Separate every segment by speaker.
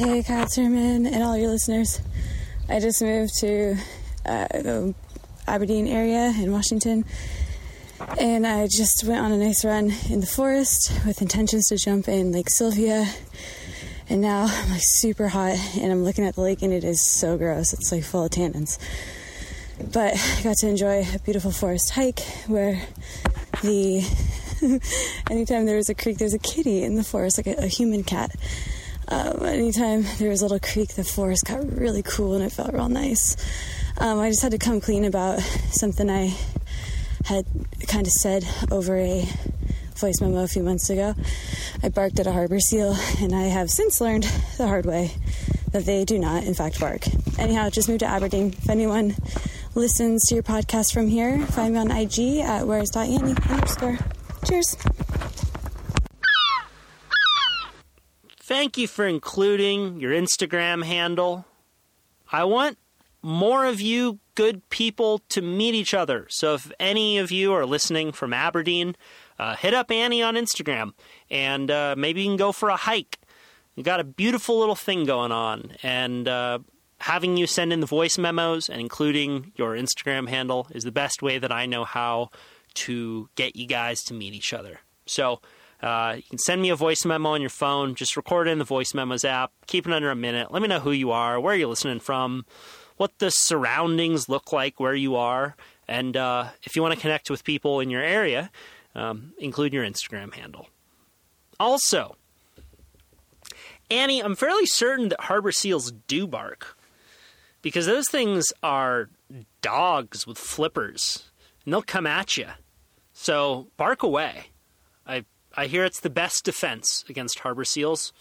Speaker 1: Hey, Kyle Thurman and all your listeners. I just moved to uh, the Aberdeen area in Washington, and I just went on a nice run in the forest with intentions to jump in Lake Sylvia. And now I'm like super hot, and I'm looking at the lake, and it is so gross. It's like full of tannins. But I got to enjoy a beautiful forest hike where the anytime there was a creek, there's a kitty in the forest, like a, a human cat. Um, anytime there was a little creek, the forest got really cool and it felt real nice. Um, I just had to come clean about something I had kind of said over a voice memo a few months ago. I barked at a harbor seal, and I have since learned the hard way that they do not, in fact, bark. Anyhow, just moved to Aberdeen. If anyone listens to your podcast from here, find me on IG at where's.annie underscore. Cheers.
Speaker 2: Thank you for including your Instagram handle. I want more of you good people to meet each other. So if any of you are listening from Aberdeen, uh, hit up Annie on Instagram and uh, maybe you can go for a hike. You got a beautiful little thing going on, and uh, having you send in the voice memos and including your Instagram handle is the best way that I know how to get you guys to meet each other. So uh, you can send me a voice memo on your phone. Just record it in the voice memos app. Keep it under a minute. Let me know who you are, where you're listening from, what the surroundings look like where you are, and uh, if you want to connect with people in your area, um, include your Instagram handle. Also, Annie, I'm fairly certain that harbor seals do bark because those things are dogs with flippers, and they'll come at you. So bark away. I I hear it's the best defense against harbor seals.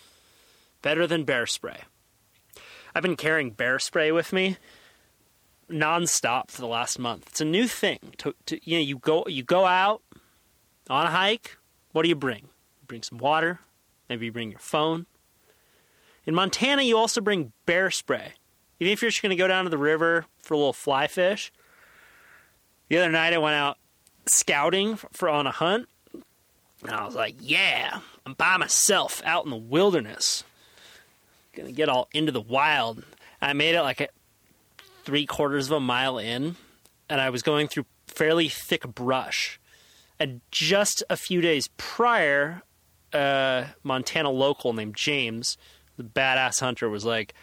Speaker 2: Better than bear spray. I've been carrying bear spray with me nonstop for the last month. It's a new thing. To, to, you know, you go you go out on a hike. What do you bring? You bring some water. Maybe you bring your phone. In Montana, you also bring bear spray. Even if you're just going to go down to the river for a little fly fish. The other night, I went out scouting for, for on a hunt, and I was like, "Yeah, I'm by myself out in the wilderness, gonna get all into the wild." I made it like three quarters of a mile in, and I was going through fairly thick brush. And just a few days prior, a Montana local named James, the badass hunter, was like,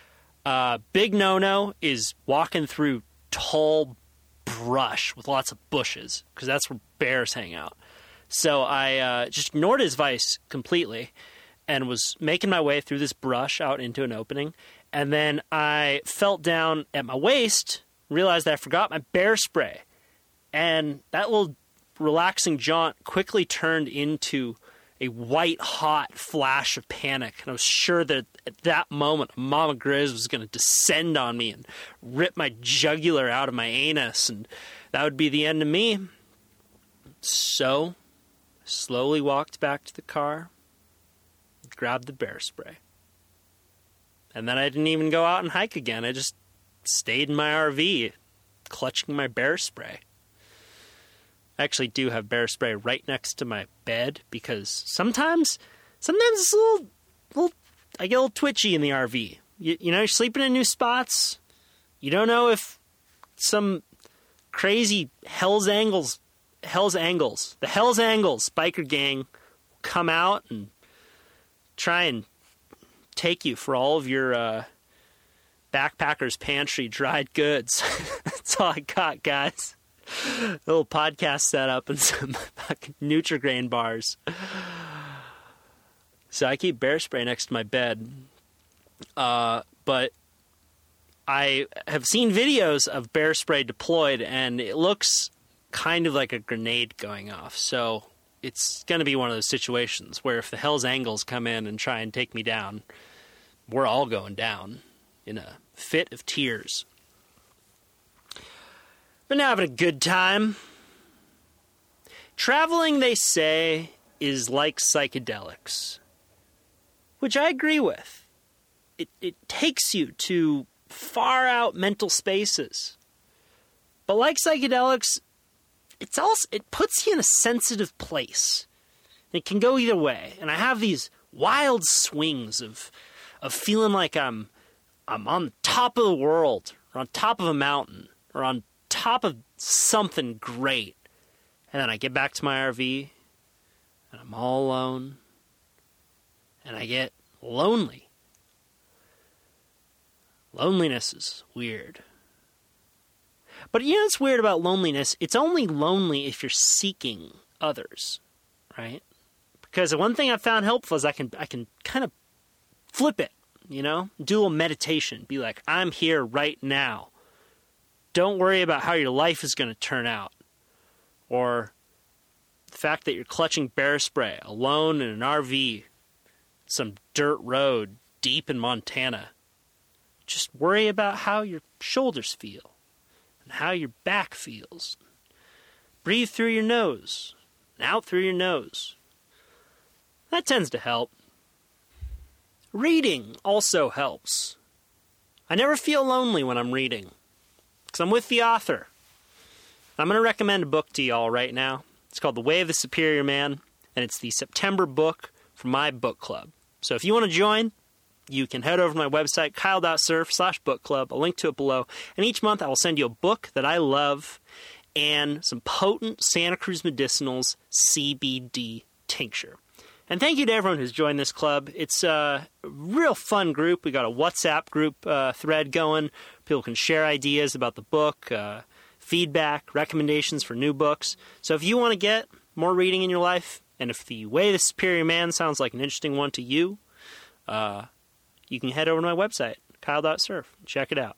Speaker 2: uh, "Big no no is walking through tall brush with lots of bushes because that's where bears hang out." So I uh, just ignored his advice completely and was making my way through this brush out into an opening. And then I felt down at my waist, realized that I forgot my bear spray. And that little relaxing jaunt quickly turned into a white hot flash of panic. And I was sure that at that moment, Mama Grizz was going to descend on me and rip my jugular out of my anus. And that would be the end of me. So slowly walked back to the car, grabbed the bear spray. And then I didn't even go out and hike again. I just stayed in my RV, clutching my bear spray. I actually do have bear spray right next to my bed because sometimes, sometimes it's a little, little I get a little twitchy in the RV. You, you know, you're sleeping in new spots. You don't know if some crazy Hell's Angels Hell's Angels, the Hell's Angels biker gang come out and try and take you for all of your uh, backpackers pantry dried goods. That's all I got, guys. A little podcast setup and some fucking Nutrigrain bars. So I keep bear spray next to my bed. Uh, but I have seen videos of bear spray deployed, and it looks kind of like a grenade going off. So it's going to be one of those situations where if the Hell's Angels come in and try and take me down, we're all going down in a fit of tears. Been having a good time. Traveling, they say, is like psychedelics, which I agree with. It, it takes you to far out mental spaces. But like psychedelics, it's also it puts you in a sensitive place. It can go either way, and I have these wild swings of of feeling like I'm I'm on top of the world or on top of a mountain or on top of something great. And then I get back to my RV and I'm all alone and I get lonely. Loneliness is weird. But you know what's weird about loneliness? It's only lonely if you're seeking others, right? Because the one thing I found helpful is I can I can kind of flip it, you know, do a meditation, be like, I'm here right now. Don't worry about how your life is going to turn out, or the fact that you're clutching bear spray alone in an RV, some dirt road deep in Montana. Just worry about how your shoulders feel and how your back feels. Breathe through your nose and out through your nose. That tends to help. Reading also helps. I never feel lonely when I'm reading because I'm with the author. I'm going to recommend a book to y'all right now. It's called The Way of the Superior Man, and it's the September book for my book club. So if you want to join, you can head over to my website, kyle.surf slash book club. I'll link to it below. And each month I will send you a book that I love and some potent Santa Cruz Medicinals CBD tincture. And thank you to everyone who's joined this club. It's a real fun group. We got a WhatsApp group uh, thread going. People can share ideas about the book, uh, feedback, recommendations for new books. So if you want to get more reading in your life, and if the way the superior man sounds like an interesting one to you, uh, you can head over to my website, kyle.surf, check it out.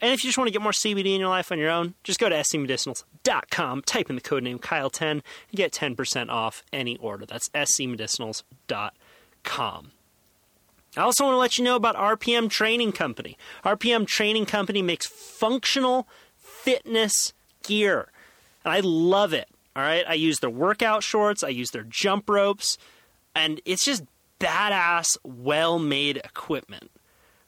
Speaker 2: And if you just want to get more CBD in your life on your own, just go to scmedicinals.com, type in the code name Kyle10, and get 10% off any order. That's scmedicinals.com. I also want to let you know about RPM Training Company. RPM Training Company makes functional fitness gear, and I love it. All right, I use their workout shorts, I use their jump ropes, and it's just badass, well made equipment.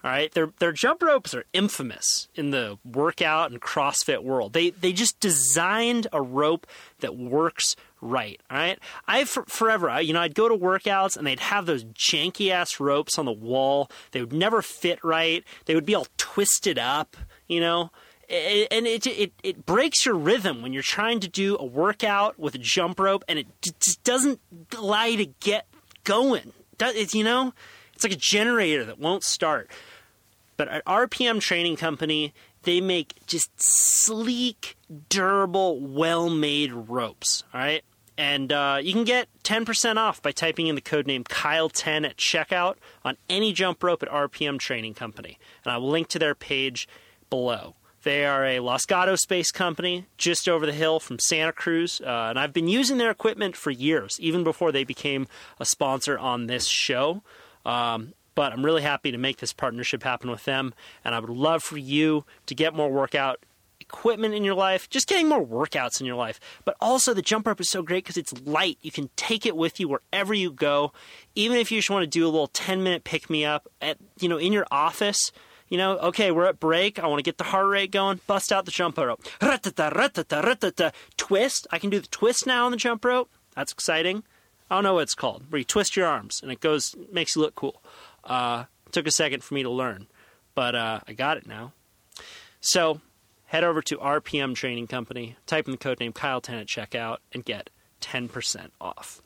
Speaker 2: All right, their their jump ropes are infamous in the workout and CrossFit world. They they just designed a rope that works right. All right, I for, forever, you know, I'd go to workouts and they'd have those janky ass ropes on the wall. They would never fit right. They would be all twisted up. You know, and it, it it breaks your rhythm when you're trying to do a workout with a jump rope, and it just doesn't allow you to get going. It's you know, it's like a generator that won't start. But at RPM Training Company, they make just sleek, durable, well-made ropes. All right. And uh, you can get 10% off by typing in the code name Kyle10 at checkout on any jump rope at RPM Training Company. And I will link to their page below. They are a Los Gatos based company just over the hill from Santa Cruz, uh, and I've been using their equipment for years, even before they became a sponsor on this show. Um, but I'm really happy to make this partnership happen with them, and I would love for you to get more workout equipment in your life, just getting more workouts in your life. But also, the jump rope is so great because it's light. You can take it with you wherever you go, even if you just want to do a little 10 minute pick me up at you know in your office you know, okay, we're at break. I want to get the heart rate going. Bust out the jump rope. Twist. I can do the twist now on the jump rope. That's exciting. I don't know what it's called. Where you twist your arms and it goes, makes you look cool. Uh, took a second for me to learn, but uh, I got it now. So head over to RPM Training Company, type in the code name Kyle10 at checkout, and get 10% off.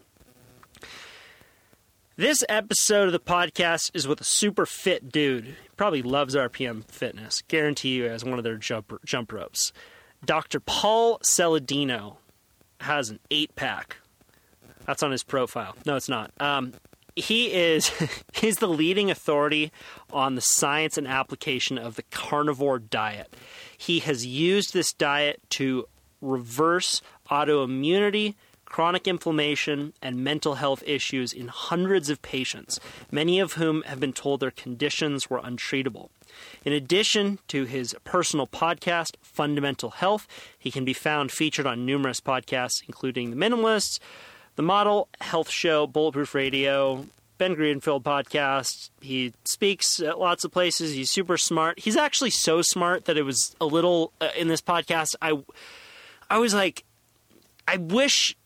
Speaker 2: This episode of the podcast is with a super fit dude. He probably loves RPM fitness. Guarantee you has one of their jump, jump ropes. Dr. Paul Saladino has an eight pack. That's on his profile. No, it's not. Um, he is he's the leading authority on the science and application of the carnivore diet. He has used this diet to reverse autoimmunity, chronic inflammation, and mental health issues in hundreds of patients, many of whom have been told their conditions were untreatable. In addition to his personal podcast, Fundamental Health, he can be found featured on numerous podcasts, including The Minimalists, The Model Health Show, Bulletproof Radio, Ben Greenfield podcast. He speaks at lots of places. He's super smart. He's actually so smart that it was a little uh, in this podcast. I, I was like, I wish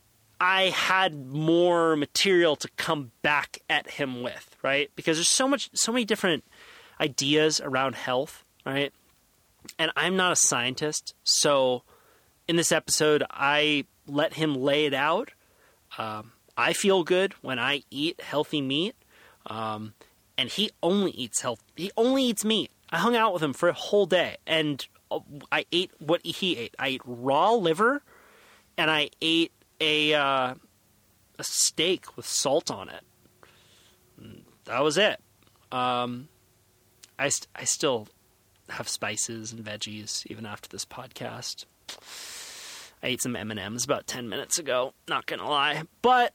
Speaker 2: I had more material to come back at him with, right? Because there's so much, so many different ideas around health, right? And I'm not a scientist, so in this episode, I let him lay it out. Um, I feel good when I eat healthy meat, um, and he only eats health. He only eats meat. I hung out with him for a whole day, and uh, I ate what he ate. I ate raw liver, and I ate a uh, a steak with salt on it. That was it. Um, I st- I still have spices and veggies even after this podcast. I ate some M and M's about ten minutes ago. Not gonna lie, but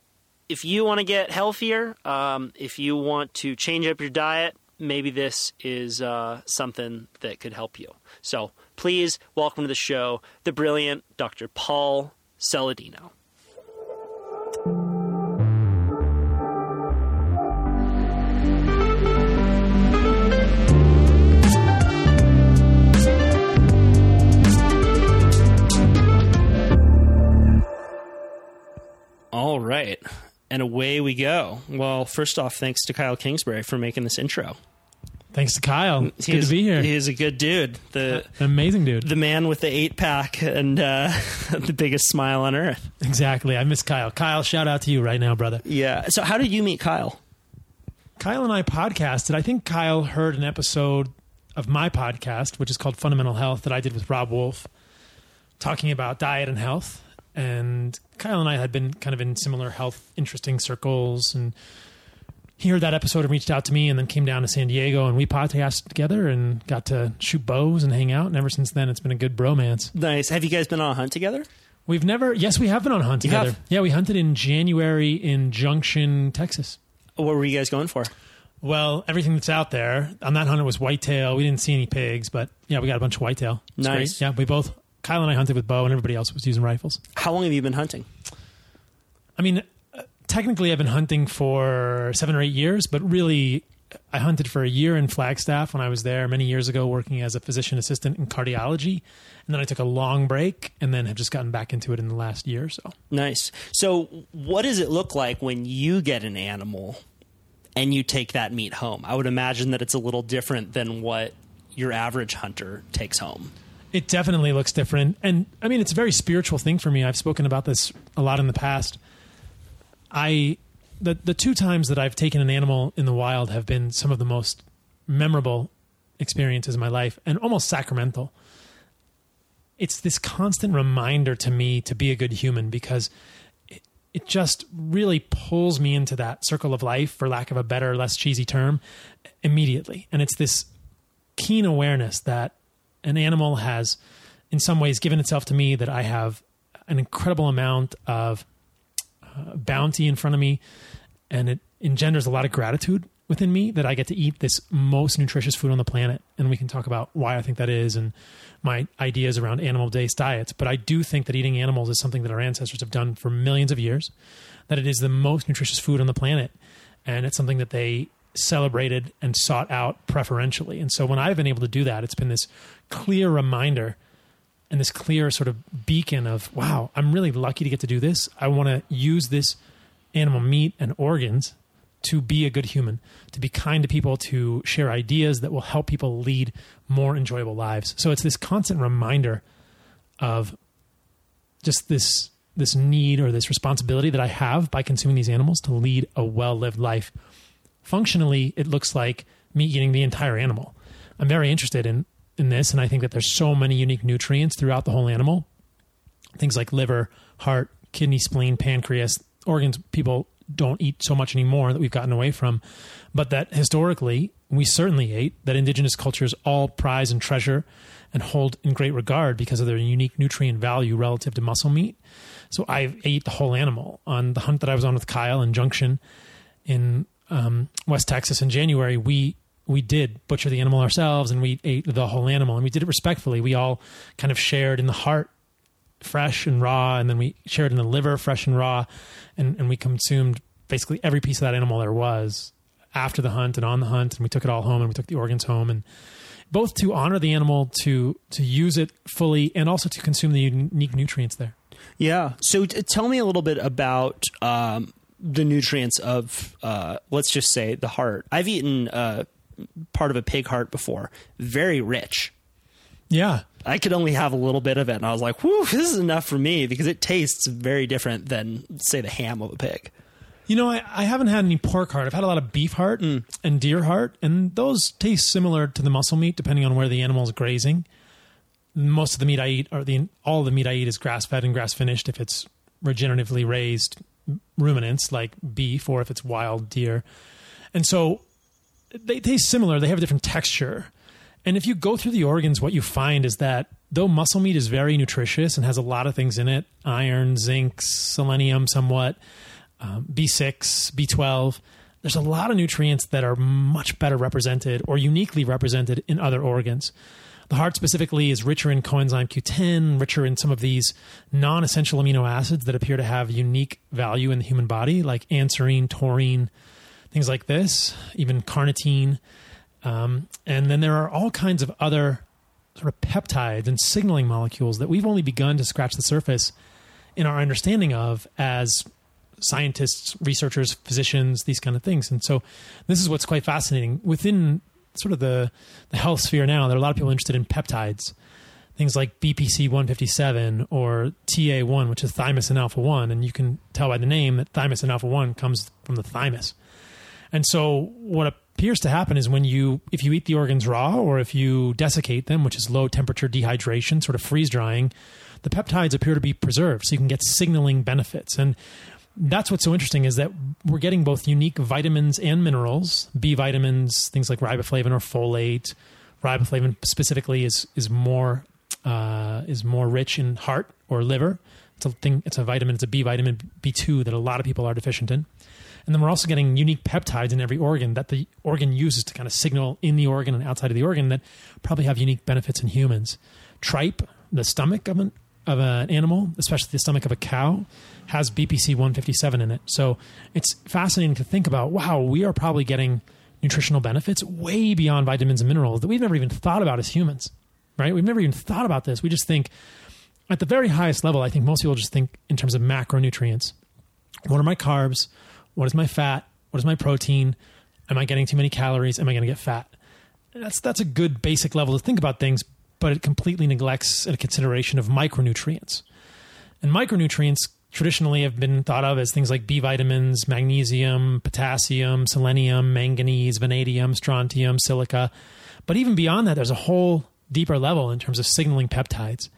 Speaker 2: if you want to get healthier, um, if you want to change up your diet, maybe this is uh, something that could help you. So please welcome to the show the brilliant Dr. Paul Saladino. All right. And away we go. Well, first off, thanks to Kyle Kingsbury for making this intro.
Speaker 3: Thanks to Kyle. It's
Speaker 2: He
Speaker 3: good
Speaker 2: is-
Speaker 3: to be here.
Speaker 2: He is a good dude. The
Speaker 3: An amazing dude.
Speaker 2: the man with the eight pack and uh, the biggest smile on earth.
Speaker 3: exactly. I miss Kyle. Kyle, shout out to you right now, brother.
Speaker 2: Yeah. So, how did you meet Kyle?
Speaker 3: Kyle and I podcasted. I think Kyle heard an episode of my podcast, which is called Fundamental Health, that I did with Robb Wolf, talking about diet and health. And Kyle and I had been kind of in similar health interesting circles. And he heard that episode and reached out to me and then came down to San Diego and we podcasted together and got to shoot bows and hang out. And ever since then, it's been a good bromance.
Speaker 2: Nice. Have you guys been on a hunt together?
Speaker 3: We've never, yes, we have been on a hunt
Speaker 2: You
Speaker 3: together.
Speaker 2: have?
Speaker 3: Yeah, we hunted in January in Junction, Texas.
Speaker 2: What were you guys going for?
Speaker 3: Well, everything that's out there on that hunt it was whitetail. We didn't see any pigs, but yeah, we got a bunch of whitetail. It's
Speaker 2: Nice.
Speaker 3: Great. Yeah, we both Kyle and I hunted with bow, and everybody else was using rifles.
Speaker 2: How long have you been hunting?
Speaker 3: I mean, uh, technically, I've been hunting for seven or eight years, but really, I hunted for a year in Flagstaff when I was there many years ago, working as a physician assistant in cardiology, and then I took a long break, and then have just gotten back into it in the last year or so.
Speaker 2: Nice. So, what does it look like when you get an animal and you take that meat home? I would imagine that it's a little different than what your average hunter takes home.
Speaker 3: It definitely looks different. And I mean, it's a very spiritual thing for me. I've spoken about this a lot in the past. I, the, the two times that I've taken an animal in the wild have been some of the most memorable experiences in my life and almost sacramental. It's this constant reminder to me to be a good human because it, it just really pulls me into that circle of life, for lack of a better, less cheesy term, immediately. And it's this keen awareness that an animal has in some ways given itself to me that I have an incredible amount of uh, bounty in front of me and it engenders a lot of gratitude within me that I get to eat this most nutritious food on the planet and we can talk about why I think that is and my ideas around animal based diets but I do think that eating animals is something that our ancestors have done for millions of years that it is the most nutritious food on the planet and it's something that they celebrated and sought out preferentially. And so when I've been able to do that, it's been this clear reminder and this clear sort of beacon of, wow, I'm really lucky to get to do this. I want to use this animal meat and organs to be a good human, to be kind to people, to share ideas that will help people lead more enjoyable lives. So it's this constant reminder of just this this need or this responsibility that I have by consuming these animals to lead a well-lived life functionally it looks like me eating the entire animal. I'm very interested in in this and I think that there's so many unique nutrients throughout the whole animal. Things like liver, heart, kidney, spleen, pancreas, organs people don't eat so much anymore that we've gotten away from, but that historically we certainly ate that indigenous cultures all prize and treasure and hold in great regard because of their unique nutrient value relative to muscle meat. So I ate the whole animal on the hunt that I was on with Kyle in Junction in um, West Texas in January, we we did butcher the animal ourselves and we ate the whole animal and we did it respectfully. We all kind of shared in the heart, fresh and raw, and then we shared in the liver, fresh and raw, and and we consumed basically every piece of that animal there was after the hunt and on the hunt, and we took it all home and we took the organs home and both to honor the animal, to to use it fully, and also to consume the unique nutrients there.
Speaker 2: Yeah. So t- tell me a little bit about um, the nutrients of, uh, let's just say, the heart. I've eaten uh, part of a pig heart before. Very rich.
Speaker 3: Yeah.
Speaker 2: I could only have a little bit of it, and I was like, "Whew, this is enough for me," because it tastes very different than, say, the ham of a pig.
Speaker 3: You know, I, I haven't had any pork heart. I've had a lot of beef heart
Speaker 2: Mm.
Speaker 3: and deer heart, and those taste similar to the muscle meat, depending on where the animal is grazing. Most of the meat I eat, or the all the meat I eat, is grass fed and grass finished. If it's regeneratively raised ruminants like beef, or if it's wild deer, and so they taste similar. They have a different texture. And if you go through the organs, what you find is that though muscle meat is very nutritious and has a lot of things in it iron, zinc, selenium, somewhat, um, B6, B12 there's a lot of nutrients that are much better represented or uniquely represented in other organs. The heart specifically is richer in coenzyme Q10, richer in some of these non essential amino acids that appear to have unique value in the human body, like anserine, taurine, things like this, even carnitine. Um, and then there are all kinds of other sort of peptides and signaling molecules that we've only begun to scratch the surface in our understanding of as scientists, researchers, physicians, these kind of things. And so this is what's quite fascinating. Within sort of the, the health sphere now, there are a lot of people interested in peptides. Things like BPC 157 or TA1, which is thymosin alpha 1. And you can tell by the name that thymosin alpha 1 comes from the thymus. And so what appears to happen is when you if you eat the organs raw or if you desiccate them, which is low temperature dehydration, sort of freeze drying, the peptides appear to be preserved so you can get signaling benefits. And that's what's so interesting is that we're getting both unique vitamins and minerals, B vitamins, things like riboflavin or folate. Riboflavin specifically is is more uh, is more rich in heart or liver. It's a thing. It's a vitamin. It's a B vitamin B two that a lot of people are deficient in. And then we're also getting unique peptides in every organ that the organ uses to kind of signal in the organ and outside of the organ that probably have unique benefits in humans. Tripe, the stomach of an of an animal, especially the stomach of a cow, has BPC 157 in it. So it's fascinating to think about. Wow, we are probably getting nutritional benefits way beyond vitamins and minerals that we've never even thought about as humans. Right? We've never even thought about this. We just think at the very highest level. I think most people just think in terms of macronutrients. What are my carbs? What is my fat? What is my protein? Am I getting too many calories? Am I going to get fat? That's that's a good basic level to think about things, but it completely neglects a consideration of micronutrients. And micronutrients traditionally have been thought of as things like B vitamins, magnesium, potassium, selenium, manganese, vanadium, strontium, silica. But even beyond that, there's a whole deeper level in terms of signaling peptides.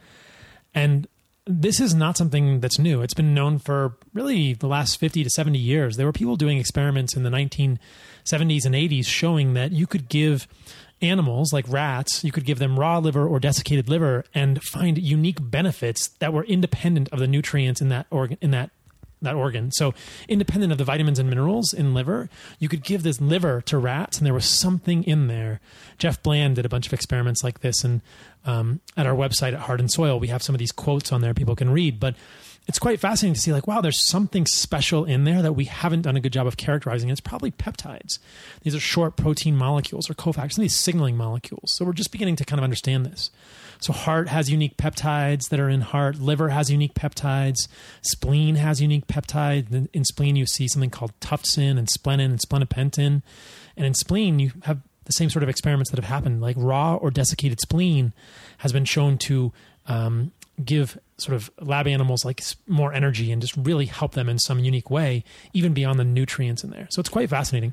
Speaker 3: And this is not something that's new. It's been known for really the last 50 to 70 years. There were people doing experiments in the 1970s and 80s showing that you could give animals like rats, you could give them raw liver or desiccated liver and find unique benefits that were independent of the nutrients in that organ in that that organ. So independent of the vitamins and minerals in liver, you could give this liver to rats and there was something in there. Jeff Bland did a bunch of experiments like this and um, at our website at Heart and Soil, we have some of these quotes on there people can read, but it's quite fascinating to see like wow there's something special in there that we haven't done a good job of characterizing it's probably peptides these are short protein molecules or cofactors these signaling molecules so we're just beginning to kind of understand this so heart has unique peptides that are in heart liver has unique peptides spleen has unique peptides in, spleen you see something called tuftsin and splenin and splenopentin and in spleen you have the same sort of experiments that have happened like raw or desiccated spleen has been shown to um, give sort of lab animals like more energy and just really help them in some unique way, even beyond the nutrients in there. So it's quite fascinating.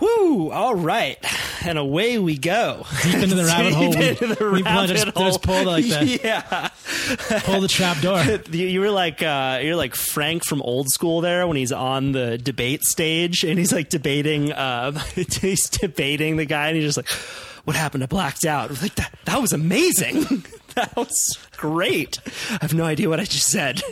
Speaker 2: Whoo! All right, and away we go
Speaker 3: deep into the rabbit hole.
Speaker 2: Deep into the
Speaker 3: we,
Speaker 2: rabbit
Speaker 3: just,
Speaker 2: hole.
Speaker 3: just pulled like that.
Speaker 2: Yeah,
Speaker 3: pull the trap door.
Speaker 2: you, you were like uh, you're like Frank from Old School there when he's on the debate stage and he's like debating. Uh, he's debating the guy and he's just like, "What happened? I blacked out." Like that. That was amazing. that was great. I have no idea what I just said.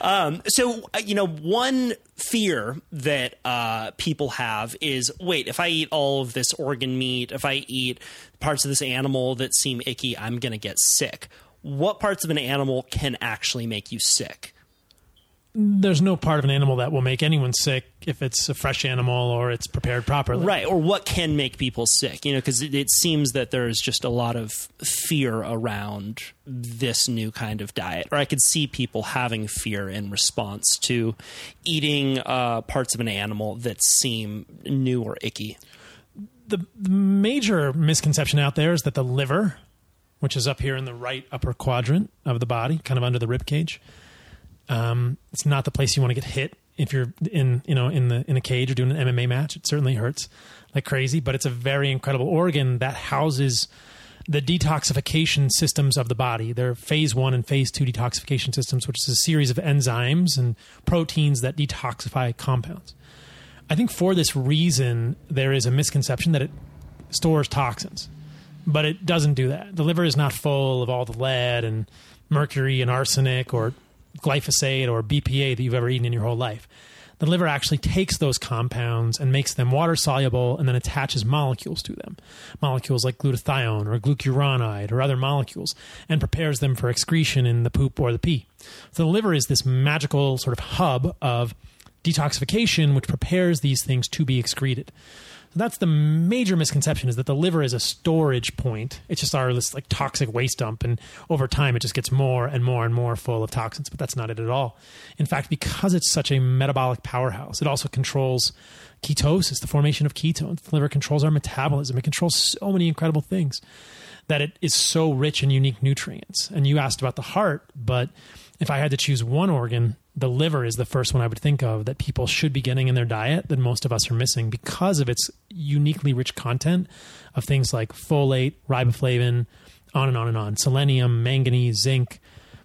Speaker 2: Um, so, uh, you know, one fear that uh, people have is wait, if I eat all of this organ meat, if I eat parts of this animal that seem icky, I'm going to get sick. What parts of an animal can actually make you sick?
Speaker 3: There's no part of an animal that will make anyone sick if it's a fresh animal or it's prepared properly.
Speaker 2: Right, or what can make people sick? You know, because it, it seems that there's just a lot of fear around this new kind of diet. Or I could see people having fear in response to eating uh, parts of an animal that seem new or icky.
Speaker 3: The, the major misconception out there is that the liver, which is up here in the right upper quadrant of the body, kind of under the rib cage, um, it's not the place you want to get hit if you're in you know in the in a cage or doing an MMA match. It certainly hurts like crazy, but it's a very incredible organ that houses the detoxification systems of the body. They're phase one and phase two detoxification systems, which is a series of enzymes and proteins that detoxify compounds. I think for this reason, there is a misconception that it stores toxins, but it doesn't do that. The liver is not full of all the lead and mercury and arsenic or glyphosate or BPA that you've ever eaten in your whole life. The liver actually takes those compounds and makes them water soluble and then attaches molecules to them. Molecules like glutathione or glucuronide or other molecules and prepares them for excretion in the poop or the pee. So the liver is this magical sort of hub of detoxification which prepares these things to be excreted. So that's the major misconception is that the liver is a storage point. It's just our this like toxic waste dump, and over time it just gets more and more and more full of toxins. But that's not it at all. In fact, because it's such a metabolic powerhouse, it also controls ketosis, the formation of ketones. The liver controls our metabolism. It controls so many incredible things that it is so rich in unique nutrients. And you asked about the heart, but if I had to choose one organ the liver is the first one I would think of that people should be getting in their diet that most of us are missing because of its uniquely rich content of things like folate, riboflavin, on and on and on, selenium, manganese, zinc,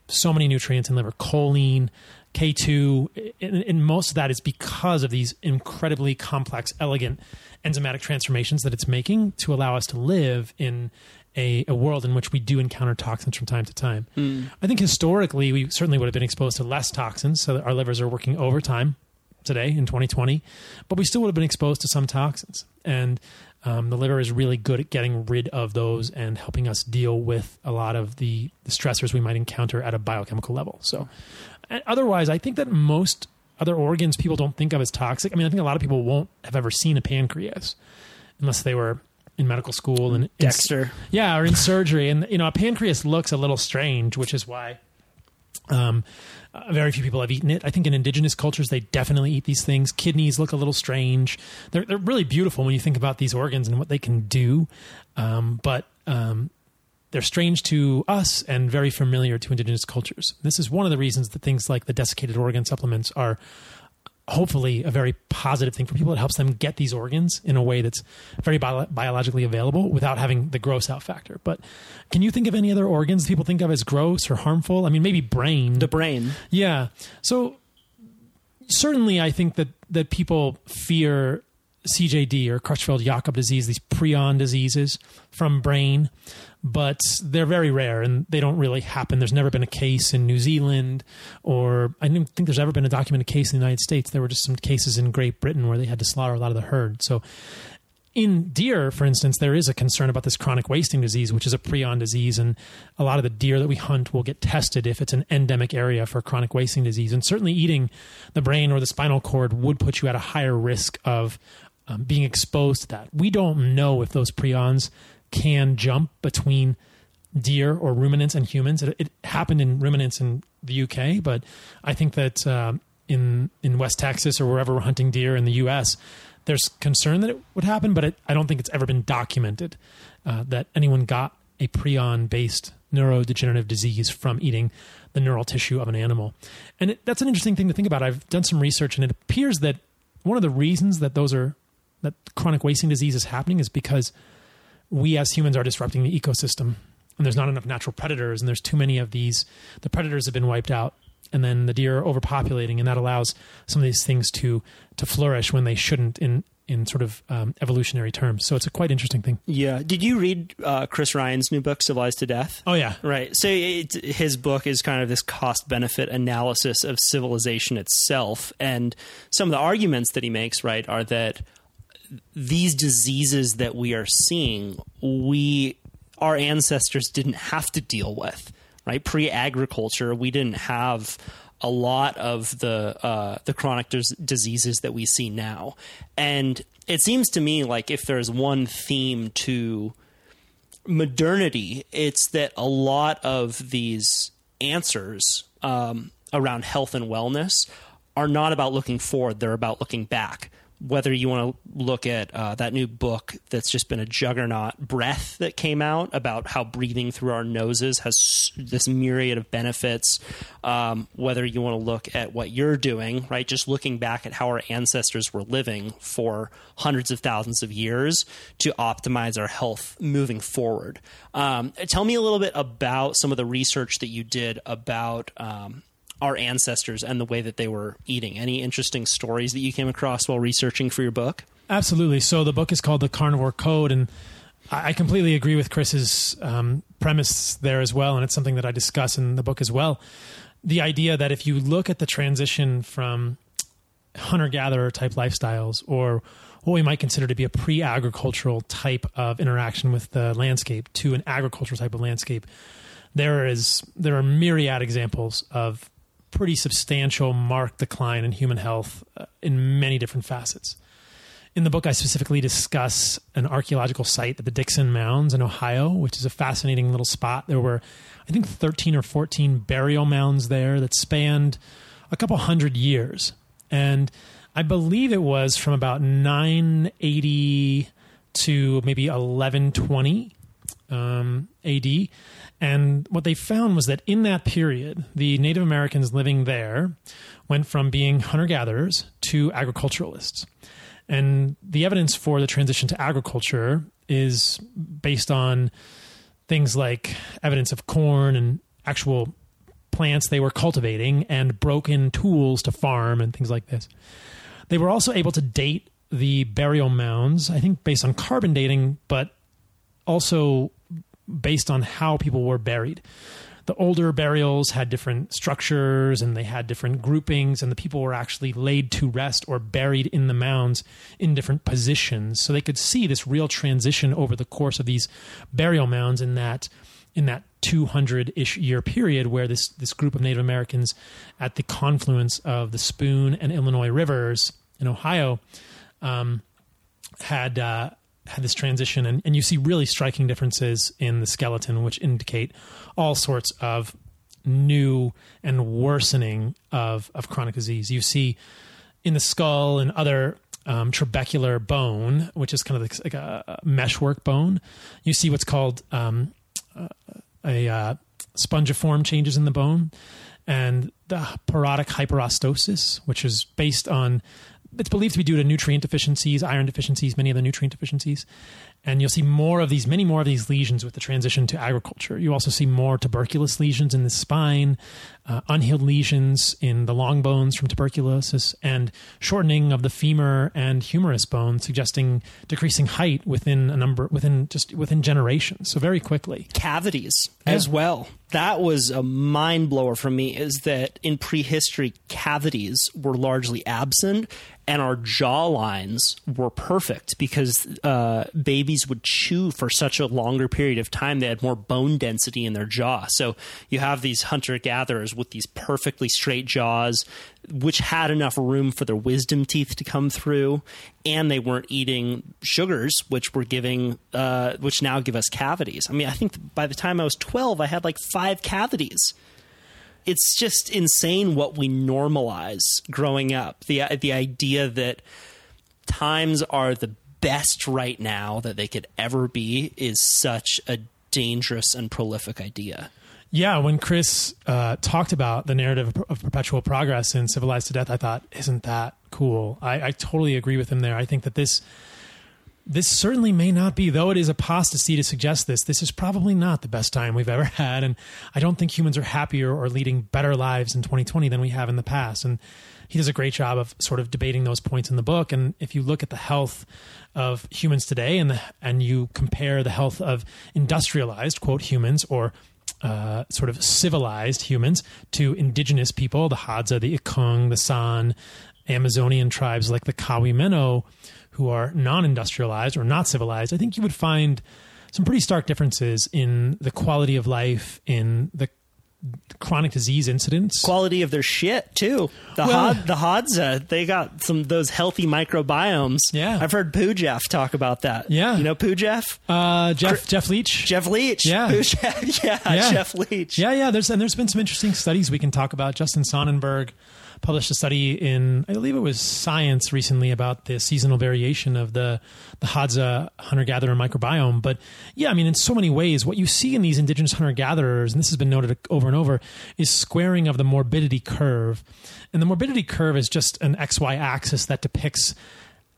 Speaker 3: so many nutrients in liver, choline, K2, and, most of that is because of these incredibly complex, elegant enzymatic transformations that it's making to allow us to live in a, a, world in which we do encounter toxins from time to time. Mm. I think historically, we certainly would have been exposed to less toxins, so our livers are working overtime today in 2020, but we still would have been exposed to some toxins. And um, the liver is really good at getting rid of those and helping us deal with a lot of the, the stressors we might encounter at a biochemical level. So, otherwise, I think that most other organs people don't think of as toxic. I mean, I think a lot of people won't have ever seen a pancreas unless they were in medical school and
Speaker 2: Dexter.
Speaker 3: In, yeah, or in surgery. And you know, a pancreas looks a little strange, which is why um, uh, very few people have eaten it. I think in indigenous cultures, they definitely eat these things. Kidneys look a little strange. They're they're really beautiful when you think about these organs and what they can do, um, but um, they're strange to us and very familiar to indigenous cultures. This is one of the reasons that things like the desiccated organ supplements are hopefully a very positive thing for people. It helps them get these organs in a way that's very bio- biologically available without having the gross out factor. But can you think of any other organs people think of as gross or harmful? I mean, maybe brain.
Speaker 2: The brain.
Speaker 3: Yeah. So certainly, I think that that people fear CJD or Creutzfeldt-Jakob disease, these prion diseases from brain but they're very rare and they don't really happen. There's never been a case in New Zealand, or I don't think there's ever been a documented case in the United States. There were just some cases in Great Britain where they had to slaughter a lot of the herd. So, in deer, for instance, there is a concern about this chronic wasting disease, which is a prion disease, and a lot of the deer that we hunt will get tested if it's an endemic area for chronic wasting disease. And certainly, eating the brain or the spinal cord would put you at a higher risk of um, being exposed to that. We don't know if those prions can jump between deer or ruminants and humans. It, it happened in ruminants in the UK, but I think that uh, in in West Texas or wherever we're hunting deer in the U.S., there's concern that it would happen, but it, I don't think it's ever been documented uh, that anyone got a prion based neurodegenerative disease from eating the neural tissue of an animal. And it, that's an interesting thing to think about. I've done some research, and it appears that one of the reasons that those are that chronic wasting disease is happening is because we as humans are disrupting the ecosystem and there's not enough natural predators and there's too many of these the predators have been wiped out and then the deer are overpopulating and that allows some of these things to to flourish when they shouldn't in in sort of um, evolutionary terms. So it's a quite interesting thing.
Speaker 2: Yeah. Did you read uh, Chris Ryan's new book, Civilized to Death?
Speaker 3: Oh yeah.
Speaker 2: Right. So his book is kind of this cost benefit analysis of civilization itself, and some of the arguments that he makes, right, are that these diseases that we are seeing, we our ancestors didn't have to deal with. Right, pre-agriculture, we didn't have a lot of the uh, the chronic dis- diseases that we see now. And it seems to me like if there's one theme to modernity, it's that a lot of these answers um, around health and wellness are not about looking forward; they're about looking back whether you want to look at uh, that new book that's just been a juggernaut, Breath, that came out about how breathing through our noses has this myriad of benefits. Um, whether you want to look at what you're doing, right? Just looking back at how our ancestors were living for hundreds of thousands of years to optimize our health moving forward. Um, tell me a little bit about some of the research that you did about. Um, our ancestors and the way that they were eating. Any interesting stories that you came across while researching for your book?
Speaker 3: Absolutely. So the book is called The Carnivore Code, and I completely agree with Chris's um, premise there as well, and it's something that I discuss in the book as well. The idea that if you look at the transition from hunter gatherer type lifestyles or what we might consider to be a pre agricultural type of interaction with the landscape to an agricultural type of landscape, there is there are myriad examples of pretty substantial marked decline in human health uh, in many different facets. In the book, I specifically discuss an archaeological site at the Dickson Mounds in Ohio, which is a fascinating little spot. There were, I think, 13 or 14 burial mounds there that spanned a couple hundred years. And I believe it was from about 980 to maybe 1120 um, AD. And what they found was that in that period, the Native Americans living there went from being hunter gatherers to agriculturalists. And the evidence for the transition to agriculture is based on things like evidence of corn and actual plants they were cultivating and broken tools to farm and things like this. They were also able to date the burial mounds, I think based on carbon dating, but also based on how people were buried. The older burials had different structures and they had different groupings, and the people were actually laid to rest or buried in the mounds in different positions. So they could see this real transition over the course of these burial mounds in that in that 200 ish year period where this this group of Native Americans at the confluence of the Spoon and Illinois rivers in Ohio um, had uh, had this transition, and, and you see really striking differences in the skeleton, which indicate all sorts of new and worsening of, of chronic disease. You see in the skull and other um, trabecular bone, which is kind of like, a, meshwork bone, you see what's called um, a uh, spongiform changes in the bone, and the porotic hyperostosis, which is based on it's believed to be due to nutrient deficiencies, iron deficiencies, many of the nutrient deficiencies. And you'll see more of these, many more of these lesions with the transition to agriculture. You also see more tuberculous lesions in the spine, uh, unhealed lesions in the long bones from tuberculosis, and shortening of the femur and humerus bone, suggesting decreasing height within a number, within just within generations. So very quickly.
Speaker 2: Cavities yeah. as well. That was a mind blower for me. Is that in prehistory, cavities were largely absent and our jaw lines were perfect because uh, babies would chew for such a longer period of time. They had more bone density in their jaw. So you have these hunter gatherers with these perfectly straight jaws, which had enough room for their wisdom teeth to come through, and they weren't eating sugars, which were giving, uh, which now give us cavities. I mean, I think by the time I was twelve, I had like five cavities it's just insane what we normalize growing up. The the idea that times are the best right now that they could ever be is such a dangerous and prolific idea.
Speaker 3: Yeah, when Chris uh, talked about the narrative of perpetual progress in Civilized to Death, I thought, isn't that cool? I, I totally agree with him there. I think that this this certainly may not be, though it is apostasy to suggest this, this is probably not the best time we've ever had. And I don't think humans are happier or leading better lives in 2020 than we have in the past. And he does a great job of sort of debating those points in the book. And if you look at the health of humans today and the, and you compare the health of industrialized, quote, humans or uh, sort of civilized humans to indigenous people, the Hadza, the Ikung, the San, Amazonian tribes like the Kawimeno, who are non-industrialized or not civilized, I think you would find some pretty stark differences in the quality of life, in the chronic disease incidence.
Speaker 2: Quality of their shit too. The
Speaker 3: Well-
Speaker 2: Hod, the Hadza, they got some of those healthy microbiomes.
Speaker 3: Yeah.
Speaker 2: I've heard Poo Jeff talk about that.
Speaker 3: Yeah.
Speaker 2: you know Pooh Jeff,
Speaker 3: Uh, Jeff Jeff Leach.
Speaker 2: Jeff Leach.
Speaker 3: Yeah.
Speaker 2: Pooh Jeff. Yeah,
Speaker 3: Yeah.
Speaker 2: Jeff Leach.
Speaker 3: Yeah, yeah. There's and there's been some interesting studies we can talk about. Justin Sonnenberg published a study in I believe it was Science recently about the seasonal variation of the the Hadza hunter gatherer microbiome. But yeah, I mean, in so many ways, what you see in these indigenous hunter gatherers, and this has been noted over and over, is squaring of the morbidity curve. And the morbidity curve is just an XY axis that depicts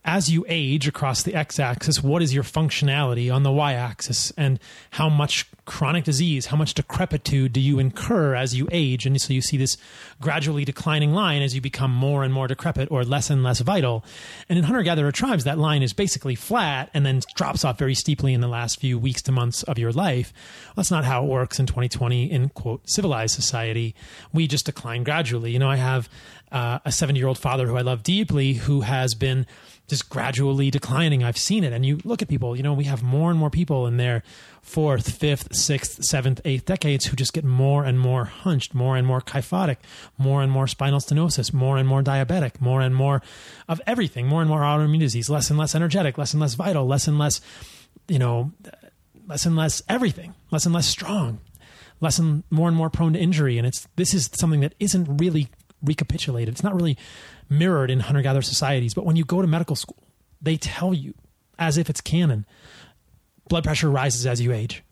Speaker 3: as you age across the x axis, what is your functionality on the y axis, and how much chronic disease, how much decrepitude do you incur as you age? And so you see this gradually declining line as you become more and more decrepit or less and less vital. And in hunter gatherer tribes, that line is basically flat and then drops off very steeply in the last few weeks to months of your life. Well, that's not how it works in 2020 in quote civilized society. We just decline gradually. You know, I have uh, a 70 year old father who I love deeply who has been just gradually declining. I've seen it. And you look at people, you know, we have more and more people in their fourth, fifth, sixth, seventh, eighth decades who just get more and more hunched, more and more kyphotic, more and more spinal stenosis, more and more diabetic, more and more of everything, more and more autoimmune disease, less and less energetic, less and less vital, less and less, you know, less and less everything, less and less strong, less and more and more prone to injury. And it's this is something that isn't really recapitulated. It's not really mirrored in hunter gatherer societies. But when you go to medical school, they tell you, as if it's canon, blood pressure rises as you age.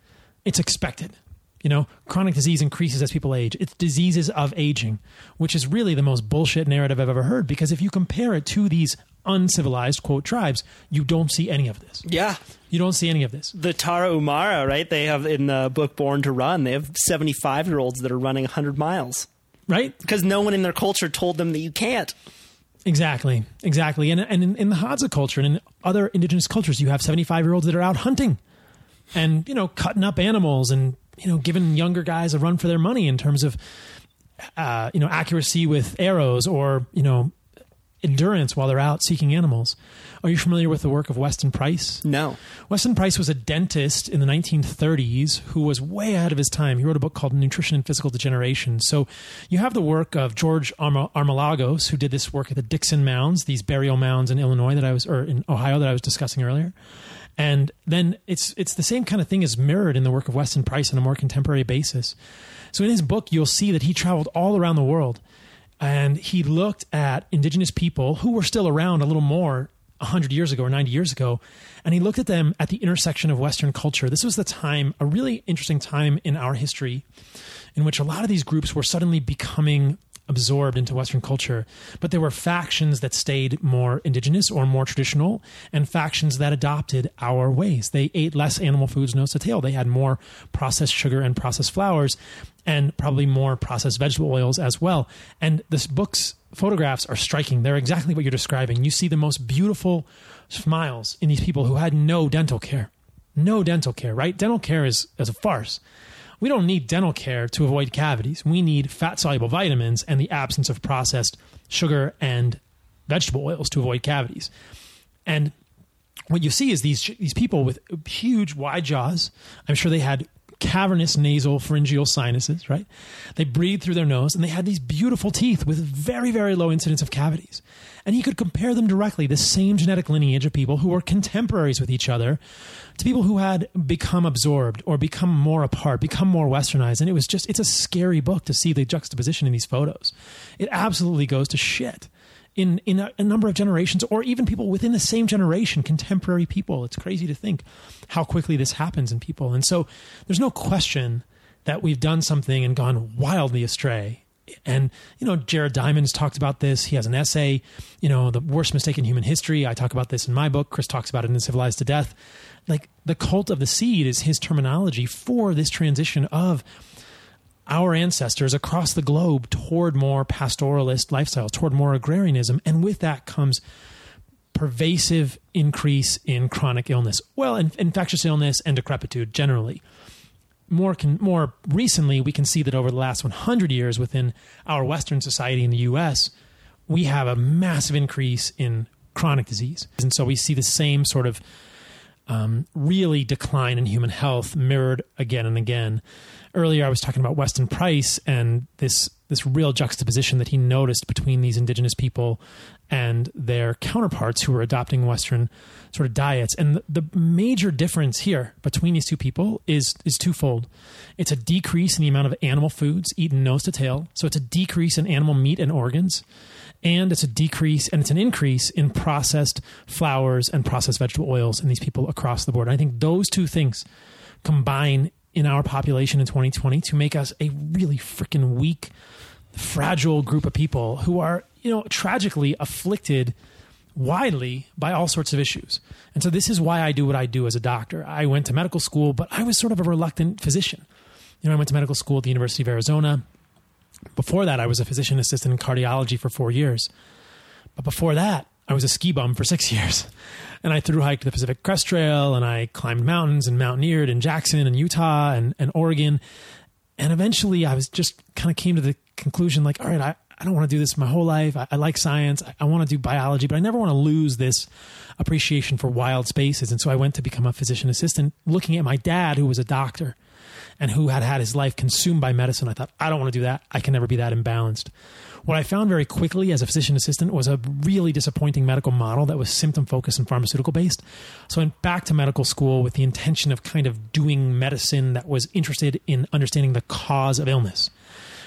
Speaker 3: It's expected. You know, chronic disease increases as people age. It's diseases of aging, which is really the most bullshit narrative I've ever heard. Because if you compare it to these uncivilized quote tribes, you don't see any of this.
Speaker 2: Yeah.
Speaker 3: You don't see any of this.
Speaker 2: The Tarahumara, right? They have in the book Born to Run, they have 75 year olds that are running 100 miles
Speaker 3: Right?
Speaker 2: because no one in their culture told them that you can't.
Speaker 3: Exactly, exactly. And and in, in the Hadza culture and in other indigenous cultures, you have seventy five year olds that are out hunting, and you know cutting up animals and you know giving younger guys a run for their money in terms of uh, you know accuracy with arrows or you know endurance while they're out seeking animals. Are you familiar with the work of Weston Price?
Speaker 2: No.
Speaker 3: Weston Price was a dentist in the 1930s who was way ahead of his time. He wrote a book called Nutrition and Physical Degeneration. So you have the work of George Arma- Armelagos, who did this work at the Dickson Mounds, these burial mounds in Illinois that I was, or in Ohio that I was discussing earlier. And then it's it's the same kind of thing as mirrored in the work of Weston Price on a more contemporary basis. So in his book, you'll see that he traveled all around the world and he looked at indigenous people who were still around a little more 100 years ago or 90 years ago and he looked at them at the intersection of western culture. This was the time a really interesting time in our history in which a lot of these groups were suddenly becoming absorbed into western culture. But there were factions that stayed more indigenous or more traditional and factions that adopted our ways. They ate less animal foods nose to tail. They had more processed sugar and processed flours and probably more processed vegetable oils as well and this book's photographs are striking they're exactly what you're describing you see the most beautiful smiles in these people who had no dental care no dental care right dental care is, is a farce we don't need dental care to avoid cavities. We need fat soluble vitamins and the absence of processed sugar and vegetable oils to avoid cavities. And what you see is these these people with huge wide jaws. I'm sure they had cavernous nasal pharyngeal sinuses, right? They breathed through their nose and they had these beautiful teeth with very, very low incidence of cavities. And he could compare them directly, the same genetic lineage of people who were contemporaries with each other, to people who had become absorbed or become more apart, become more westernized. And it was just, it's a scary book to see the juxtaposition in these photos. It absolutely goes to shit in in a, a, number of generations, or even people within the same generation, contemporary people. It's crazy to think how quickly this happens in people. And so, there's no question that we've done something and gone wildly astray. And you know, Jared Diamond's talked about this. He has an essay, you know, the worst mistake in human history. I talk about this in my book. Chris talks about it in Civilized to Death. Like the cult of the seed is his terminology for this transition of our ancestors across the globe toward more pastoralist lifestyles, toward more agrarianism. And with that comes pervasive increase in chronic illness, well, in, infectious illness and decrepitude generally. More, can, more recently, we can see that over the last 100 years within our Western society in the US, we have a massive increase in chronic disease. And so we see the same sort of um, really decline in human health mirrored again and again. Earlier, I was talking about Weston Price and this this real juxtaposition that he noticed between these indigenous people and their counterparts who were adopting Western sort of diets. And the, the major difference here between these two people is is twofold. It's a decrease in the amount of animal foods eaten nose to tail. So it's a decrease in animal meat and organs and it's a decrease and it's an increase in processed flours and processed vegetable oils in these people across the board. And I think those two things combine in our population in 2020 to make us a really freaking weak, fragile group of people who are, you know, tragically afflicted widely by all sorts of issues. And so this is why I do what I do as a doctor. I went to medical school, but I was sort of a reluctant physician. You know, I went to medical school at the University of Arizona. Before that, I was a physician assistant in cardiology for four years. But before that, I was a ski bum for six years. And I through hiked the Pacific Crest Trail and I climbed mountains and mountaineered in Jackson and Utah and, and Oregon. And eventually I was just kind of came to the conclusion like, all right, I, I don't want to do this my whole life. I, I like science. I, I want to do biology, but I never want to lose this appreciation for wild spaces. And so I went to become a physician assistant looking at my dad, who was a doctor and who had had his life consumed by medicine. I thought, I don't want to do that. I can never be that imbalanced. What I found very quickly as a physician assistant was a really disappointing medical model that was symptom focused and pharmaceutical based. So I went back to medical school with the intention of kind of doing medicine that was interested in understanding the cause of illness.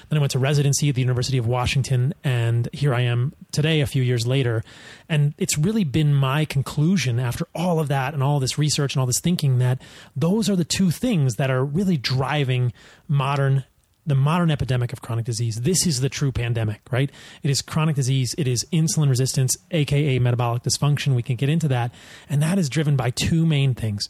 Speaker 3: Then I went to residency at the University of Washington, and here I am today, a few years later. And it's really been my conclusion after all of that and all this research and all this thinking that those are the two things that are really driving modern the modern epidemic of chronic disease. This is the true pandemic, right? It is chronic disease. It is insulin resistance, aka metabolic dysfunction. We can get into that, and that is driven by two main things.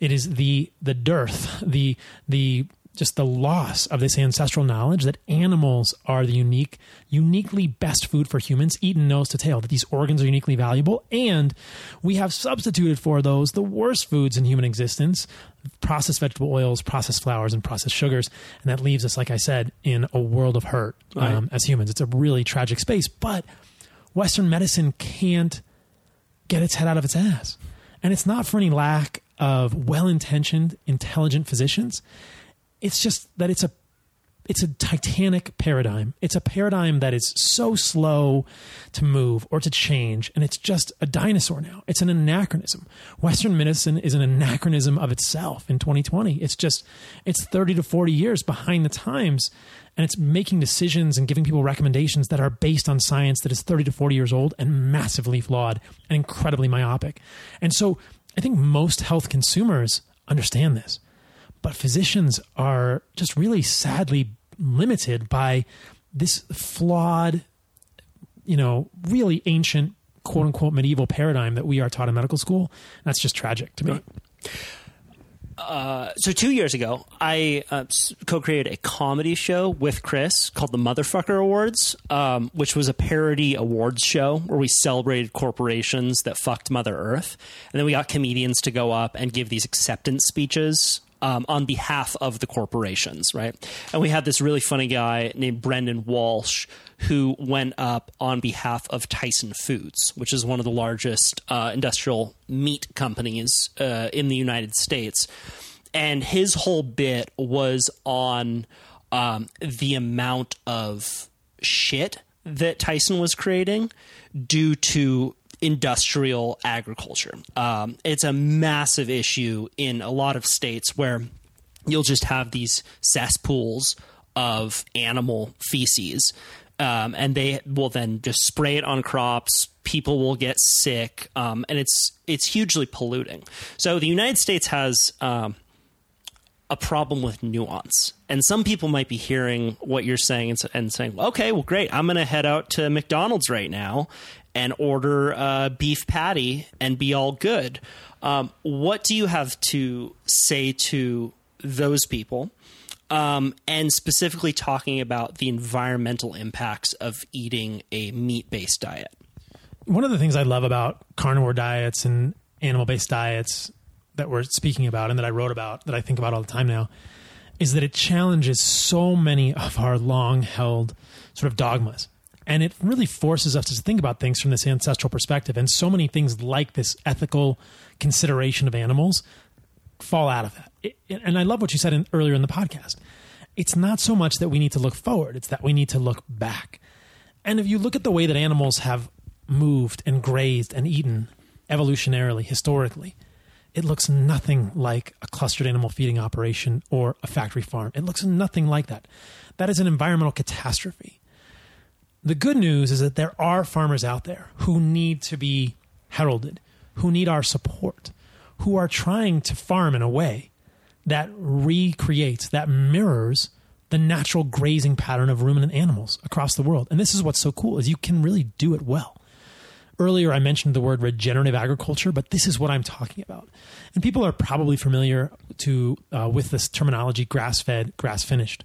Speaker 3: It is the the dearth, the the just the loss of this ancestral knowledge that animals are the unique, uniquely best food for humans, eaten nose to tail, that these organs are uniquely valuable. And we have substituted for those the worst foods in human existence processed vegetable oils, processed flours, and processed sugars. And that leaves us, like I said, in a world of hurt right. um, as humans. It's a really tragic space. But Western medicine can't get its head out of its ass. And it's not for any lack of well intentioned, intelligent physicians it's just that it's a it's a titanic paradigm. It's a paradigm that is so slow to move or to change, and it's just a dinosaur now. It's an anachronism. Western medicine is an anachronism of itself in 2020. It's just, it's 30 to 40 years behind the times, and it's making decisions and giving people recommendations that are based on science that is 30 to 40 years old and massively flawed and incredibly myopic. And so I think most health consumers understand this but physicians are just really sadly limited by this flawed, you know, really ancient, quote unquote, medieval paradigm that we are taught in medical school. That's just tragic to me.
Speaker 2: Uh, so two years ago, I uh, co-created a comedy show with Chris called the Motherfucker Awards, um, which was a parody awards show where we celebrated corporations that fucked Mother Earth, and then we got comedians to go up and give these acceptance speeches um, on behalf of the corporations, right? And we had this really funny guy named Brendan Walsh who went up on behalf of Tyson Foods, which is one of the largest uh, industrial meat companies uh, in the United States. And his whole bit was on um, the amount of shit that Tyson was creating due to industrial agriculture. Um, it's a massive issue in a lot of states where you'll just have these cesspools of animal feces. Um, and they will then just spray it on crops. People will get sick, um, and it's it's hugely polluting. So the United States has um, a problem with nuance, and some people might be hearing what you're saying and, and saying, "Okay, well, great. I'm going to head out to McDonald's right now and order a beef patty and be all good. Um, what do you have to say to those people? Um, and specifically talking about the environmental impacts of eating a meat based diet.
Speaker 3: One of the things I love about carnivore diets and animal based diets that we're speaking about and that I wrote about, that I think about all the time now, is that it challenges so many of our long held sort of dogmas And it really forces us to think about things from this ancestral perspective. And so many things like this ethical consideration of animals fall out of that. It, and I love what you said in, earlier in the podcast. It's not so much that we need to look forward, it's that we need to look back. And if you look at the way that animals have moved and grazed and eaten evolutionarily, historically, it looks nothing like a clustered animal feeding operation or a factory farm. It looks nothing like that. That is an environmental catastrophe. The good news is that there are farmers out there who need to be heralded, who need our support, who are trying to farm in a way that recreates, that mirrors the natural grazing pattern of ruminant animals across the world. And this is what's so cool is you can really do it well. Earlier I mentioned the word regenerative agriculture, but this is what I'm talking about. And people are probably familiar to uh, with this terminology grass-fed, grass-finished.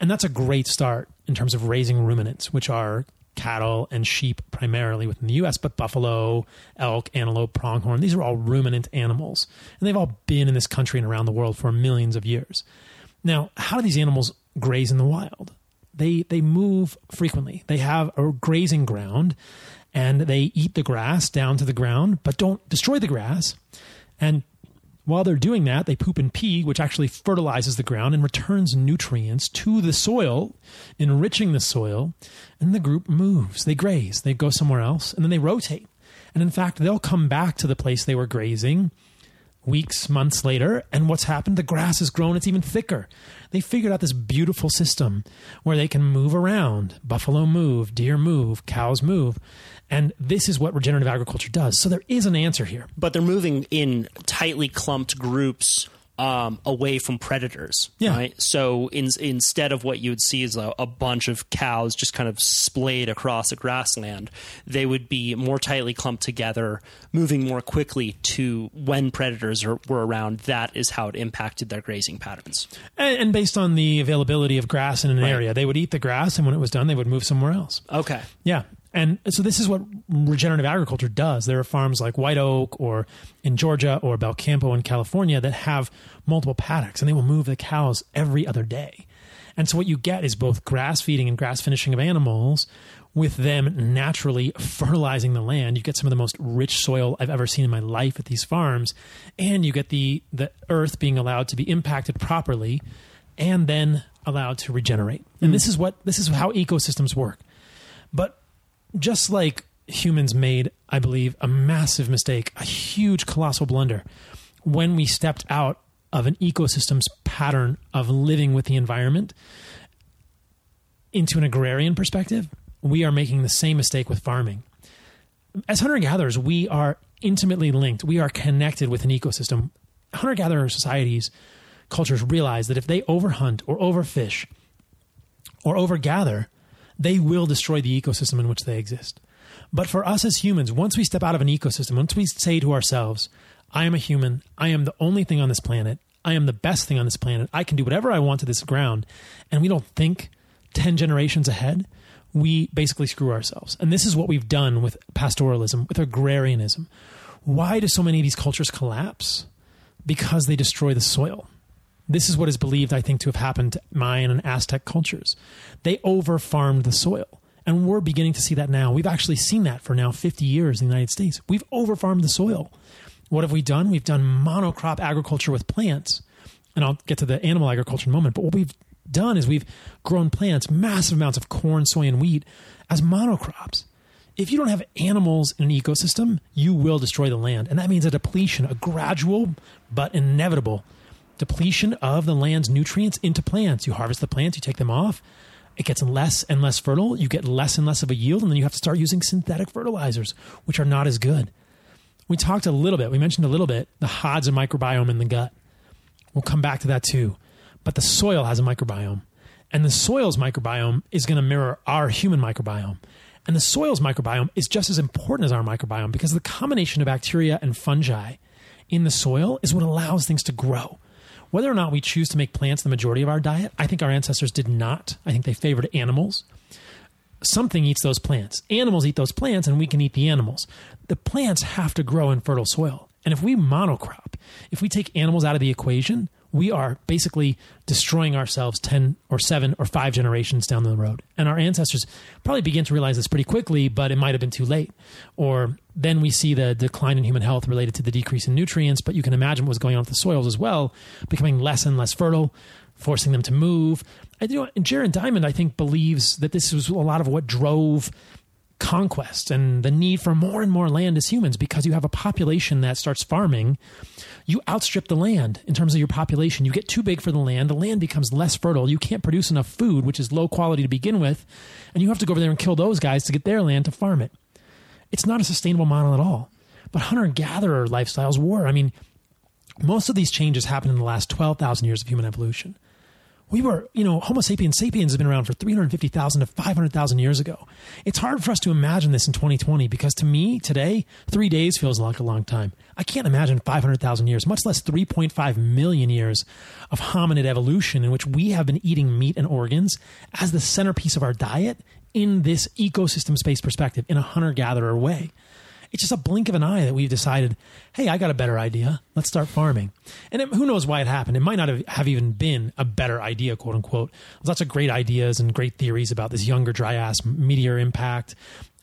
Speaker 3: And that's a great start in terms of raising ruminants, which are cattle and sheep primarily within the US, but buffalo, elk, antelope, pronghorn, these are all ruminant animals. And they've all been in this country and around the world for millions of years. Now, how do these animals graze in the wild? They they move frequently. They have a grazing ground and they eat the grass down to the ground, but don't destroy the grass. And while they're doing that, they poop and pee, which actually fertilizes the ground and returns nutrients to the soil, enriching the soil. And the group moves. They graze. They go somewhere else, and then they rotate. And in fact, they'll come back to the place they were grazing weeks, months later, and what's happened? The grass has grown, it's even thicker. They figured out this beautiful system where they can move around. Buffalo move, deer move, cows move. And this is what regenerative agriculture does. So there is an answer here.
Speaker 2: But they're moving in tightly clumped groups um, away from predators.
Speaker 3: Yeah.
Speaker 2: Right. So in, instead of what you would see is a, a, bunch of cows just kind of splayed across a grassland, they would be more tightly clumped together, moving more quickly to when predators are, were around. That is how it impacted their grazing patterns.
Speaker 3: And, and based on the availability of grass in an right. area, they would eat the grass, and when it was done, they would move somewhere else.
Speaker 2: Okay.
Speaker 3: Yeah. And so this is what regenerative agriculture does. There are farms like White Oak or in Georgia or Belcampo in California that have multiple paddocks and they will move the cows every other day. And so what you get is both grass feeding and grass finishing of animals with them naturally fertilizing the land. You get some of the most rich soil I've ever seen in my life at these farms and you get the the earth being allowed to be impacted properly and then allowed to regenerate. And mm. this is what this is how ecosystems work. But just like humans made, I believe, a massive mistake, a huge, colossal blunder when we stepped out of an ecosystem's pattern of living with the environment into an agrarian perspective, we are making the same mistake with farming. As hunter gatherers, we are intimately linked. We are connected with an ecosystem. Hunter gatherer societies, cultures realize that if they overhunt or overfish or overgather, they will destroy the ecosystem in which they exist. But for us as humans, once we step out of an ecosystem, once we say to ourselves, I am a human, I am the only thing on this planet, I am the best thing on this planet, I can do whatever I want to this ground, and we don't think 10 generations ahead, we basically screw ourselves. And this is what we've done with pastoralism, with agrarianism. Why do so many of these cultures collapse? Because they destroy the soil. This is what is believed, I think, to have happened to Mayan and Aztec cultures. They over farmed the soil. And we're beginning to see that now. We've actually seen that for now 50 years in the United States. We've over farmed the soil. What have we done? We've done monocrop agriculture with plants. And I'll get to the animal agriculture in a moment. But what we've done is we've grown plants, massive amounts of corn, soy, and wheat as monocrops. If you don't have animals in an ecosystem, you will destroy the land. And that means a depletion, a gradual but inevitable depletion of the land's nutrients into plants. You harvest the plants, you take them off. It gets less and less fertile. You get less and less of a yield, and then you have to start using synthetic fertilizers, which are not as good. We talked a little bit, we mentioned a little bit the Hadza microbiome in the gut. We'll come back to that too. But the soil has a microbiome, and the soil's microbiome is going to mirror our human microbiome. And the soil's microbiome is just as important as our microbiome because the combination of bacteria and fungi in the soil is what allows things to grow. Whether or not we choose to make plants the majority of our diet, I think our ancestors did not. I think they favored animals. Something eats those plants. Animals eat those plants, and we can eat the animals. The plants have to grow in fertile soil. And if we monocrop, if we take animals out of the equation, we are basically destroying ourselves 10 or 7 or 5 generations down the road. And our ancestors probably begin to realize this pretty quickly, but it might have been too late. Or then we see the decline in human health related to the decrease in nutrients, but you can imagine what was going on with the soils as well, becoming less and less fertile, forcing them to move. And, you know, Jared Diamond, I think, believes that this was a lot of what drove conquest and the need for more and more land as humans because you have a population that starts farming you outstrip the land in terms of your population you get too big for the land the land becomes less fertile you can't produce enough food which is low quality to begin with and you have to go over there and kill those guys to get their land to farm it it's not a sustainable model at all but hunter gatherer lifestyles were i mean most of these changes happened in the last 12,000 years of human evolution we were, you know, Homo sapiens sapiens has been around for 350,000 to 500,000 years ago. It's hard for us to imagine this in 2020 because to me, today, three days feels like a long time. I can't imagine 500,000 years, much less 3.5 million years of hominid evolution in which we have been eating meat and organs as the centerpiece of our diet in this ecosystem space perspective in a hunter gatherer way it's just a blink of an eye that we've decided, hey, I got a better idea. Let's start farming. And it, who knows why it happened? It might not have, have even been a better idea, quote unquote. There's lots of great ideas and great theories about this younger dryas meteor impact.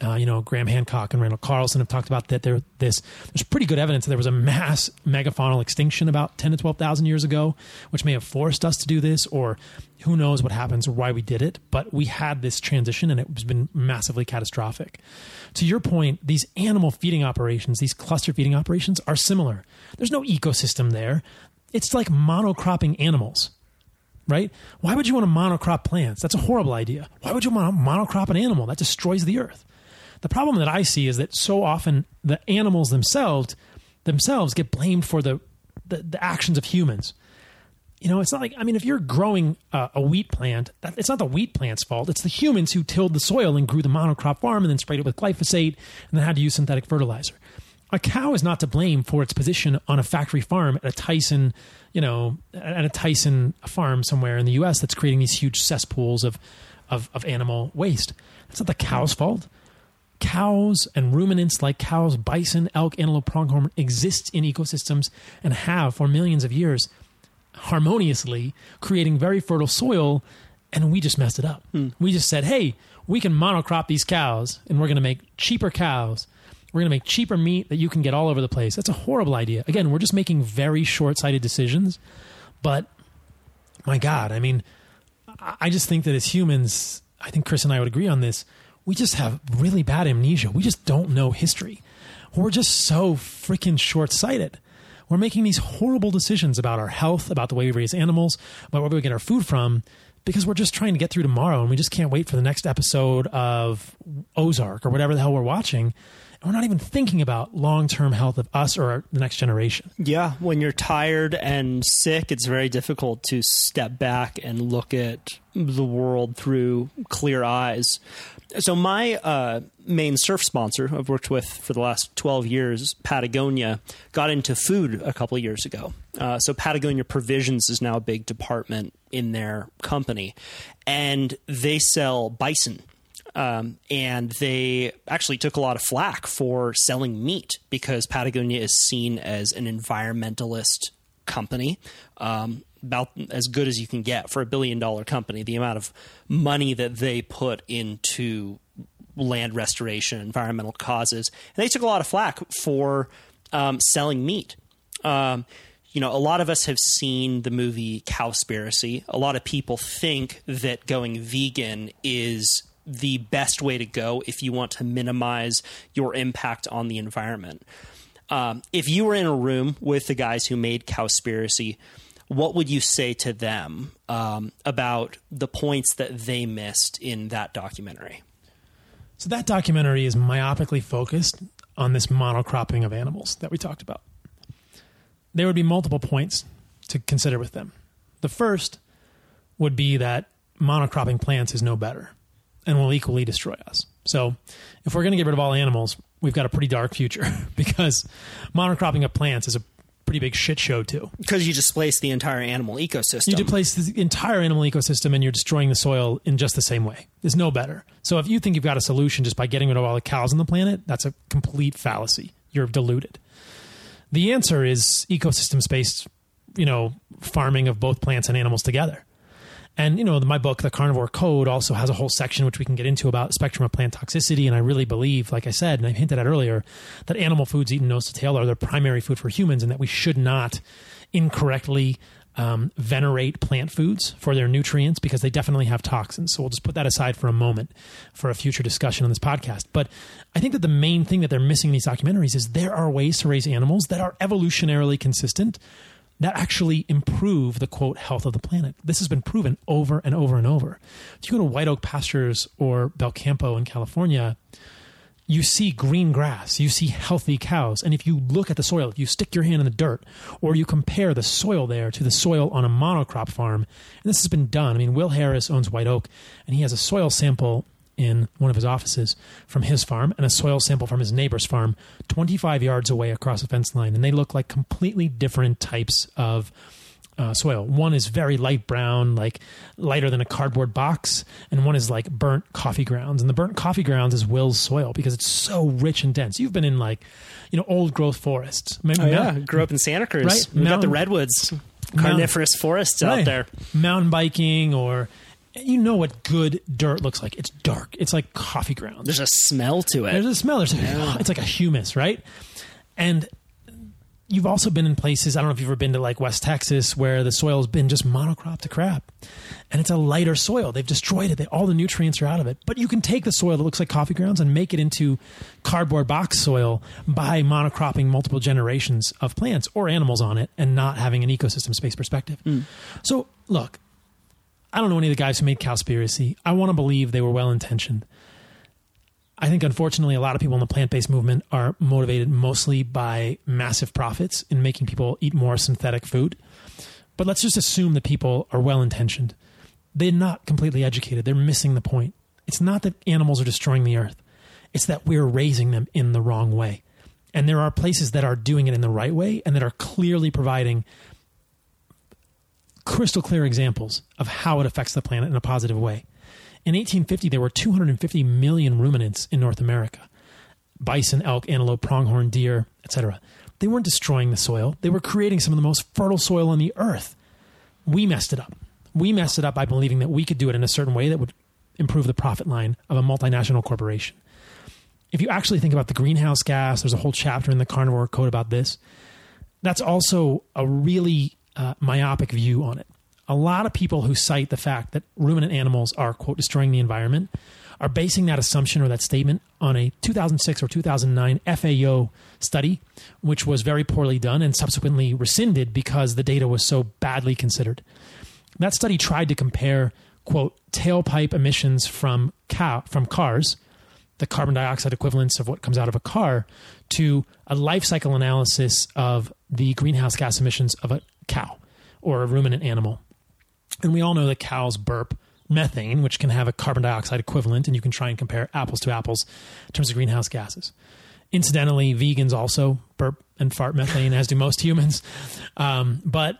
Speaker 3: Uh, you know, Graham Hancock and Randall Carlson have talked about that. There, this there's pretty good evidence that there was a mass megafaunal extinction about ten to twelve thousand years ago, which may have forced us to do this, or who knows what happens or why we did it. But we had this transition, and it has been massively catastrophic. To your point, these animal feeding operations, these cluster feeding operations, are similar. There's no ecosystem there. It's like monocropping animals right? Why would you want to monocrop plants? That's a horrible idea. Why would you want to monocrop an animal? That destroys the earth. The problem that I see is that so often the animals themselves themselves get blamed for the, the, the actions of humans. You know, it's not like I mean, if you're growing a, a wheat plant, that, it's not the wheat plant's fault. It's the humans who tilled the soil and grew the monocrop farm and then sprayed it with glyphosate and then had to use synthetic fertilizer. A cow is not to blame for its position on a factory farm at a Tyson, you know, at a Tyson farm somewhere in the U.S. that's creating these huge cesspools of, of, of animal waste. That's not the cow's fault cows and ruminants like cows, bison, elk, antelope, pronghorn exist in ecosystems and have for millions of years harmoniously, creating very fertile soil. And we just messed it up. Hmm. We just said, hey, we can monocrop these cows and we're going to make cheaper cows. We're going to make cheaper meat that you can get all over the place. That's a horrible idea. Again, we're just making very short sighted decisions. But my God, I mean, I just think that as humans, I think Chris and I would agree on this we just have really bad amnesia. We just don't know history. We're just so freaking short sighted. We're making these horrible decisions about our health, about the way we raise animals, about where we get our food from, because we're just trying to get through tomorrow and we just can't wait for the next episode of Ozark or whatever the hell we're watching. And we're not even thinking about long term health of us or the next generation.
Speaker 2: Yeah. When you're tired and sick, it's very difficult to step back and look at the world through clear eyes. So my uh, main surf sponsor I've worked with for the last 12 years, Patagonia, got into food a couple years ago. Uh, so Patagonia Provisions is now a big department in their company, and they sell bison. Um, and they actually took a lot of flack for selling meat because Patagonia is seen as an environmentalist company. Um, about as good as you can get for a billion dollar company. The amount of money that they put into land restoration, environmental causes, and they took a lot of flack for um, selling meat. Um, you know, a lot of us have seen the movie Cowspiracy. A lot of people think that going vegan is the best way to go if you want to minimize your impact on the environment. Um, if you were in a room with the guys who made Cowspiracy, what would you say to them um, about the points that they missed in that documentary?
Speaker 3: So that documentary is myopically focused on this monocropping of animals that we talked about. There would be multiple points to consider with them. The first would be that monocropping plants is no better and will equally destroy us. So, if we're going to get rid of all animals, we've got a pretty dark future because monocropping of plants is a pretty big shit show too.
Speaker 2: Because you displace the entire animal ecosystem.
Speaker 3: You displace the entire animal ecosystem and you're destroying the soil in just the same way. There's no better. So if you think you've got a solution just by getting rid of all the cows on the planet, that's a complete fallacy. You're deluded. The answer is ecosystem based, you know, farming of both plants and animals together. And you know, my book, The Carnivore Code, also has a whole section which we can get into about spectrum of plant toxicity. And I really believe, like I said, and I hinted at earlier, that animal foods eaten nose to tail are the primary food for humans, and that we should not incorrectly um, venerate plant foods for their nutrients because they definitely have toxins. So we'll just put that aside for a moment for a future discussion on this podcast. But I think that the main thing that they're missing in these documentaries is there are ways to raise animals that are evolutionarily consistent that actually improve the quote health of the planet. This has been proven over and over and over. If you go to White Oak Pastures or Belcampo in California, you see green grass, you see healthy cows. And if you look at the soil, if you stick your hand in the dirt or you compare the soil there to the soil on a monocrop farm, and this has been done. I mean, Will Harris owns White Oak and he has a soil sample in one of his offices from his farm and a soil sample from his neighbor's farm 25 yards away across a fence line. And they look like completely different types of uh, soil. One is very light brown, like lighter than a cardboard box, and one is like burnt coffee grounds. And the burnt coffee grounds is Will's soil because it's so rich and dense. You've been in like, you know, old growth forests.
Speaker 2: Oh, yeah. Grew up in Santa Cruz.
Speaker 3: Right.
Speaker 2: We got the redwoods, carnivorous forests out
Speaker 3: Right.
Speaker 2: there.
Speaker 3: Mountain biking or. You know what good dirt looks like. It's dark. It's like coffee grounds.
Speaker 2: There's a smell to it.
Speaker 3: There's a smell. There's a, it's like a humus, right? And you've also been in places. I don't know if you've ever been to like West Texas where the soil has been just monocrop to crap, and it's a lighter soil. They've destroyed it. They, all the nutrients are out of it. But you can take the soil that looks like coffee grounds and make it into cardboard box soil by monocropping multiple generations of plants or animals on it, and not having an ecosystem space perspective. Hmm. So look. I don't know any of the guys who made Cowspiracy. I want to believe they were well intentioned. I think unfortunately a lot of people in the plant-based movement are motivated mostly by massive profits in making people eat more synthetic food. But let's just assume that people are well intentioned. They're not completely educated. They're missing the point. It's not that animals are destroying the earth. It's that we're raising them in the wrong way. And there are places that are doing it in the right way and that are clearly providing crystal clear examples of how it affects the planet in a positive way. In 1850, there were 250 million ruminants in North America bison, elk, antelope, pronghorn, deer, etc. They weren't destroying the soil, they were creating some of the most fertile soil on the earth. We messed it up. We messed it up by believing that we could do it in a certain way that would improve the profit line of a multinational corporation. If you actually think about the greenhouse gas, there's a whole chapter in the carnivore code about this. That's also a really uh, myopic view on it. A lot of people who cite the fact that ruminant animals are, quote, destroying the environment are basing that assumption or that statement on a 2006 or 2009 FAO study, which was very poorly done and subsequently rescinded because the data was so badly considered. That study tried to compare, quote, tailpipe emissions from cow from cars, the carbon dioxide equivalents of what comes out of a car, to a life cycle analysis of the greenhouse gas emissions of a cow or a ruminant animal. And we all know that cows burp methane, which can have a carbon dioxide equivalent, and you can try and compare apples to apples in terms of greenhouse gases. Incidentally, vegans also burp and fart methane, as do most humans. Um, but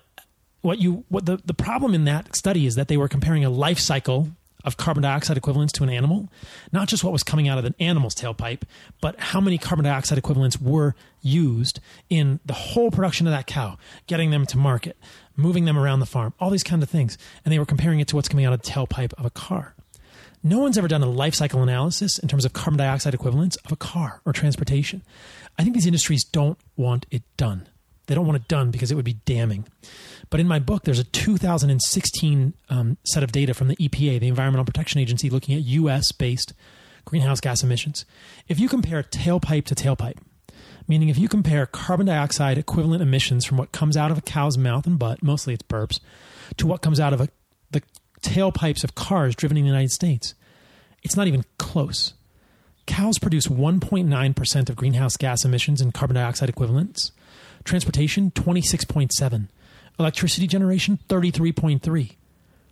Speaker 3: what you what the, the problem in that study is that they were comparing a life cycle of carbon dioxide equivalents to an animal, not just what was coming out of an animal's tailpipe, but how many carbon dioxide equivalents were used in the whole production of that cow, getting them to market, moving them around the farm, all these kind of things. And they were comparing it to what's coming out of the tailpipe of a car. No one's ever done a life cycle analysis in terms of carbon dioxide equivalents of a car or transportation. I think these industries don't want it done. They don't want it done because it would be damning. But in my book, there's a 2016 um, set of data from the EPA, the Environmental Protection Agency, looking at US based greenhouse gas emissions. If you compare tailpipe to tailpipe, meaning if you compare carbon dioxide equivalent emissions from what comes out of a cow's mouth and butt, mostly it's burps, to what comes out of a, the tailpipes of cars driven in the United States, it's not even close. Cows produce 1.9% of greenhouse gas emissions in carbon dioxide equivalents. Transportation, 26.7. Electricity generation, 33.3.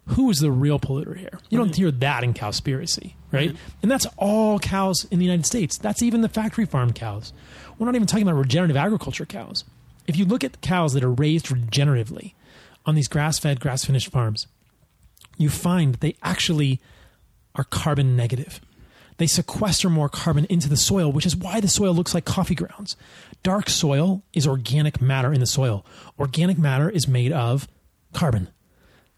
Speaker 3: Who is the real polluter here? You don't hear that in Cowspiracy, right? And that's all cows in the United States. That's even the factory farm cows. We're not even talking about regenerative agriculture cows. If you look at cows that are raised regeneratively on these grass fed, grass finished farms, you find that they actually are carbon negative. They sequester more carbon into the soil, which is why the soil looks like coffee grounds. Dark soil is organic matter in the soil. Organic matter is made of carbon.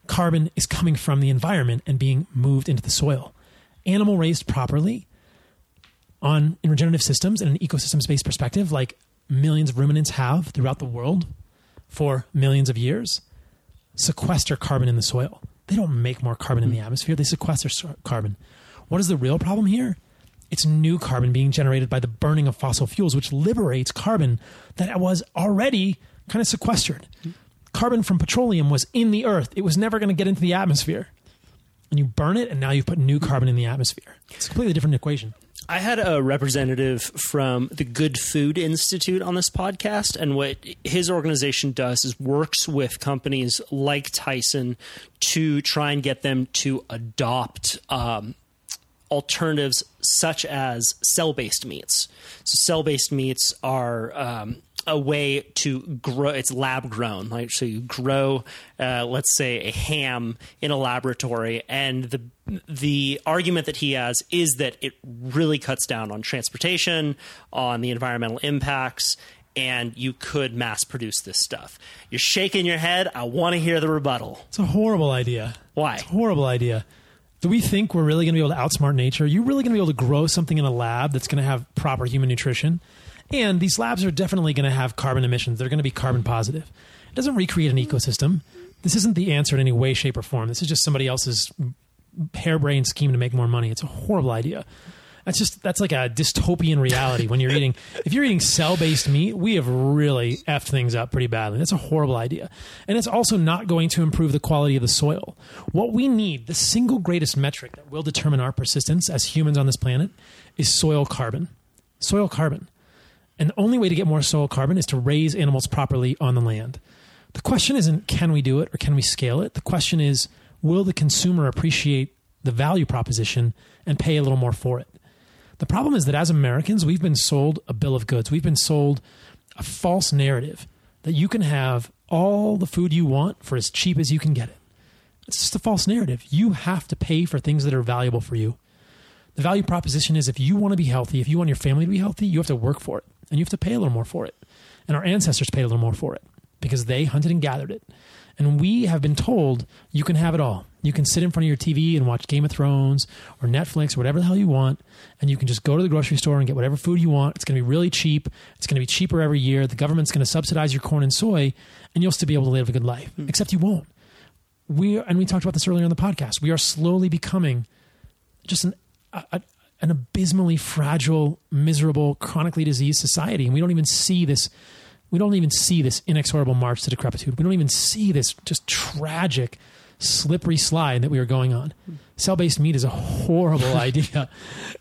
Speaker 3: Carbon is coming from the environment and being moved into the soil. Animal raised properly on in regenerative systems and an ecosystems based perspective, like millions of ruminants have throughout the world for millions of years, sequester carbon in the soil. They don't make more carbon in the hmm. atmosphere, they sequester carbon. What is the real problem here? It's new carbon being generated by the burning of fossil fuels, which liberates carbon that was already kind of sequestered. Carbon from petroleum was in the earth, it was never going to get into the atmosphere. And you burn it, and now you've put new carbon in the atmosphere. It's a completely different equation.
Speaker 2: I had a representative from the Good Food Institute on this podcast, and what his organization does is works with companies like Tyson to try and get them to adopt um, alternatives such as cell based meats. So, cell based meats are um, a way to grow, it's lab grown. Like, so you grow, uh, let's say, a ham in a laboratory, and the the argument that he has is that it really cuts down on transportation, on the environmental impacts, and you could mass produce this stuff. You're shaking your head. I want to hear the rebuttal.
Speaker 3: It's a horrible idea.
Speaker 2: Why?
Speaker 3: It's a horrible idea. Do we think we're really going to be able to outsmart nature? Are you really going to be able to grow something in a lab that's going to have proper human nutrition? And these labs are definitely going to have carbon emissions. They're going to be carbon positive. It doesn't recreate an ecosystem. This isn't the answer in any way, shape, or form. This is just somebody else's harebrained scheme to make more money. It's a horrible idea. That's just that's like a dystopian reality when you're eating if you're eating cell based meat, we have really effed things up pretty badly. That's a horrible idea. And it's also not going to improve the quality of the soil. What we need, the single greatest metric that will determine our persistence as humans on this planet is soil carbon. Soil carbon. And the only way to get more soil carbon is to raise animals properly on the land. The question isn't can we do it or can we scale it? The question is will the consumer appreciate the value proposition and pay a little more for it? The problem is that as Americans, we've been sold a bill of goods. We've been sold a false narrative that you can have all the food you want for as cheap as you can get it. It's just a false narrative. You have to pay for things that are valuable for you. The value proposition is if you want to be healthy, if you want your family to be healthy, you have to work for it and you have to pay a little more for it. And our ancestors paid a little more for it because they hunted and gathered it. And we have been told you can have it all. You can sit in front of your TV and watch Game of Thrones or Netflix or whatever the hell you want. And you can just go to the grocery store and get whatever food you want. It's going to be really cheap. It's going to be cheaper every year. The government's going to subsidize your corn and soy, and you'll still be able to live a good life. Hmm. Except you won't. We and we talked about this earlier on the podcast. We are slowly becoming just an a, a, an abysmally fragile, miserable, chronically diseased society, and we don't even see this. We don't even see this inexorable march to decrepitude. We don't even see this just tragic, slippery slide that we are going on. Cell-based meat is a horrible idea.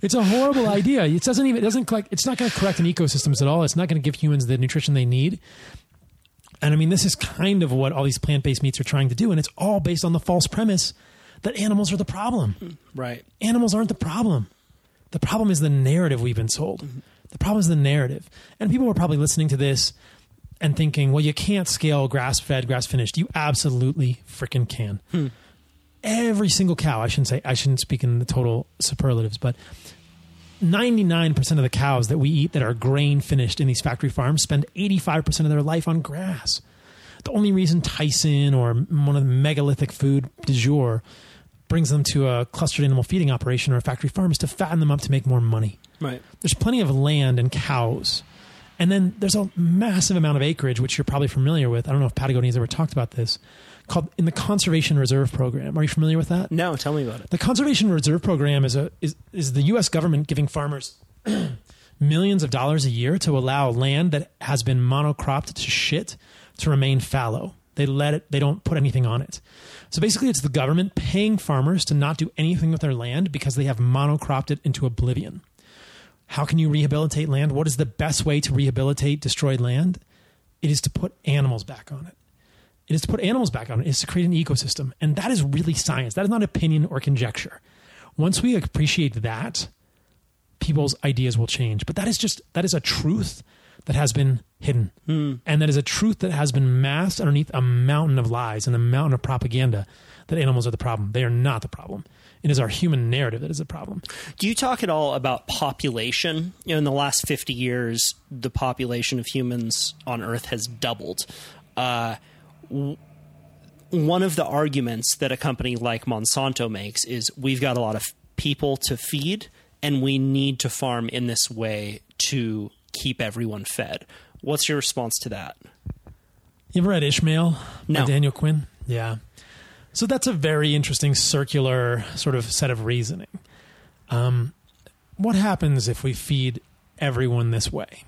Speaker 3: It's a horrible idea. It doesn't even. It doesn't collect. It's not going to correct an ecosystems at all. It's not going to give humans the nutrition they need. And I mean, this is kind of what all these plant-based meats are trying to do, and it's all based on the false premise that animals are the problem mm-hmm.
Speaker 2: Right.
Speaker 3: animals aren't the problem. The problem is the narrative we've been sold. Mm-hmm. The problem is the narrative. And people were probably listening to this and thinking, well, you can't scale grass fed, grass finished. You absolutely freaking can. Hmm. Every single cow, I shouldn't say, I shouldn't speak in the total superlatives, but 99% of the cows that we eat that are grain finished in these factory farms spend 85% of their life on grass. The only reason Tyson or one of the megalithic food du jour brings them to a clustered animal feeding operation or a factory farm is to fatten them up to make more money.
Speaker 2: Right.
Speaker 3: There's plenty of land and cows. And then there's a massive amount of acreage, which you're probably familiar with. I don't know if Patagonia's ever talked about this, called in the Conservation Reserve Program. Are you familiar with that?
Speaker 2: No, tell me about it.
Speaker 3: The Conservation Reserve Program is a is, is the U.S. government giving farmers millions of dollars a year to allow land that has been monocropped to shit to remain fallow. They let it. They don't put anything on it. So basically, it's the government paying farmers to not do anything with their land because they have monocropped it into oblivion. How can you rehabilitate land? What is the best way to rehabilitate destroyed land? It is to put animals back on it. It is to put animals back on it. It is to create an ecosystem. And that is really science. That is not opinion or conjecture. Once we appreciate that, people's ideas will change. But that is just, that is a truth that has been hidden. Hmm. And that is a truth that has been masked underneath a mountain of lies and a mountain of propaganda that animals are the problem. They are not the problem. It is our human narrative that is the problem.
Speaker 2: Do you talk at all about population? You know, in the last 50 years, the population of humans on Earth has doubled. Uh, w- one of the arguments that a company like Monsanto makes is we've got a lot of people to feed and we need to farm in this way to keep everyone fed. What's your response to that?
Speaker 3: You ever read Ishmael
Speaker 2: No.
Speaker 3: by Daniel Quinn? Yeah. So that's a very interesting circular sort of set of reasoning. Um, what happens if we feed everyone this way?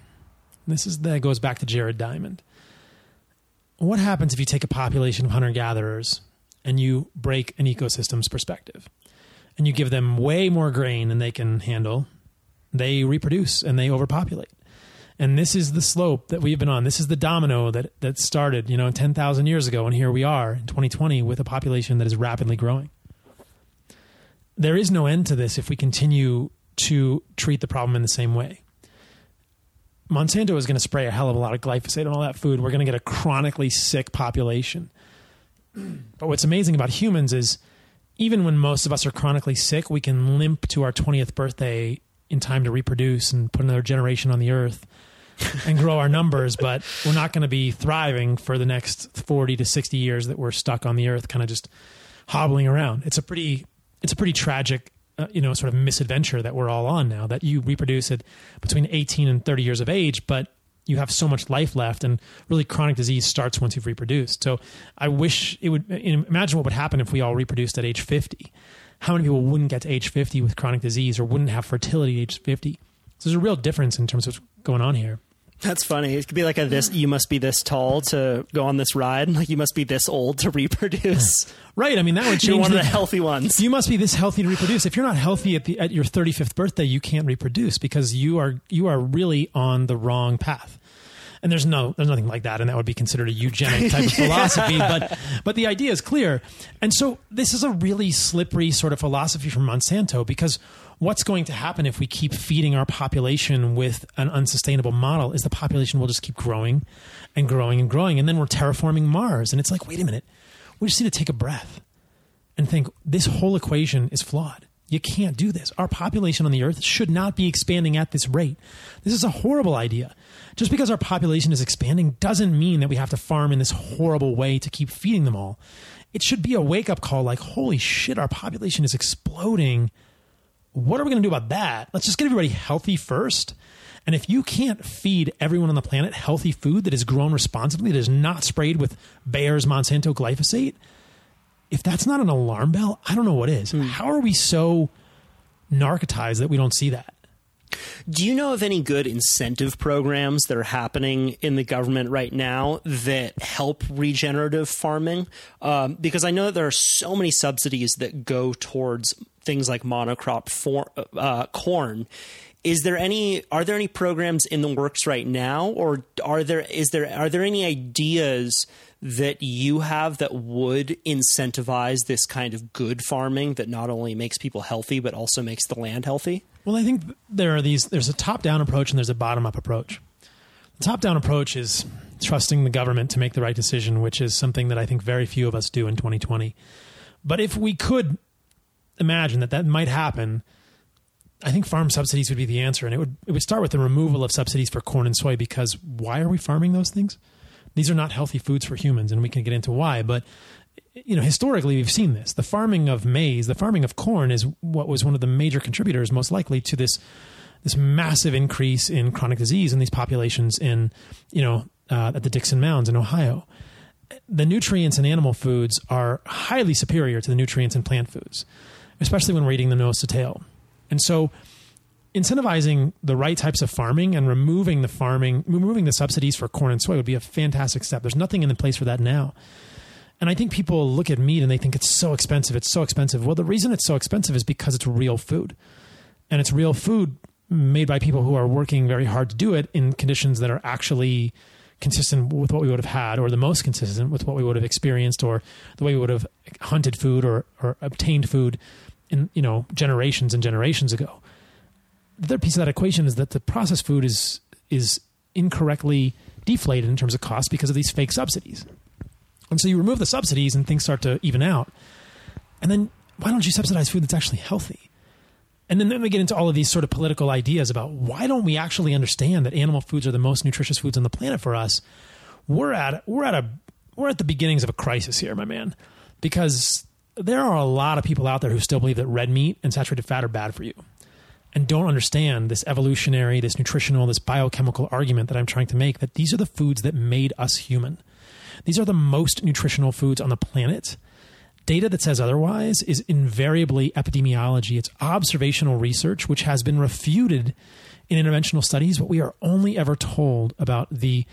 Speaker 3: This is that goes back to Jared Diamond. What happens if you take a population of hunter gatherers and you break an ecosystem's perspective and you give them way more grain than they can handle? They reproduce and they overpopulate. And this is the slope that we've been on. This is the domino that that started, you know, 10,000 years ago and here we are in 2020 with a population that is rapidly growing. There is no end to this if we continue to treat the problem in the same way. Monsanto is going to spray a hell of a lot of glyphosate on all that food. We're going to get a chronically sick population. But what's amazing about humans is even when most of us are chronically sick, we can limp to our 20th birthday in time to reproduce and put another generation on the earth and grow our numbers, but we're not going to be thriving for the next 40 to 60 years that we're stuck on the earth kind of just hobbling around. It's a pretty it's a pretty tragic uh, you know sort of misadventure that we're all on now that you reproduce at between 18 and 30 years of age, but you have so much life left and really chronic disease starts once you've reproduced. So I wish it would imagine what would happen if we all reproduced at age 50 how many people wouldn't get to age 50 with chronic disease or wouldn't have fertility at age 50 so there's a real difference in terms of what's going on here
Speaker 2: That's funny. It could be like a this you must be this tall to go on this ride. Like you must be this old to reproduce.
Speaker 3: right i mean that would
Speaker 2: You're
Speaker 3: change
Speaker 2: one of
Speaker 3: the,
Speaker 2: the healthy ones.
Speaker 3: you must be this healthy to reproduce if you're not healthy at the at your 35th birthday you can't reproduce because you are you are really on the wrong path and there's no there's nothing like that and that would be considered a eugenic type of philosophy but but the idea is clear and so this is a really slippery sort of philosophy from monsanto because what's going to happen if we keep feeding our population with an unsustainable model is the population will just keep growing and growing and growing and then we're terraforming mars and it's like wait a minute we just need to take a breath and think this whole equation is flawed. You can't do this. Our population on the earth should not be expanding at this rate. This is a horrible idea. Just because our population is expanding doesn't mean that we have to farm in this horrible way to keep feeding them all. It should be a wake up call like, holy shit, our population is exploding. What are we going to do about that? Let's just get everybody healthy first. And if you can't feed everyone on the planet healthy food that is grown responsibly, that is not sprayed with Bayer's Monsanto glyphosate, if that's not an alarm bell, I don't know what is. Hmm. How are we so narcotized that we don't see that?
Speaker 2: Do you know of any good incentive programs that are happening in the government right now that help regenerative farming? Um, because I know there are so many subsidies that go towards things like monocrop for, uh, corn. Is there any? Are there any programs in the works right now, or are there? Is there? Are there any ideas that you have that would incentivize this kind of good farming that not only makes people healthy but also makes the land healthy?
Speaker 3: Well, I think there are these. There's a top-down approach and there's a bottom-up approach. The top-down approach is trusting the government to make the right decision, which is something that I think very few of us do in 2020. But if we could imagine that that might happen, I think farm subsidies would be the answer, and it would it would start with the removal of subsidies for corn and soy because why are we farming those things? These are not healthy foods for humans, and we can get into why. But you know, historically, we've seen this. The farming of maize, the farming of corn, is what was one of the major contributors, most likely, to this this massive increase in chronic disease in these populations in you know uh, at the Dickson Mounds in Ohio. The nutrients in animal foods are highly superior to the nutrients in plant foods, especially when we're eating the nose to tail. And so, incentivizing the right types of farming and removing the farming, removing the subsidies for corn and soy would be a fantastic step. There's nothing in the place for that now. And I think people look at meat and they think it's so expensive. It's so expensive. Well, the reason it's so expensive is because it's real food. And it's real food made by people who are working very hard to do it in conditions that are actually consistent with what we would have had or the most consistent with what we would have experienced or the way we would have hunted food or, or obtained food in you know generations and generations ago the other piece of that equation is that the processed food is is incorrectly deflated in terms of cost because of these fake subsidies. And so you remove the subsidies and things start to even out. And then why don't you subsidize food that's actually healthy? And then, then we get into all of these sort of political ideas about why don't we actually understand that animal foods are the most nutritious foods on the planet for us? We're at we're at a we're at the beginnings of a crisis here, my man, because there are a lot of people out there who still believe that red meat and saturated fat are bad for you and don't understand this evolutionary, this nutritional, this biochemical argument that I'm trying to make that these are the foods that made us human. These are the most nutritional foods on the planet. Data that says otherwise is invariably epidemiology. It's observational research, which has been refuted in interventional studies, but we are only ever told about the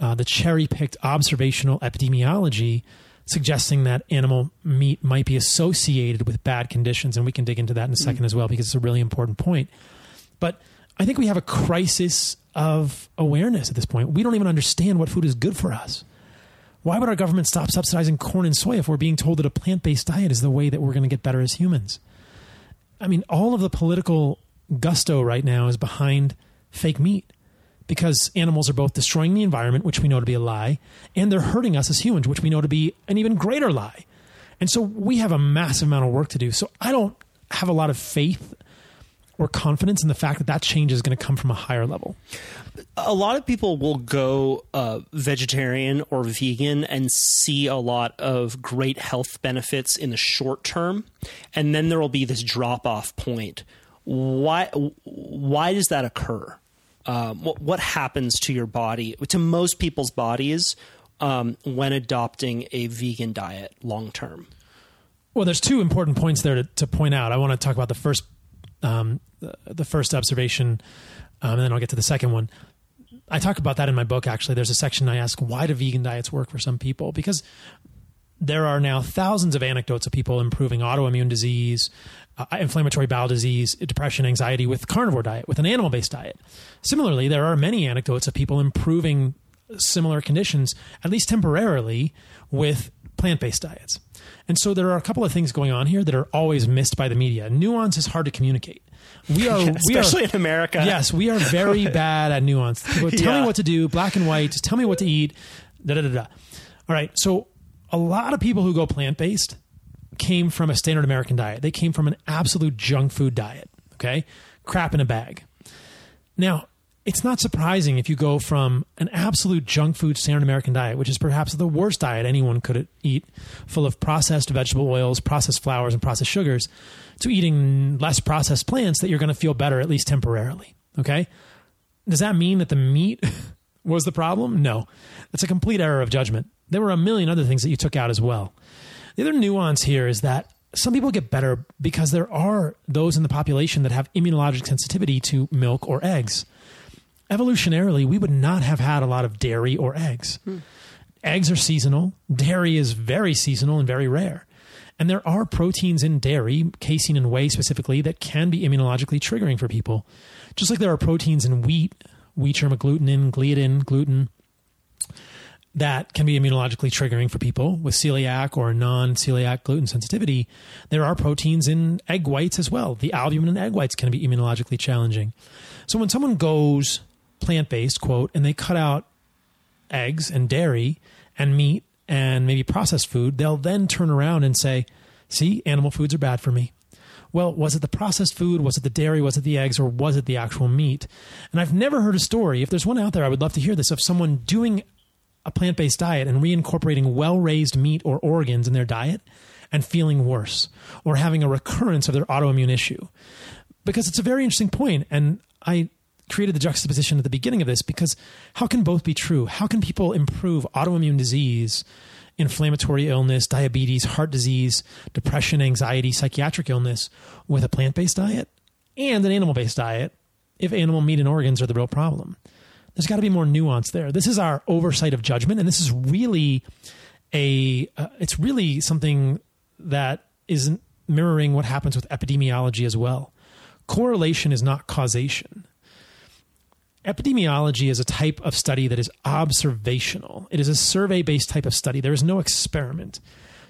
Speaker 3: uh, the cherry picked observational epidemiology suggesting that animal meat might be associated with bad conditions. And we can dig into that in a second mm. as well because it's a really important point. But I think we have a crisis of awareness at this point. We don't even understand what food is good for us. Why would our government stop subsidizing corn and soy if we're being told that a plant based diet is the way that we're going to get better as humans? I mean, all of the political gusto right now is behind fake meat because animals are both destroying the environment, which we know to be a lie, and they're hurting us as humans, which we know to be an even greater lie. And so we have a massive amount of work to do. So I don't have a lot of faith or confidence in the fact that that change is going to come from a higher level.
Speaker 2: A lot of people will go uh, vegetarian or vegan and see a lot of great health benefits in the short term, and then there will be this drop off point. Why? Why does that occur? Um, what, what happens to your body, to most people's bodies, um, when adopting a vegan diet long term?
Speaker 3: Well, there's two important points there to, to, point out. I want to talk about the first, um, the, the, first observation, um, and then I'll get to the second one. I talk about that in my book. Actually, there's a section I ask why do vegan diets work for some people because there are now thousands of anecdotes of people improving autoimmune disease, uh, inflammatory bowel disease, depression, anxiety with carnivore diet, with an animal based diet. Similarly, there are many anecdotes of people improving similar conditions, at least temporarily, with plant based diets. And so there are a couple of things going on here that are always missed by the media. Nuance is hard to communicate.
Speaker 2: We are, especially we are, in America.
Speaker 3: Yes, we are very bad at nuance. People tell yeah. me what to do, black and white. Just tell me what to eat. Da da da da. All right. So a lot of people who go plant based came from a standard American diet. They came from an absolute junk food diet, okay? Crap in a bag. Now, it's not surprising if you go from an absolute junk food standard American diet, which is perhaps the worst diet anyone could eat, full of processed vegetable oils, processed flours, and processed sugars, to eating less processed plants that you're going to feel better, at least temporarily. Okay? Does that mean that the meat was the problem? No. That's a complete error of judgment. There were a million other things that you took out as well. The other nuance here is that some people get better because there are those in the population that have immunologic sensitivity to milk or eggs. Evolutionarily, we would not have had a lot of dairy or eggs. Hmm. Eggs are seasonal, dairy is very seasonal and very rare. And there are proteins in dairy, casein and whey specifically, that can be immunologically triggering for people. Just like there are proteins in wheat, wheat germ agglutinin, gliadin, gluten, that can be immunologically triggering for people with celiac or non celiac gluten sensitivity. There are proteins in egg whites as well. The albumin in egg whites can be immunologically challenging. So when someone goes plant based, quote, and they cut out eggs and dairy and meat and maybe processed food, they'll then turn around and say, see, animal foods are bad for me. Well, was it the processed food? Was it the dairy? Was it the eggs? Or was it the actual meat? And I've never heard a story. If there's one out there, I would love to hear this of someone doing a plant based diet and reincorporating well raised meat or organs in their diet and feeling worse or having a recurrence of their autoimmune issue. Because it's a very interesting point, and I created the juxtaposition at the beginning of this because how can both be true? How can people improve autoimmune disease, inflammatory illness, diabetes, heart disease, depression, anxiety, psychiatric illness with a plant based diet and an animal based diet if animal meat and organs are the real problem? There's got to be more nuance there. This is our oversight of judgment, and this is really a. Uh, it's really something that isn't mirroring what happens with epidemiology as well. Correlation is not causation. Epidemiology is a type of study that is observational. It is a survey based type of study. There is no experiment.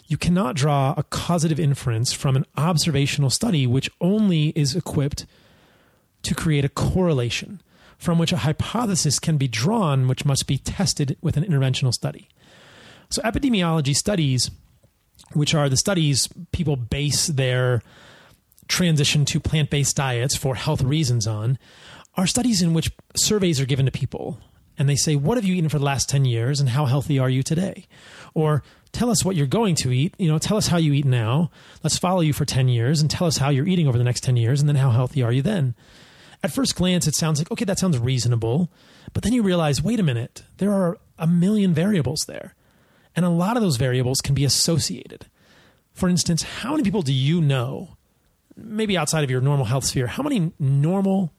Speaker 3: You cannot draw a causative inference from an observational study, which only is equipped to create a correlation from which a hypothesis can be drawn, which must be tested with an interventional study. So, epidemiology studies, which are the studies people base their transition to plant based diets for health reasons on, are studies in which surveys are given to people and they say, What have you eaten for the last 10 years and how healthy are you today? Or tell us what you're going to eat. You know, tell us how you eat now. Let's follow you for 10 years and tell us how you're eating over the next 10 years and then how healthy are you then? At first glance, it sounds like, okay, that sounds reasonable. But then you realize, wait a minute, there are a million variables there. And a lot of those variables can be associated. For instance, how many people do you know, maybe outside of your normal health sphere, how many normal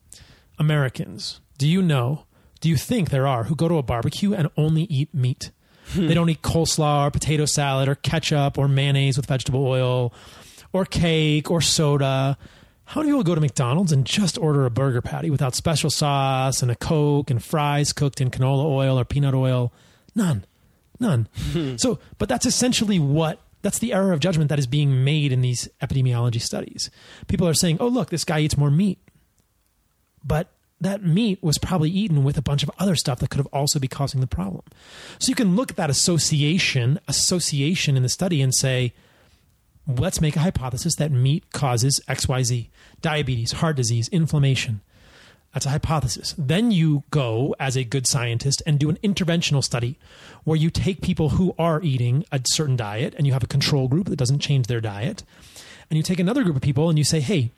Speaker 3: Americans do you know, do you think there are who go to a barbecue and only eat meat? Hmm. they don't eat coleslaw or potato salad or ketchup or mayonnaise with vegetable oil or cake or soda. How many people go to McDonald's and just order a burger patty without special sauce and a Coke and fries cooked in canola oil or peanut oil? None. None. so, but that's essentially what that's the error of judgment that is being made in these epidemiology studies. People are saying, "Oh, look, this guy eats more meat." But that meat was probably eaten with a bunch of other stuff that could have also be causing the problem. So you can look at that association, association in the study and say, let's make a hypothesis that meat causes XYZ, diabetes, heart disease, inflammation. That's a hypothesis. Then you go as a good scientist and do an interventional study where you take people who are eating a certain diet and you have a control group that doesn't change their diet. And you take another group of people and you say, hey,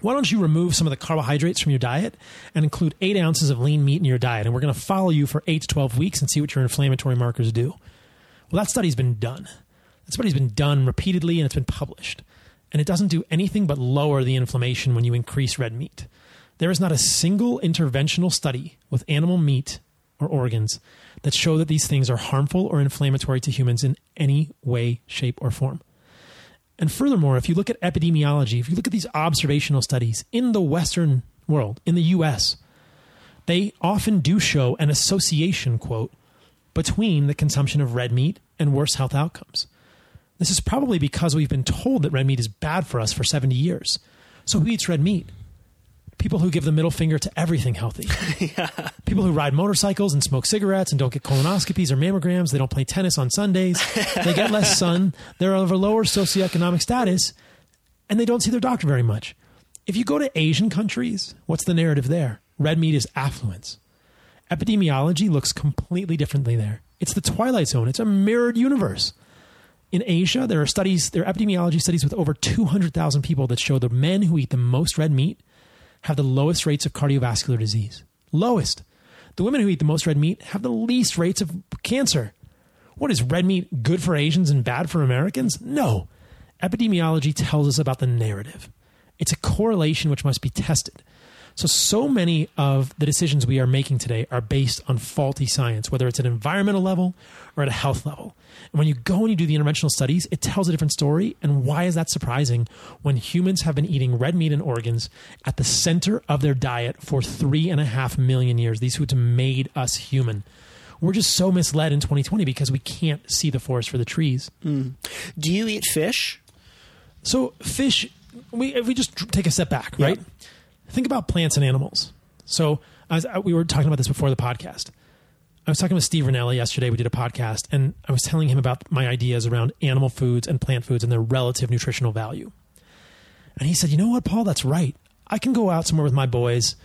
Speaker 3: why don't you remove some of the carbohydrates from your diet and include eight ounces of lean meat in your diet? And we're going to follow you for eight to 12 weeks and see what your inflammatory markers do. Well, that study's been done. That study's been done repeatedly and it's been published. And it doesn't do anything but lower the inflammation when you increase red meat. There is not a single interventional study with animal meat or organs that show that these things are harmful or inflammatory to humans in any way, shape, or form. And furthermore, if you look at epidemiology, if you look at these observational studies in the Western world, in the US, they often do show an association, quote, between the consumption of red meat and worse health outcomes. This is probably because we've been told that red meat is bad for us for 70 years. So who eats red meat? people who give the middle finger to everything healthy. yeah. People who ride motorcycles and smoke cigarettes and don't get colonoscopies or mammograms. They don't play tennis on Sundays. they get less sun. They're of a lower socioeconomic status and they don't see their doctor very much. If you go to Asian countries, what's the narrative there? Red meat is affluence. Epidemiology looks completely differently there. It's the twilight zone. It's a mirrored universe. In Asia, there are studies, there are epidemiology studies with over 200,000 people that show the men who eat the most red meat have the lowest rates of cardiovascular disease. Lowest. The women who eat the most red meat have the least rates of cancer. What is red meat good for Asians and bad for Americans? No. Epidemiology tells us about the narrative. It's a correlation which must be tested. So, so many of the decisions we are making today are based on faulty science, whether it's at an environmental level or at a health level. And when you go and you do the interventional studies, it tells a different story. And why is that surprising when humans have been eating red meat and organs at the center of their diet for three and a half million years? These foods made us human. We're just so misled in 2020 because we can't see the forest for the trees.
Speaker 4: Mm. Do you eat fish?
Speaker 3: So, fish, we, if we just take a step back, right? Think about plants and animals. So was, uh, we were talking about this before the podcast. I was talking with Steve Rinella yesterday. We did a podcast, and I was telling him about my ideas around animal foods and plant foods and their relative nutritional value. And he said, "You know what, Paul? That's right. I can go out somewhere with my boys,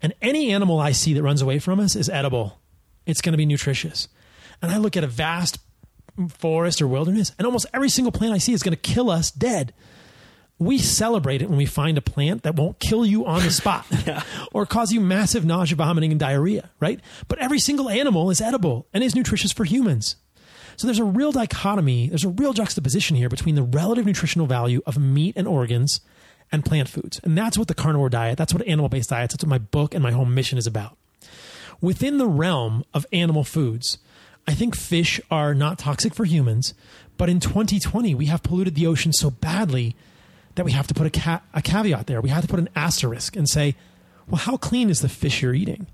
Speaker 3: and any animal I see that runs away from us is edible. It's going to be nutritious. And I look at a vast forest or wilderness, and almost every single plant I see is going to kill us dead." We celebrate it when we find a plant that won't kill you on the spot yeah. or cause you massive nausea, vomiting, and diarrhea, right? But every single animal is edible and is nutritious for humans. So there's a real dichotomy, there's a real juxtaposition here between the relative nutritional value of meat and organs and plant foods. And that's what the carnivore diet, that's what animal based diets, that's what my book and my whole mission is about. Within the realm of animal foods, I think fish are not toxic for humans, but in 2020, we have polluted the ocean so badly that we have to put a, ca- a caveat there. We have to put an asterisk and say, well, how clean is the fish you're eating?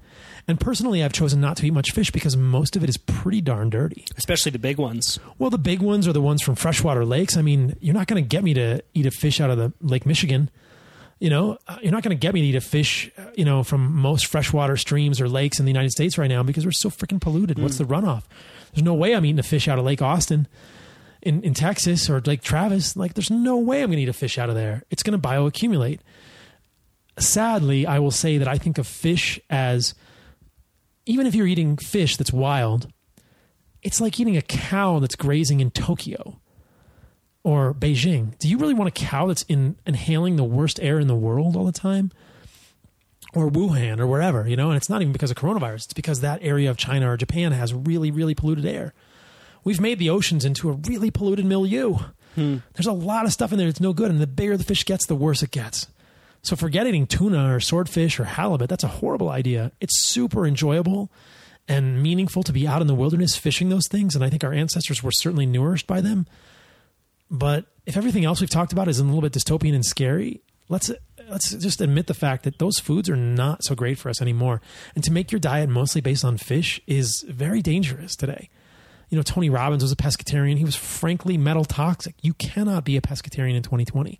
Speaker 3: And personally, I've chosen not to eat much fish because most of it is pretty darn dirty.
Speaker 4: Especially the big ones.
Speaker 3: Well, the big ones are the ones from freshwater lakes. I mean, you're not going to get me to eat a fish out of the Lake Michigan. You know, uh, you're not going to get me to eat a fish, uh, you know, from most freshwater streams or lakes in the United States right now because we're so freaking polluted. Mm. What's the runoff? There's no way I'm eating a fish out of Lake Austin in, in Texas or Lake Travis, like there's no way I'm going to eat a fish out of there. It's going to bioaccumulate. Sadly, I will say that I think of fish as even if you're eating fish that's wild, it's like eating a cow that's grazing in Tokyo or Beijing. Do you really want a cow that's in, inhaling the worst air in the world all the time? Or Wuhan or wherever, you know? And it's not even because of coronavirus, it's because that area of China or Japan has really, really polluted air. We've made the oceans into a really polluted milieu. Hmm. There's a lot of stuff in there that's no good, and the bigger the fish gets, the worse it gets. So forget eating tuna or swordfish or halibut. That's a horrible idea. It's super enjoyable and meaningful to be out in the wilderness fishing those things, and I think our ancestors were certainly nourished by them. But if everything else we've talked about is a little bit dystopian and scary, let's let's just admit the fact that those foods are not so great for us anymore. And to make your diet mostly based on fish is very dangerous today. You know, Tony Robbins was a pescatarian. He was frankly metal toxic. You cannot be a pescatarian in 2020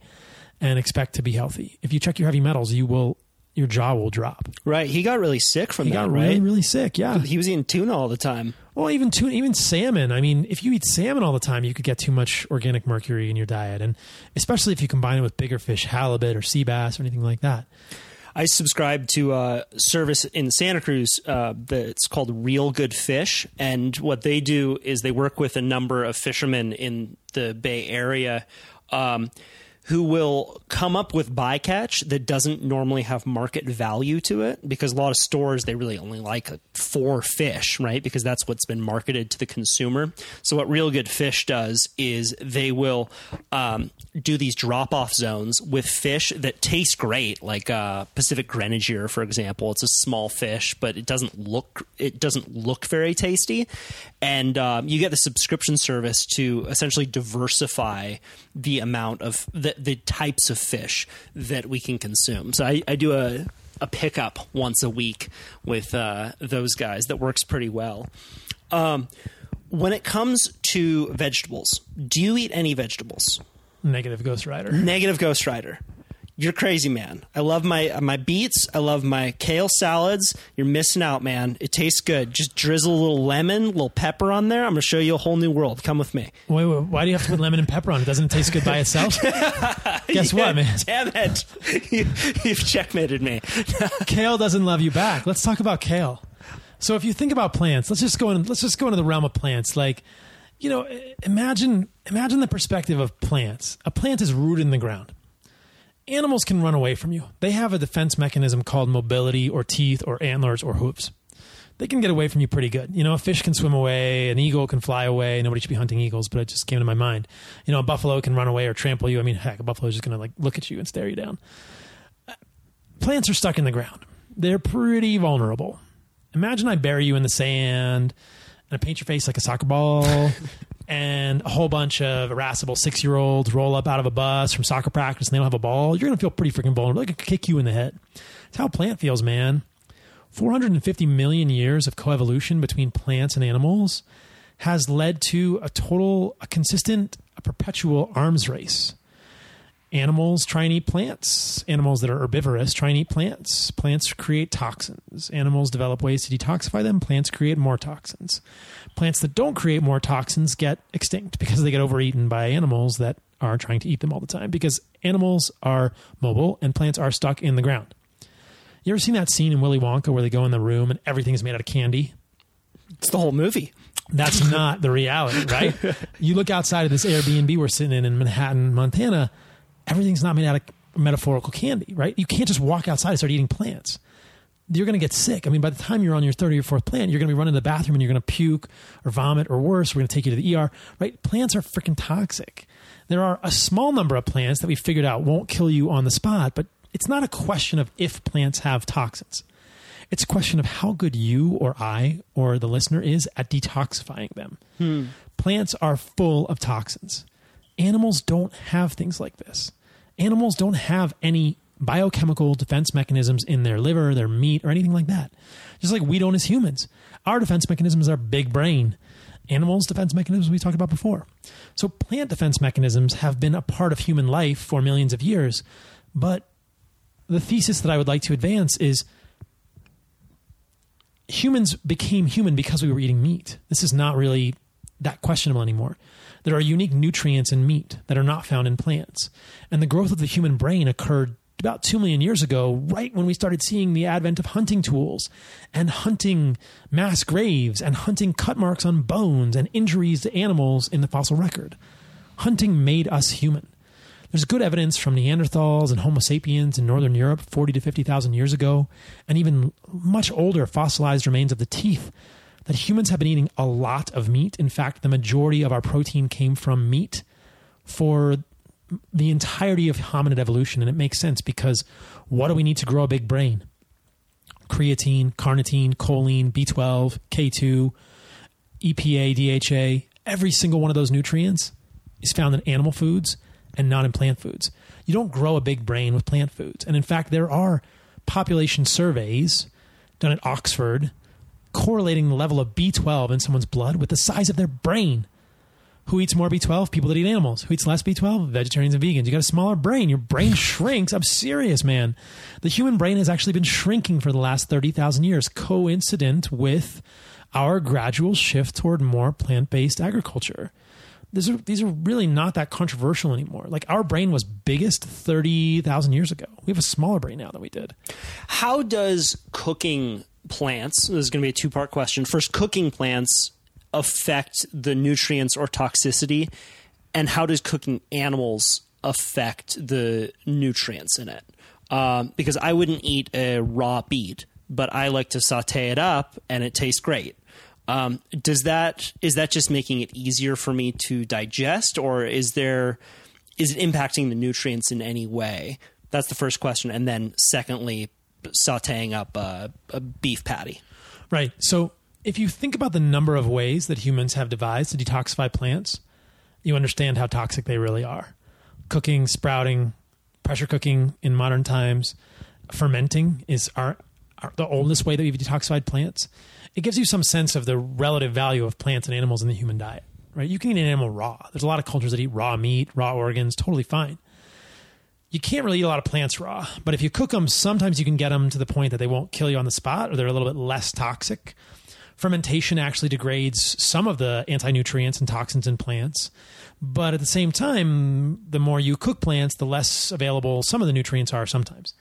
Speaker 3: and expect to be healthy. If you check your heavy metals, you will your jaw will drop.
Speaker 2: Right. He got really sick from
Speaker 3: He
Speaker 2: that,
Speaker 3: got
Speaker 2: right?
Speaker 3: really, really sick. Yeah.
Speaker 2: He was eating tuna all the time.
Speaker 3: Well, even tuna, even salmon. I mean, if you eat salmon all the time, you could get too much organic mercury in your diet, and especially if you combine it with bigger fish, halibut or sea bass or anything like that.
Speaker 2: I subscribe to a service in Santa Cruz uh, that's called Real Good Fish, and what they do is they work with a number of fishermen in the Bay Area. Um, who will come up with bycatch that doesn't normally have market value to it because a lot of stores they really only like four fish right? Because that's what's been marketed to the consumer. So what real good fish does is they will um, do these drop off zones with fish that taste great like uh, pacific grenadier for example. It's a small fish but it doesn't look it doesn't look very tasty. And um, you get the subscription service to essentially diversify the amount of the, the types of fish that we can consume. So I, I do a a pickup once a week with uh, those guys that works pretty well. Um, when it comes to vegetables, do you eat any vegetables?
Speaker 3: Negative Ghost Rider.
Speaker 2: Negative Ghost Rider. You're crazy, man. I love my uh, my beets. I love my kale salads. You're missing out, man. It tastes good. Just drizzle a little lemon, a little pepper on there. I'm going to show you a whole new world. Come with me.
Speaker 3: Wait, wait, why do you have to put lemon and pepper on it? Doesn't it taste good by itself? Guess what, man?
Speaker 2: Damn it. you, you've checkmated me.
Speaker 3: kale doesn't love you back. Let's talk about kale. So if you think about plants, let's just go in, let's just go into the realm of plants. Like, you know, imagine imagine the perspective of plants. A plant is rooted in the ground. Animals can run away from you. They have a defense mechanism called mobility or teeth or antlers or hooves. They can get away from you pretty good. You know, a fish can swim away, an eagle can fly away. Nobody should be hunting eagles, but it just came to my mind. You know, a buffalo can run away or trample you. I mean, heck, a buffalo is just going to like look at you and stare you down. Uh, plants are stuck in the ground. They're pretty vulnerable. Imagine I bury you in the sand and I paint your face like a soccer ball and a whole bunch of irascible six year olds roll up out of a bus from soccer practice and they don't have a ball. You're going to feel pretty freaking vulnerable. They could kick you in the head. It's how plant feels, man. 450 million years of coevolution between plants and animals has led to a total, a consistent, a perpetual arms race. Animals try and eat plants. Animals that are herbivorous try and eat plants. Plants create toxins. Animals develop ways to detoxify them. Plants create more toxins. Plants that don't create more toxins get extinct because they get overeaten by animals that are trying to eat them all the time because animals are mobile and plants are stuck in the ground. You ever seen that scene in Willy Wonka where they go in the room and everything is made out of candy?
Speaker 2: It's the whole movie.
Speaker 3: That's not the reality, right? you look outside of this Airbnb we're sitting in in Manhattan, Montana, everything's not made out of metaphorical candy, right? You can't just walk outside and start eating plants. You're going to get sick. I mean, by the time you're on your third or your fourth plant, you're going to be running to the bathroom and you're going to puke or vomit or worse. We're going to take you to the ER, right? Plants are freaking toxic. There are a small number of plants that we figured out won't kill you on the spot, but it's not a question of if plants have toxins. It's a question of how good you or I or the listener is at detoxifying them. Plants are full of toxins. Animals don't have things like this. Animals don't have any biochemical defense mechanisms in their liver, their meat, or anything like that. Just like we don't as humans. Our defense mechanisms are big brain. Animals' defense mechanisms we talked about before. So plant defense mechanisms have been a part of human life for millions of years. But the thesis that I would like to advance is humans became human because we were eating meat. This is not really that questionable anymore. There are unique nutrients in meat that are not found in plants. And the growth of the human brain occurred about 2 million years ago, right when we started seeing the advent of hunting tools and hunting mass graves and hunting cut marks on bones and injuries to animals in the fossil record. Hunting made us human. There's good evidence from Neanderthals and Homo sapiens in northern Europe 40 to 50,000 years ago, and even much older fossilized remains of the teeth, that humans have been eating a lot of meat. In fact, the majority of our protein came from meat for the entirety of hominid evolution. And it makes sense because what do we need to grow a big brain? Creatine, carnitine, choline, B12, K2, EPA, DHA, every single one of those nutrients is found in animal foods and not in plant foods. You don't grow a big brain with plant foods. And in fact, there are population surveys done at Oxford correlating the level of B12 in someone's blood with the size of their brain. Who eats more B12? People that eat animals. Who eats less B12? Vegetarians and vegans. You got a smaller brain. Your brain shrinks. I'm serious, man. The human brain has actually been shrinking for the last 30,000 years, coincident with our gradual shift toward more plant based agriculture. These are, these are really not that controversial anymore. Like our brain was biggest 30,000 years ago. We have a smaller brain now than we did.
Speaker 4: How does cooking plants, this is going to be a two part question. First, cooking plants affect the nutrients or toxicity, and how does cooking animals affect the nutrients in it? Um, because I wouldn't eat a raw beet, but I like to saute it up and it tastes great. Um, does that is that just making it easier for me to digest, or is there is it impacting the nutrients in any way? That's the first question, and then secondly, sautéing up a, a beef patty.
Speaker 3: Right. So if you think about the number of ways that humans have devised to detoxify plants, you understand how toxic they really are. Cooking, sprouting, pressure cooking in modern times, fermenting is our, our, the oldest way that we've detoxified plants. It gives you some sense of the relative value of plants and animals in the human diet. Right? You can eat an animal raw. There's a lot of cultures that eat raw meat, raw organs, totally fine. You can't really eat a lot of plants raw, but if you cook them, sometimes you can get them to the point that they won't kill you on the spot or they're a little bit less toxic fermentation actually degrades some of the anti nutrients and toxins in plants. But at the same time, the more you cook plants, the less available some of the nutrients are sometimes.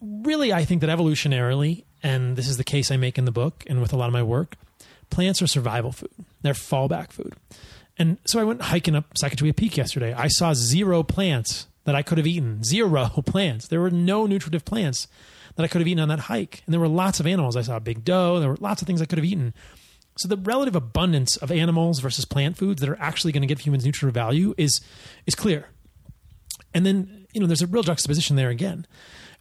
Speaker 3: Really, I think that evolutionarily, and this is the case I make in the book and with a lot of my work, plants are survival food. They're fallback food. And so I went hiking up Sacagawea Peak yesterday. I saw zero plants that I could have eaten. Zero plants. There were no nutritive plants that I could have eaten on that hike. And there were lots of animals. I saw a big doe. There were lots of things I could have eaten. So the relative abundance of animals versus plant foods that are actually going to give humans nutritive value is is clear. And then, you know, there's a real juxtaposition there again.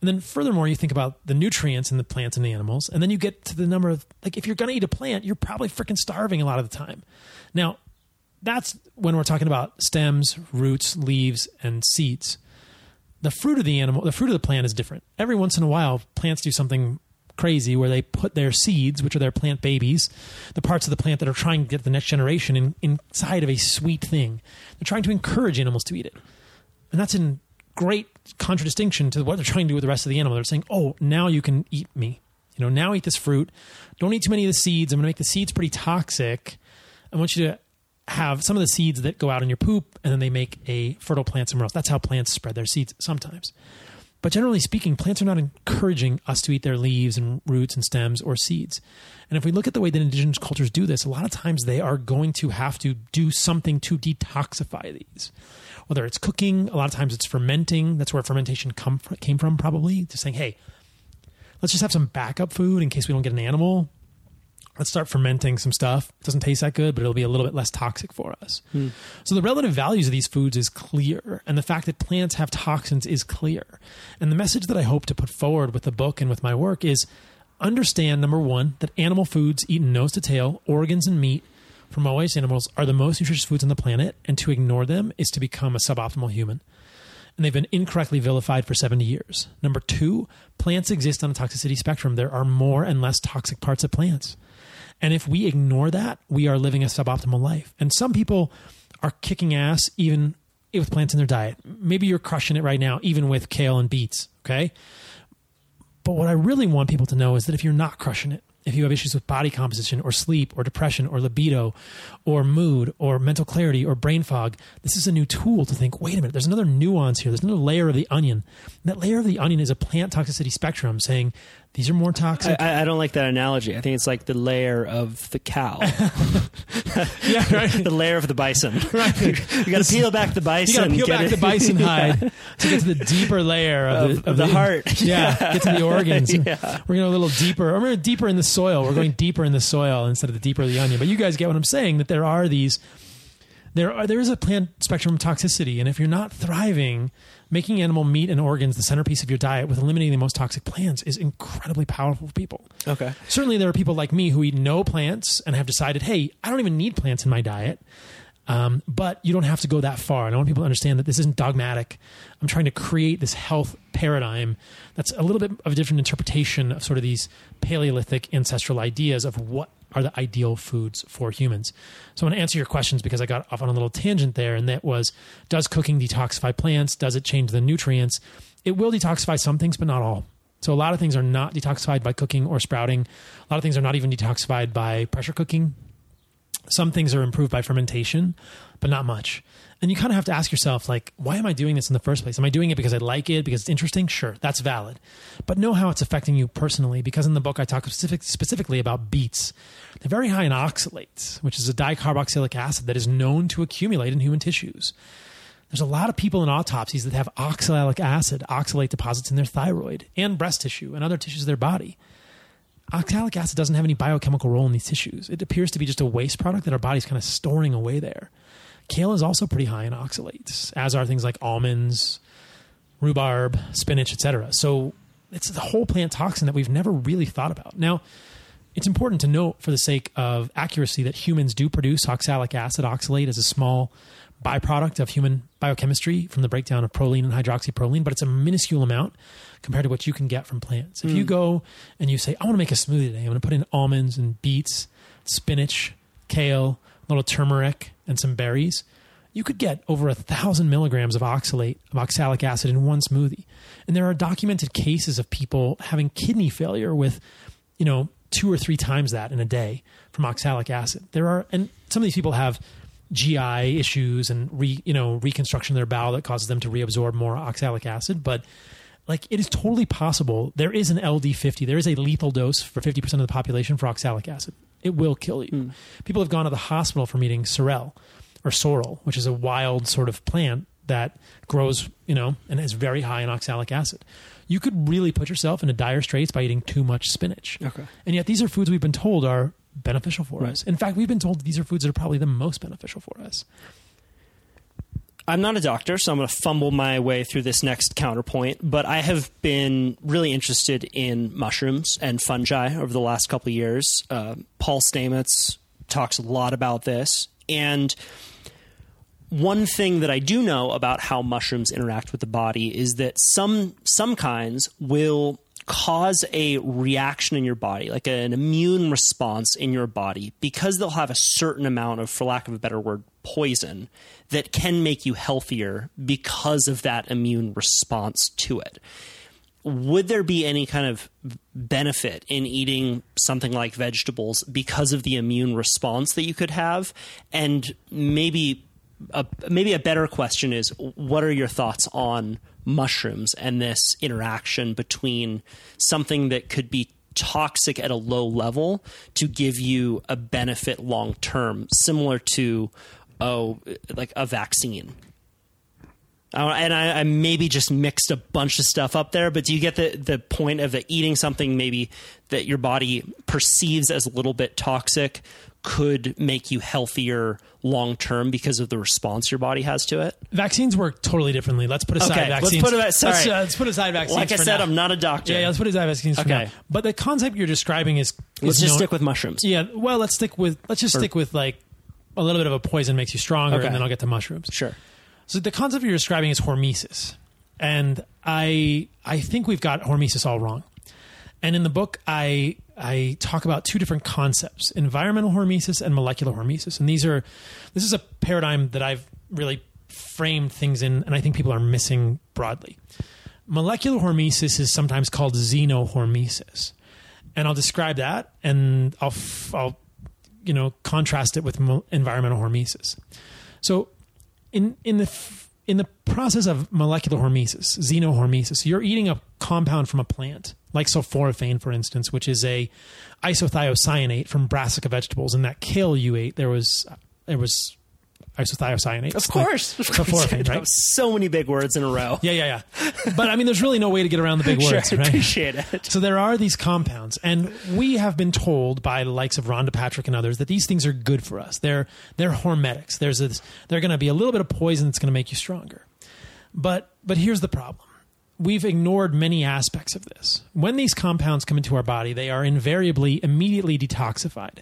Speaker 3: And then furthermore, you think about the nutrients in the plants and the animals, and then you get to the number of like if you're going to eat a plant, you're probably freaking starving a lot of the time. Now, that's when we're talking about stems, roots, leaves, and seeds the fruit of the animal, the fruit of the plant is different. Every once in a while, plants do something crazy where they put their seeds, which are their plant babies, the parts of the plant that are trying to get the next generation in, inside of a sweet thing. They're trying to encourage animals to eat it. And that's in great contradistinction to what they're trying to do with the rest of the animal. They're saying, oh, now you can eat me. You know, now eat this fruit. Don't eat too many of the seeds. I'm going to make the seeds pretty toxic. I want you to have some of the seeds that go out in your poop and then they make a fertile plant somewhere else. That's how plants spread their seeds sometimes. But generally speaking, plants are not encouraging us to eat their leaves and roots and stems or seeds. And if we look at the way that indigenous cultures do this, a lot of times they are going to have to do something to detoxify these. Whether it's cooking, a lot of times it's fermenting. That's where fermentation come came from, probably. Just saying, hey, let's just have some backup food in case we don't get an animal let's start fermenting some stuff. It doesn't taste that good, but it'll be a little bit less toxic for us. Hmm. So the relative values of these foods is clear, and the fact that plants have toxins is clear. And the message that I hope to put forward with the book and with my work is understand number one that animal foods eaten nose to tail, organs and meat from all waste animals are the most nutritious foods on the planet, and to ignore them is to become a suboptimal human. And they've been incorrectly vilified for 70 years. Number two, plants exist on a toxicity spectrum. There are more and less toxic parts of plants. And if we ignore that, we are living a suboptimal life. And some people are kicking ass even with plants in their diet. Maybe you're crushing it right now, even with kale and beets. Okay. But what I really want people to know is that if you're not crushing it, if you have issues with body composition or sleep or depression or libido or mood or mental clarity or brain fog, this is a new tool to think, wait a minute, there's another nuance here. There's another layer of the onion. And that layer of the onion is a plant toxicity spectrum saying these are more toxic.
Speaker 2: I, I don't like that analogy. I think it's like the layer of the cow,
Speaker 3: yeah, right.
Speaker 2: the layer of the bison.
Speaker 3: Right.
Speaker 2: you got to peel back the bison.
Speaker 3: You got to peel back
Speaker 2: it-
Speaker 3: the bison
Speaker 2: Yeah.
Speaker 3: hide to get to the deeper layer of,
Speaker 2: Of-
Speaker 3: the,
Speaker 2: of the heart.
Speaker 3: Yeah, get to the organs.
Speaker 2: Yeah.
Speaker 3: We're going a little deeper. Or we're deeper in the soil. We're going deeper in the soil instead of the deeper of the onion. But you guys get what I'm saying. That there are these. There are there is a plant spectrum of toxicity, and if you're not thriving, making animal meat and organs the centerpiece of your diet with eliminating the most toxic plants is incredibly powerful for people.
Speaker 2: Okay.
Speaker 3: Certainly, there are people like me who eat no plants and have decided, hey, I don't even need plants in my diet. Um, but you don't have to go that far. And I want people to understand that this isn't dogmatic. I'm trying to create this health paradigm that's a little bit of a different interpretation of sort of these Paleolithic ancestral ideas of what are the ideal foods for humans. So I want to answer your questions because I got off on a little tangent there, and that was does cooking detoxify plants? Does it change the nutrients? It will detoxify some things, but not all. So a lot of things are not detoxified by cooking or sprouting. A lot of things are not even detoxified by pressure cooking. Some things are improved by fermentation, but not much. And you kind of have to ask yourself, like, why am I doing this in the first place? Am I doing it because I like it, because it's interesting? Sure, that's valid. But know how it's affecting you personally, because in the book I talk specific, specifically about beets. They're very high in oxalates, which is a dicarboxylic acid that is known to accumulate in human tissues. There's a lot of people in autopsies that have oxalic acid, oxalate deposits in their thyroid and breast tissue and other tissues of their body. Oxalic acid doesn't have any biochemical role in these tissues. It appears to be just a waste product that our body's kind of storing away there. Kale is also pretty high in oxalates, as are things like almonds, rhubarb, spinach, etc. So it's the whole plant toxin that we've never really thought about. Now, it's important to note for the sake of accuracy that humans do produce oxalic acid. Oxalate is a small byproduct of human biochemistry from the breakdown of proline and hydroxyproline, but it's a minuscule amount compared to what you can get from plants. If you hmm. go and you say, I want to make a smoothie today, I'm going to put in almonds and beets, spinach, kale, a little turmeric, and some berries, you could get over a thousand milligrams of oxalate, of oxalic acid in one smoothie. And there are documented cases of people having kidney failure with, you know, two or three times that in a day from oxalic acid. There are, and some of these people have GI issues and re, you know, reconstruction of their bowel that causes them to reabsorb more oxalic acid. But like it is totally possible. There is an LD50. There is a lethal dose for 50% of the population for oxalic acid. It will kill you. Hmm. People have gone to the hospital from eating sorrel or sorrel, which is a wild sort of plant that grows, you know, and is very high in oxalic acid. You could really put yourself into dire straits by eating too much spinach.
Speaker 2: Okay.
Speaker 3: And yet these are foods we've been told are beneficial for
Speaker 2: Right.
Speaker 3: us. In fact, we've been told these are foods that are probably the most beneficial for us.
Speaker 2: I'm not a doctor, so I'm going to fumble my way through this next counterpoint. But I have been really interested in mushrooms and fungi over the last couple of years. Uh, Paul Stamets talks a lot about this, and one thing that I do know about how mushrooms interact with the body is that some some kinds will cause a reaction in your body, like an immune response in your body, because they'll have a certain amount of, for lack of a better word, poison that can make you healthier because of that immune response to it. Would there be any kind of benefit in eating something like vegetables because of the immune response that you could have? And maybe a, maybe a better question is what are your thoughts on mushrooms and this interaction between something that could be toxic at a low level to give you a benefit long term similar to oh like a vaccine Uh, and I, I maybe just mixed a bunch of stuff up there, but do you get the, the point of that eating something maybe that your body perceives as a little bit toxic could make you healthier long term because of the response your body has to it?
Speaker 3: Vaccines work totally differently. Let's put aside
Speaker 2: Okay, let's
Speaker 3: vaccines.
Speaker 2: put it- sorry.
Speaker 3: Let's, uh, let's put aside vaccines.
Speaker 2: Like I said,
Speaker 3: now.
Speaker 2: I'm not a doctor.
Speaker 3: Yeah, yeah, let's put aside vaccines for
Speaker 2: Okay.
Speaker 3: now. But the concept you're describing is,
Speaker 2: Let's just
Speaker 3: known-
Speaker 2: stick with mushrooms.
Speaker 3: Yeah, well, let's stick with let's just
Speaker 2: Or-
Speaker 3: stick with like a little bit of a poison makes you stronger,
Speaker 2: Okay.
Speaker 3: and then I'll get to mushrooms.
Speaker 2: Sure.
Speaker 3: So the concept you're describing is hormesis, and I I think we've got hormesis all wrong. And in the book, I I talk about two different concepts: environmental hormesis and molecular hormesis. And these are this is a paradigm that I've really framed things in, and I think people are missing broadly. Molecular hormesis is sometimes called xenohormesis. and I'll describe that, and I'll f- I'll you know contrast it with environmental hormesis. So in in the in the process of molecular hormesis, xenohormesis, you're eating a compound from a plant, like sulforaphane, for instance, which is a isothiocyanate from brassica vegetables. And that kale you ate, there was there was isothiocyanate.
Speaker 4: Of course, of course.
Speaker 3: sulforaphane, right?
Speaker 4: So many big words in a row.
Speaker 3: Yeah, yeah, yeah. But I mean, there's really no way to get around the big words,
Speaker 4: sure,
Speaker 3: right?
Speaker 4: appreciate it.
Speaker 3: So there are these compounds, and we have been told by the likes of Rhonda Patrick and others that these things are good for us. They're they're hormetics. There's a, they're going to be a little bit of poison that's going to make you stronger. But but here's the problem. We've ignored many aspects of this. When these compounds come into our body, they are invariably immediately detoxified.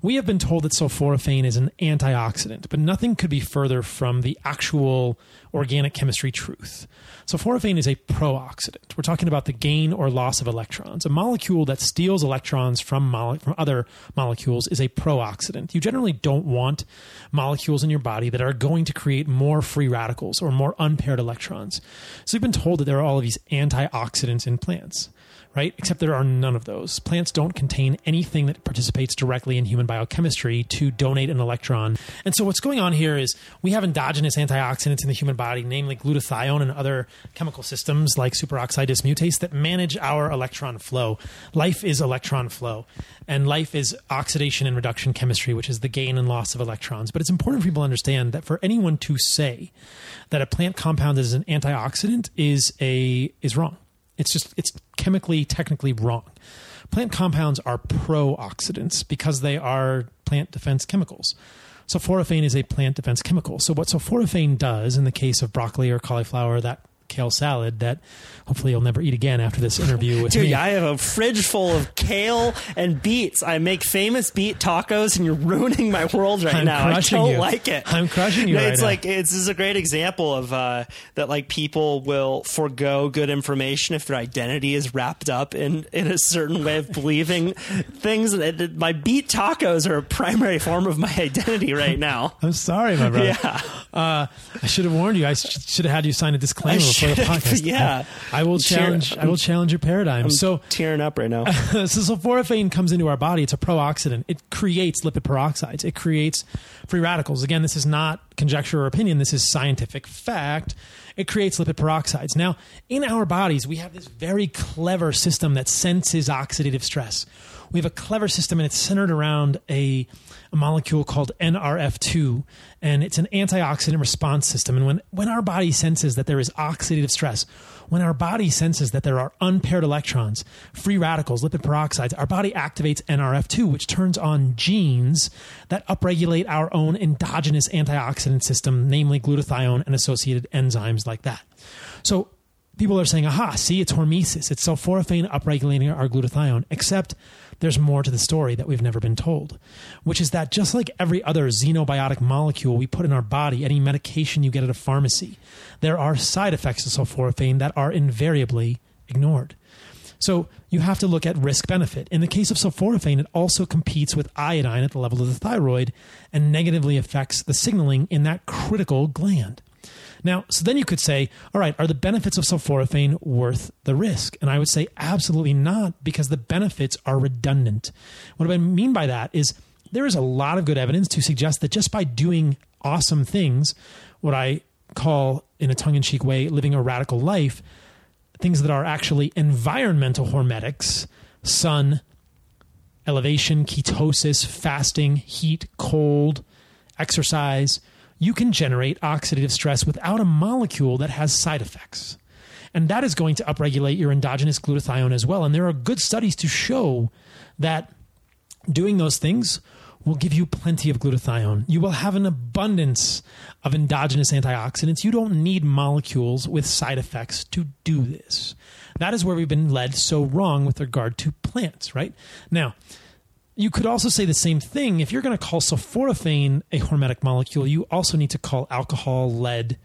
Speaker 3: We have been told that sulforaphane is an antioxidant, but nothing could be further from the actual organic chemistry truth. Sulforaphane is a pro-oxidant. We're talking about the gain or loss of electrons. A molecule that steals electrons from, from other molecules is a pro-oxidant. You generally don't want molecules in your body that are going to create more free radicals or more unpaired electrons. So we've been told that there are all of these antioxidants in plants right? Except there are none of those. Plants don't contain anything that participates directly in human biochemistry to donate an electron. And so what's going on here is we have endogenous antioxidants in the human body, namely glutathione and other chemical systems like superoxide dismutase that manage our electron flow. Life is electron flow, and life is oxidation and reduction chemistry, which is the gain and loss of electrons. But it's important for people to understand that for anyone to say that a plant compound is an antioxidant is a is wrong. It's just it's chemically technically wrong. Plant compounds are pro-oxidants because they are plant defense chemicals. Sulforaphane is a plant defense chemical. So what sulforaphane does in the case of broccoli or cauliflower, that kale salad that hopefully you'll never eat again after this interview with
Speaker 4: Dude,
Speaker 3: me.
Speaker 4: I have a fridge full of kale and beets. I make famous beet tacos, and you're ruining my world right
Speaker 3: I'm
Speaker 4: now. I don't
Speaker 3: you.
Speaker 4: like it.
Speaker 3: I'm crushing you
Speaker 4: No,
Speaker 3: right
Speaker 4: it's
Speaker 3: now.
Speaker 4: like it's this is a great example of uh, that. Like people will forego good information if their identity is wrapped up in in a certain way of believing things. My beet tacos are a primary form of my identity right now.
Speaker 3: I'm sorry, my brother.
Speaker 4: Yeah.
Speaker 3: Uh, I should have warned you. I sh- should have had you sign a disclaimer
Speaker 4: I
Speaker 3: before the podcast.
Speaker 4: yeah.
Speaker 3: I will
Speaker 4: Cheer-
Speaker 3: challenge. I will challenge your paradigm. so,
Speaker 4: Tearing up right now.
Speaker 3: so sulforaphane comes into our body. It's a pro-oxidant. It creates lipid peroxides. It creates free radicals. Again, this is not conjecture or opinion. This is scientific fact. It creates lipid peroxides. Now, in our bodies, we have this very clever system that senses oxidative stress. We have a clever system, and it's centered around a, a molecule called NRF2, and it's an antioxidant response system. And when, when our body senses that there is oxidative stress, when our body senses that there are unpaired electrons, free radicals, lipid peroxides, our body activates NRF2, which turns on genes that upregulate our own endogenous antioxidant system, namely glutathione and associated enzymes like that. So people are saying, aha, see, it's hormesis. It's sulforaphane upregulating our glutathione, except there's more to the story that we've never been told, which is that just like every other xenobiotic molecule we put in our body, any medication you get at a pharmacy, there are side effects to sulforaphane that are invariably ignored. So you have to look at risk benefit. In the case of sulforaphane, it also competes with iodine at the level of the thyroid and negatively affects the signaling in that critical gland. Now, so then you could say, all right, are the benefits of sulforaphane worth the risk? And I would say absolutely not because the benefits are redundant. What I mean by that is there is a lot of good evidence to suggest that just by doing awesome things, what I call in a tongue in cheek way, living a radical life, things that are actually environmental hormetics, sun, elevation, ketosis, fasting, heat, cold, exercise, you can generate oxidative stress without a molecule that has side effects. And that is going to upregulate your endogenous glutathione as well. And there are good studies to show that doing those things will give you plenty of glutathione. You will have an abundance of endogenous antioxidants. You don't need molecules with side effects to do this. That is where we've been led so wrong with regard to plants, right? Now, you could also say the same thing. If you're going to call sulforaphane a hormetic molecule, you also need to call alcohol, lead,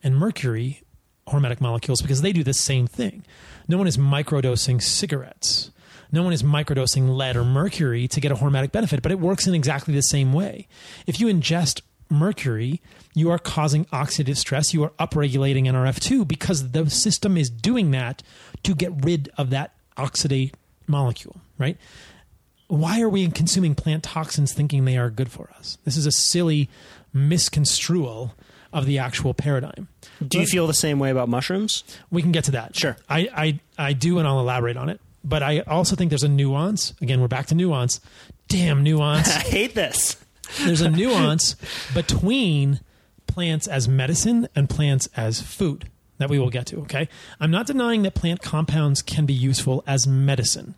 Speaker 3: and mercury hormetic molecules because they do the same thing. No one is microdosing cigarettes. No one is microdosing lead or mercury to get a hormetic benefit, but it works in exactly the same way. If you ingest mercury, you are causing oxidative stress. You are upregulating NRF2 because the system is doing that to get rid of that oxidate molecule, right? Why are we consuming plant toxins thinking they are good for us? This is a silly misconstrual of the actual paradigm.
Speaker 4: Do you feel the same way about mushrooms?
Speaker 3: We can get to that.
Speaker 4: Sure.
Speaker 3: I, I, I do, and I'll elaborate on it. But I also think there's a nuance. Again, we're back to nuance. Damn nuance.
Speaker 4: I hate this.
Speaker 3: there's a nuance between plants as medicine and plants as food that we will get to. Okay. I'm not denying that plant compounds can be useful as medicine,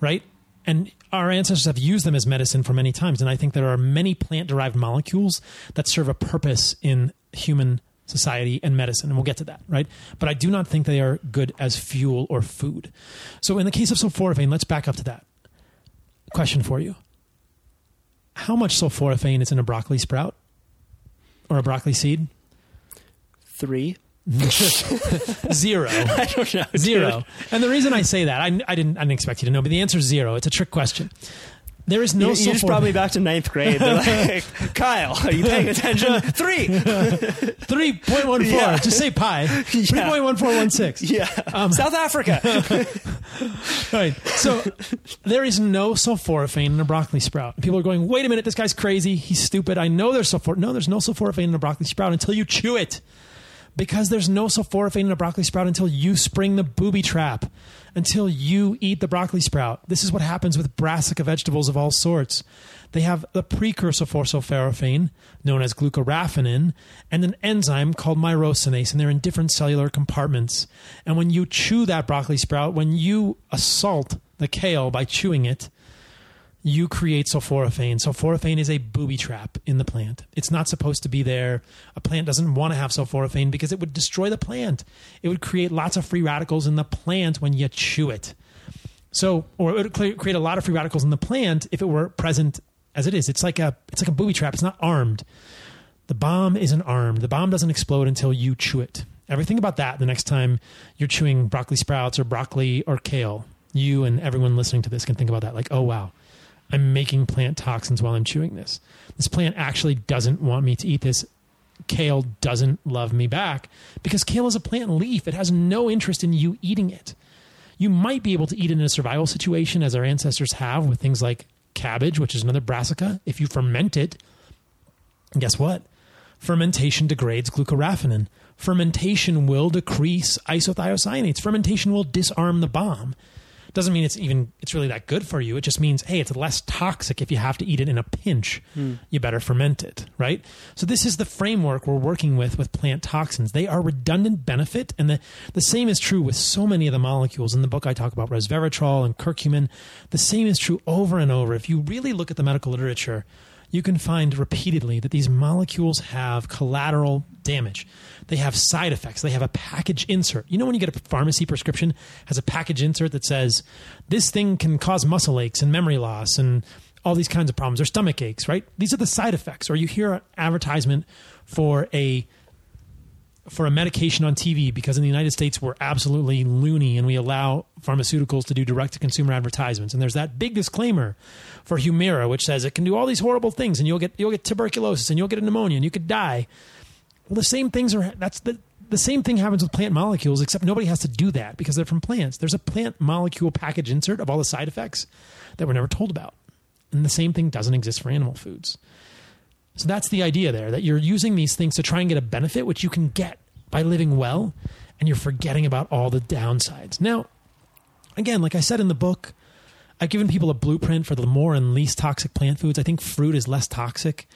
Speaker 3: right? And our ancestors have used them as medicine for many times. And I think there are many plant derived molecules that serve a purpose in human society and medicine. And we'll get to that, right? But I do not think they are good as fuel or food. So in the case of sulforaphane, let's back up to that. Question for you How much sulforaphane is in a broccoli sprout or a broccoli seed?
Speaker 4: Three.
Speaker 3: Zero.
Speaker 4: I don't know. dude.
Speaker 3: And the reason I say that, I, I didn't, I didn't expect you to know, but the answer is zero. It's a trick question. There is no
Speaker 4: You, you just
Speaker 3: sulfur-
Speaker 4: brought me back to ninth grade. They're like, Kyle, are you paying attention? Three.
Speaker 3: 3.14.
Speaker 4: Yeah.
Speaker 3: Just say pi. 3.1416.
Speaker 4: Yeah. South Africa.
Speaker 3: Right. So there is no sulforaphane in a broccoli sprout. People are going, wait a minute, this guy's crazy. He's stupid. I know there's sulfor. No, there's no sulforaphane in a broccoli sprout until you chew it. Because there's no sulforaphane in a broccoli sprout until you spring the booby trap, until you eat the broccoli sprout. This is what happens with brassica vegetables of all sorts. They have the precursor for sulforaphane, known as glucoraphanin, and an enzyme called myrosinase, and they're in different cellular compartments. And when you chew that broccoli sprout, when you assault the kale by chewing it, you create sulforaphane. Sulforaphane is a booby trap in the plant. It's not supposed to be there. A plant doesn't want to have sulforaphane because it would destroy the plant. It would create lots of free radicals in the plant when you chew it. So, or it would create a lot of free radicals in the plant if it were present as it is. It's like a it's like a booby trap. It's not armed. The bomb isn't armed. The bomb doesn't explode until you chew it. Everything about that the next time you're chewing broccoli sprouts or broccoli or kale, you and everyone listening to this can think about that. Like, oh wow, I'm making plant toxins while I'm chewing this. This plant actually doesn't want me to eat this. Kale doesn't love me back because kale is a plant leaf. It has no interest in you eating it. You might be able to eat it in a survival situation, as our ancestors have with things like cabbage, which is another brassica. If you ferment it, guess what? Fermentation degrades glucoraphanin. Fermentation will decrease isothiocyanates. Fermentation will disarm the bomb. Doesn't mean it's even it's really that good for you. It just means hey, it's less toxic if you have to eat it in a pinch. Hmm. You better ferment it, right? So this is the framework we're working with with plant toxins. They are redundant benefit, and the the same is true with so many of the molecules in the book. I talk about resveratrol and curcumin. The same is true over and over. If you really look at the medical literature, you can find repeatedly that these molecules have collateral damage. They have side effects. They have a package insert. You know when you get a pharmacy prescription has a package insert that says this thing can cause muscle aches and memory loss and all these kinds of problems or stomach aches, right? These are the side effects. Or you hear an advertisement for a for a medication on TV because in the United States we're absolutely loony and we allow pharmaceuticals to do direct to consumer advertisements. And there's that big disclaimer for Humira which says it can do all these horrible things and you'll get you'll get tuberculosis and you'll get pneumonia and you could die. Well, the same things are that's the the same thing happens with plant molecules except nobody has to do that because they're from plants. There's a plant molecule package insert of all the side effects that we're never told about. And the same thing doesn't exist for animal foods. So that's the idea there that you're using these things to try and get a benefit, which you can get by living well, and you're forgetting about all the downsides. Now, again, like I said in the book, I've given people a blueprint for the more and least toxic plant foods. I think fruit is less toxic.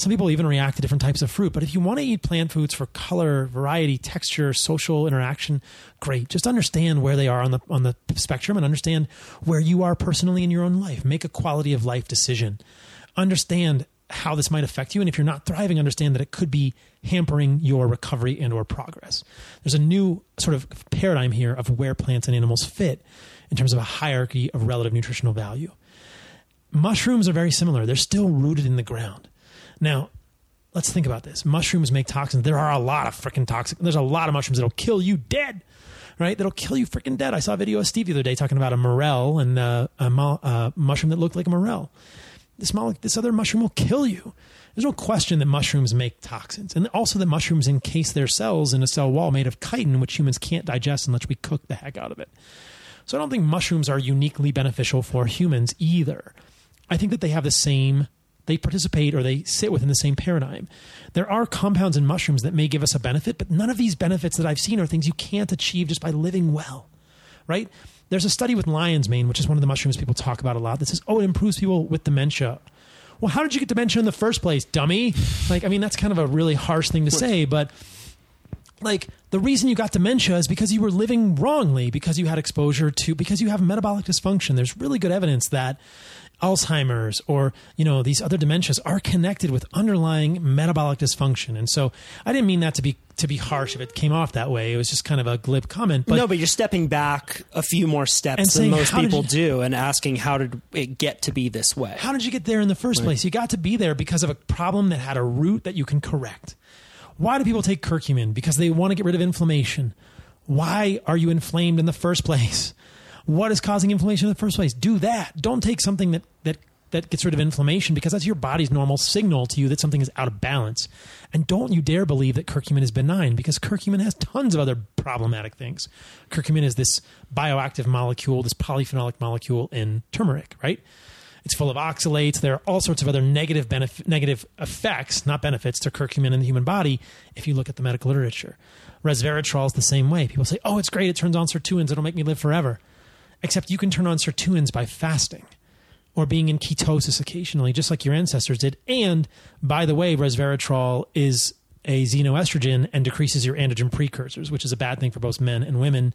Speaker 3: Some people even react to different types of fruit. But if you want to eat plant foods for color, variety, texture, social interaction, great. Just understand where they are on the on the spectrum and understand where you are personally in your own life. Make a quality of life decision. Understand how this might affect you and if you're not thriving understand that it could be hampering your recovery and or progress there's a new sort of paradigm here of where plants and animals fit in terms of a hierarchy of relative nutritional value mushrooms are very similar they're still rooted in the ground now let's think about this mushrooms make toxins there are a lot of freaking toxic there's a lot of mushrooms that'll kill you dead right that'll kill you freaking dead i saw a video of steve the other day talking about a morel and uh, a mo- uh, mushroom that looked like a morel this mole- this other mushroom will kill you. There's no question that mushrooms make toxins, and also that mushrooms encase their cells in a cell wall made of chitin, which humans can't digest unless we cook the heck out of it. So I don't think mushrooms are uniquely beneficial for humans either. I think that they have the same they participate or they sit within the same paradigm. There are compounds in mushrooms that may give us a benefit, but none of these benefits that I've seen are things you can't achieve just by living well. Right? There's a study with lion's mane, which is one of the mushrooms people talk about a lot, that says, oh, it improves people with dementia. Well, how did you get dementia in the first place, dummy? Like, I mean, that's kind of a really harsh thing to say, but like the reason you got dementia is because you were living wrongly, because you had exposure to, because you have metabolic dysfunction. There's really good evidence that Alzheimer's or you know these other dementias are connected with underlying metabolic dysfunction. And so I didn't mean that to be to be harsh if it came off that way. It was just kind of a glib comment. But
Speaker 2: no, but you're stepping back a few more steps than most people you, do and asking how did it get to be this way?
Speaker 3: How did you get there in the first right. place? You got to be there because of a problem that had a root that you can correct. Why do people take curcumin? Because they want to get rid of inflammation. Why are you inflamed in the first place? What is causing inflammation in the first place? Do that. Don't take something that that that gets rid of inflammation because that's your body's normal signal to you that something is out of balance. And don't you dare believe that curcumin is benign because curcumin has tons of other problematic things. Curcumin is this bioactive molecule, this polyphenolic molecule in turmeric, right? It's full of oxalates. There are all sorts of other negative benef- negative effects, not benefits, to curcumin in the human body if you look at the medical literature. Resveratrol is the same way. People say, oh, it's great. It turns on sirtuins. It'll make me live forever. Except you can turn on sirtuins by fasting or being in ketosis occasionally, just like your ancestors did. And by the way, resveratrol is a xenoestrogen and decreases your androgen precursors, which is a bad thing for both men and women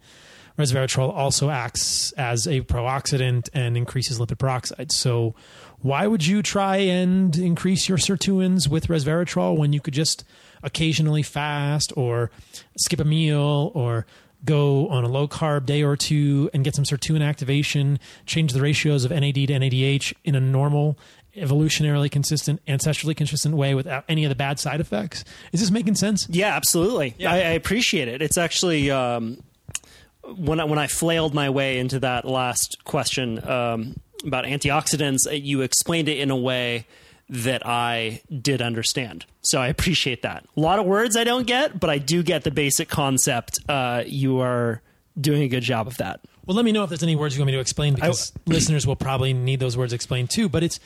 Speaker 3: resveratrol also acts as a pro-oxidant and increases lipid peroxide. So, why would you try and increase your sirtuins with resveratrol when you could just occasionally fast or skip a meal or go on a low carb day or two and get some sirtuin activation, change the ratios of NAD to NADH in a normal evolutionarily consistent, ancestrally consistent way without any of the bad side effects. Is this making sense?
Speaker 2: Yeah, absolutely. Yeah. I, I appreciate it. It's actually um, when I, when I flailed my way into that last question um, about antioxidants, you explained it in a way that I did understand. So I appreciate that. A lot of words I don't get, but I do get the basic concept. Uh, you are doing a good job of that.
Speaker 3: Well, let me know if there's any words you want me to explain because I, listeners will probably need those words explained too. But it's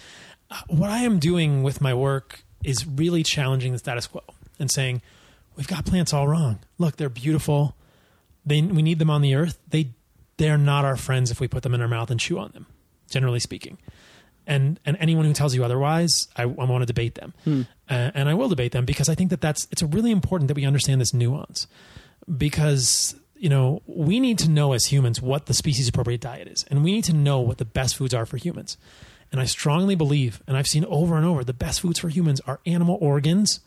Speaker 3: uh, what I am doing with my work is really challenging the status quo and saying we've got plants all wrong. Look, they're beautiful they we need them on the earth. They they're not our friends if we put them in our mouth and chew on them. Generally speaking, and and anyone who tells you otherwise, I, I want to debate them, hmm. uh, and I will debate them because I think that that's it's really important that we understand this nuance because you know we need to know as humans what the species appropriate diet is, and we need to know what the best foods are for humans. And I strongly believe, and I've seen over and over, the best foods for humans are animal organs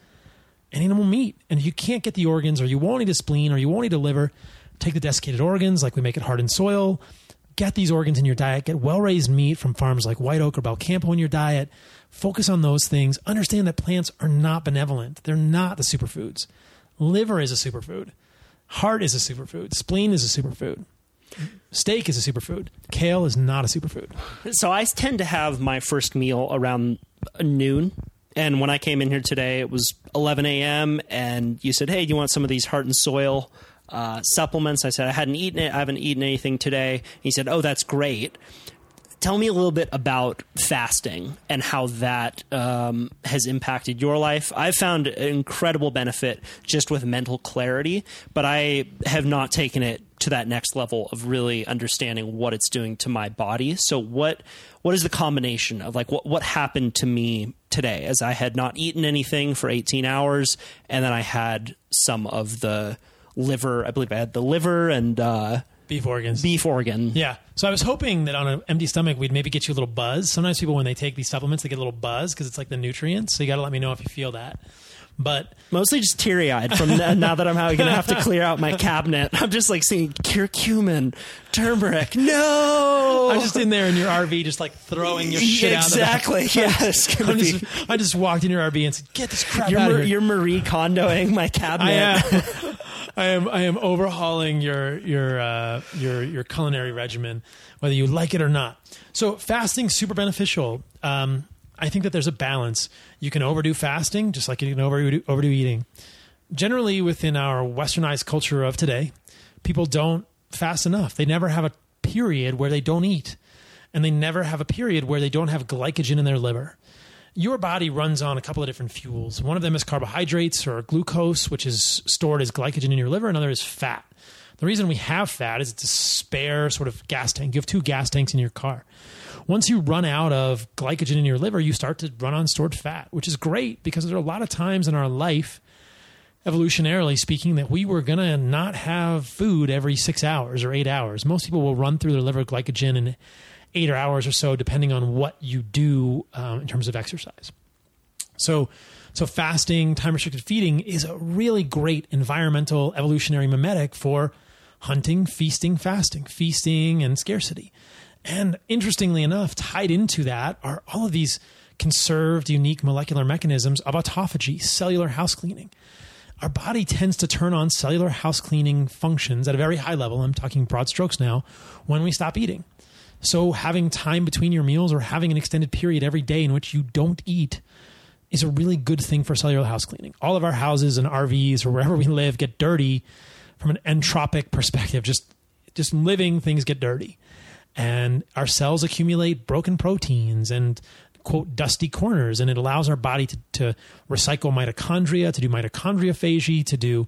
Speaker 3: and animal meat. And if you can't get the organs, or you won't eat a spleen, or you won't eat a liver, take the desiccated organs, like we make it Heart and Soil. Get these organs in your diet. Get well raised meat from farms like White Oak or Belcampo in your diet. Focus on those things. Understand that plants are not benevolent. They're not the superfoods. Liver is a superfood. Heart is a superfood. Spleen is a superfood. Steak is a superfood. Kale is not a superfood.
Speaker 2: So I tend to have my first meal around noon. And when I came in here today, it was 11 a.m. And you said, "Hey, do you want some of these heart and soil uh, supplements. I said I hadn't eaten it. I haven't eaten anything today. He said, "Oh, that's great." Tell me a little bit about fasting and how that um, has impacted your life. I've found incredible benefit just with mental clarity, but I have not taken it to that next level of really understanding what it's doing to my body. So what what is the combination of like what what happened to me today as I had not eaten anything for 18 hours and then I had some of the liver. I believe I had the liver and uh,
Speaker 3: beef organs.
Speaker 2: Beef organ.
Speaker 3: Yeah. So I was hoping that on an empty stomach we'd maybe get you a little buzz. Sometimes people when they take these supplements they get a little buzz because it's like the nutrients. So you got to let me know if you feel that. But
Speaker 2: mostly just teary eyed from now that I'm going to have to clear out my cabinet. I'm just like seeing curcumin, turmeric. No,
Speaker 3: I'm just in there in your RV, just like throwing your shit
Speaker 2: exactly.
Speaker 3: out.
Speaker 2: Exactly.
Speaker 3: Yeah, just, I just walked in your RV and said, "Get this crap
Speaker 2: you're
Speaker 3: out of here."
Speaker 2: You're Marie Kondoing my cabinet. I
Speaker 3: am. I am I am overhauling your your uh, your your culinary regimen, whether you like it or not. So fasting super beneficial. Um, I think that there's a balance. You can overdo fasting, just like you can overdo overdo eating. Generally, within our westernized culture of today, people don't fast enough. They never have a period where they don't eat, and they never have a period where they don't have glycogen in their liver. Your body runs on a couple of different fuels. One of them is carbohydrates or glucose, which is stored as glycogen in your liver. Another is fat. The reason we have fat is it's a spare sort of gas tank. You have two gas tanks in your car. Once you run out of glycogen in your liver, you start to run on stored fat, which is great because there are a lot of times in our life, evolutionarily speaking, that we were going to not have food every six hours or eight hours. Most people will run through their liver glycogen in eight hours or so, depending on what you do um, in terms of exercise. So, so fasting, time restricted feeding is a really great environmental evolutionary mimetic for hunting, feasting, fasting, feasting, and scarcity. And interestingly enough, tied into that are all of these conserved, unique molecular mechanisms of autophagy, cellular house cleaning. Our body tends to turn on cellular house cleaning functions at a very high level. I'm talking broad strokes now when we stop eating. So, having time between your meals or having an extended period every day in which you don't eat is a really good thing for cellular house cleaning. All of our houses and RVs or wherever we live get dirty from an entropic perspective. Just just living things get dirty. And our cells accumulate broken proteins and quote dusty corners. And it allows our body to, to recycle mitochondria, to do mitochondriophagy, to do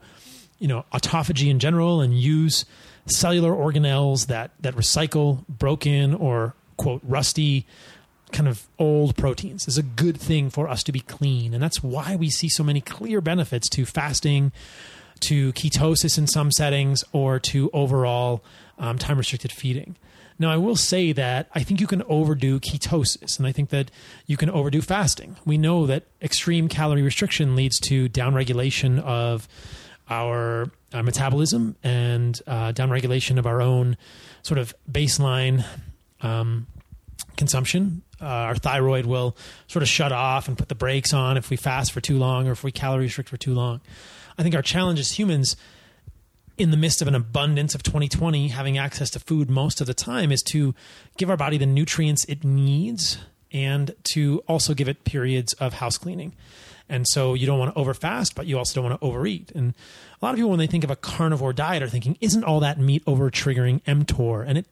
Speaker 3: you know autophagy in general and use cellular organelles that that recycle broken or quote rusty kind of old proteins. Is a good thing for us to be clean. And that's why we see so many clear benefits to fasting to ketosis in some settings or to overall um, time restricted feeding now i will say that i think you can overdo ketosis and i think that you can overdo fasting we know that extreme calorie restriction leads to downregulation of our uh, metabolism and uh, downregulation of our own sort of baseline um, consumption. Uh, our thyroid will sort of shut off and put the brakes on if we fast for too long or if we calorie restrict for too long. I think our challenge as humans, in the midst of an abundance of 2020, having access to food most of the time, is to give our body the nutrients it needs and to also give it periods of house cleaning. And so you don't want to overfast, but you also don't want to overeat. And a lot of people, when they think of a carnivore diet, are thinking, isn't all that meat over triggering mTOR? And it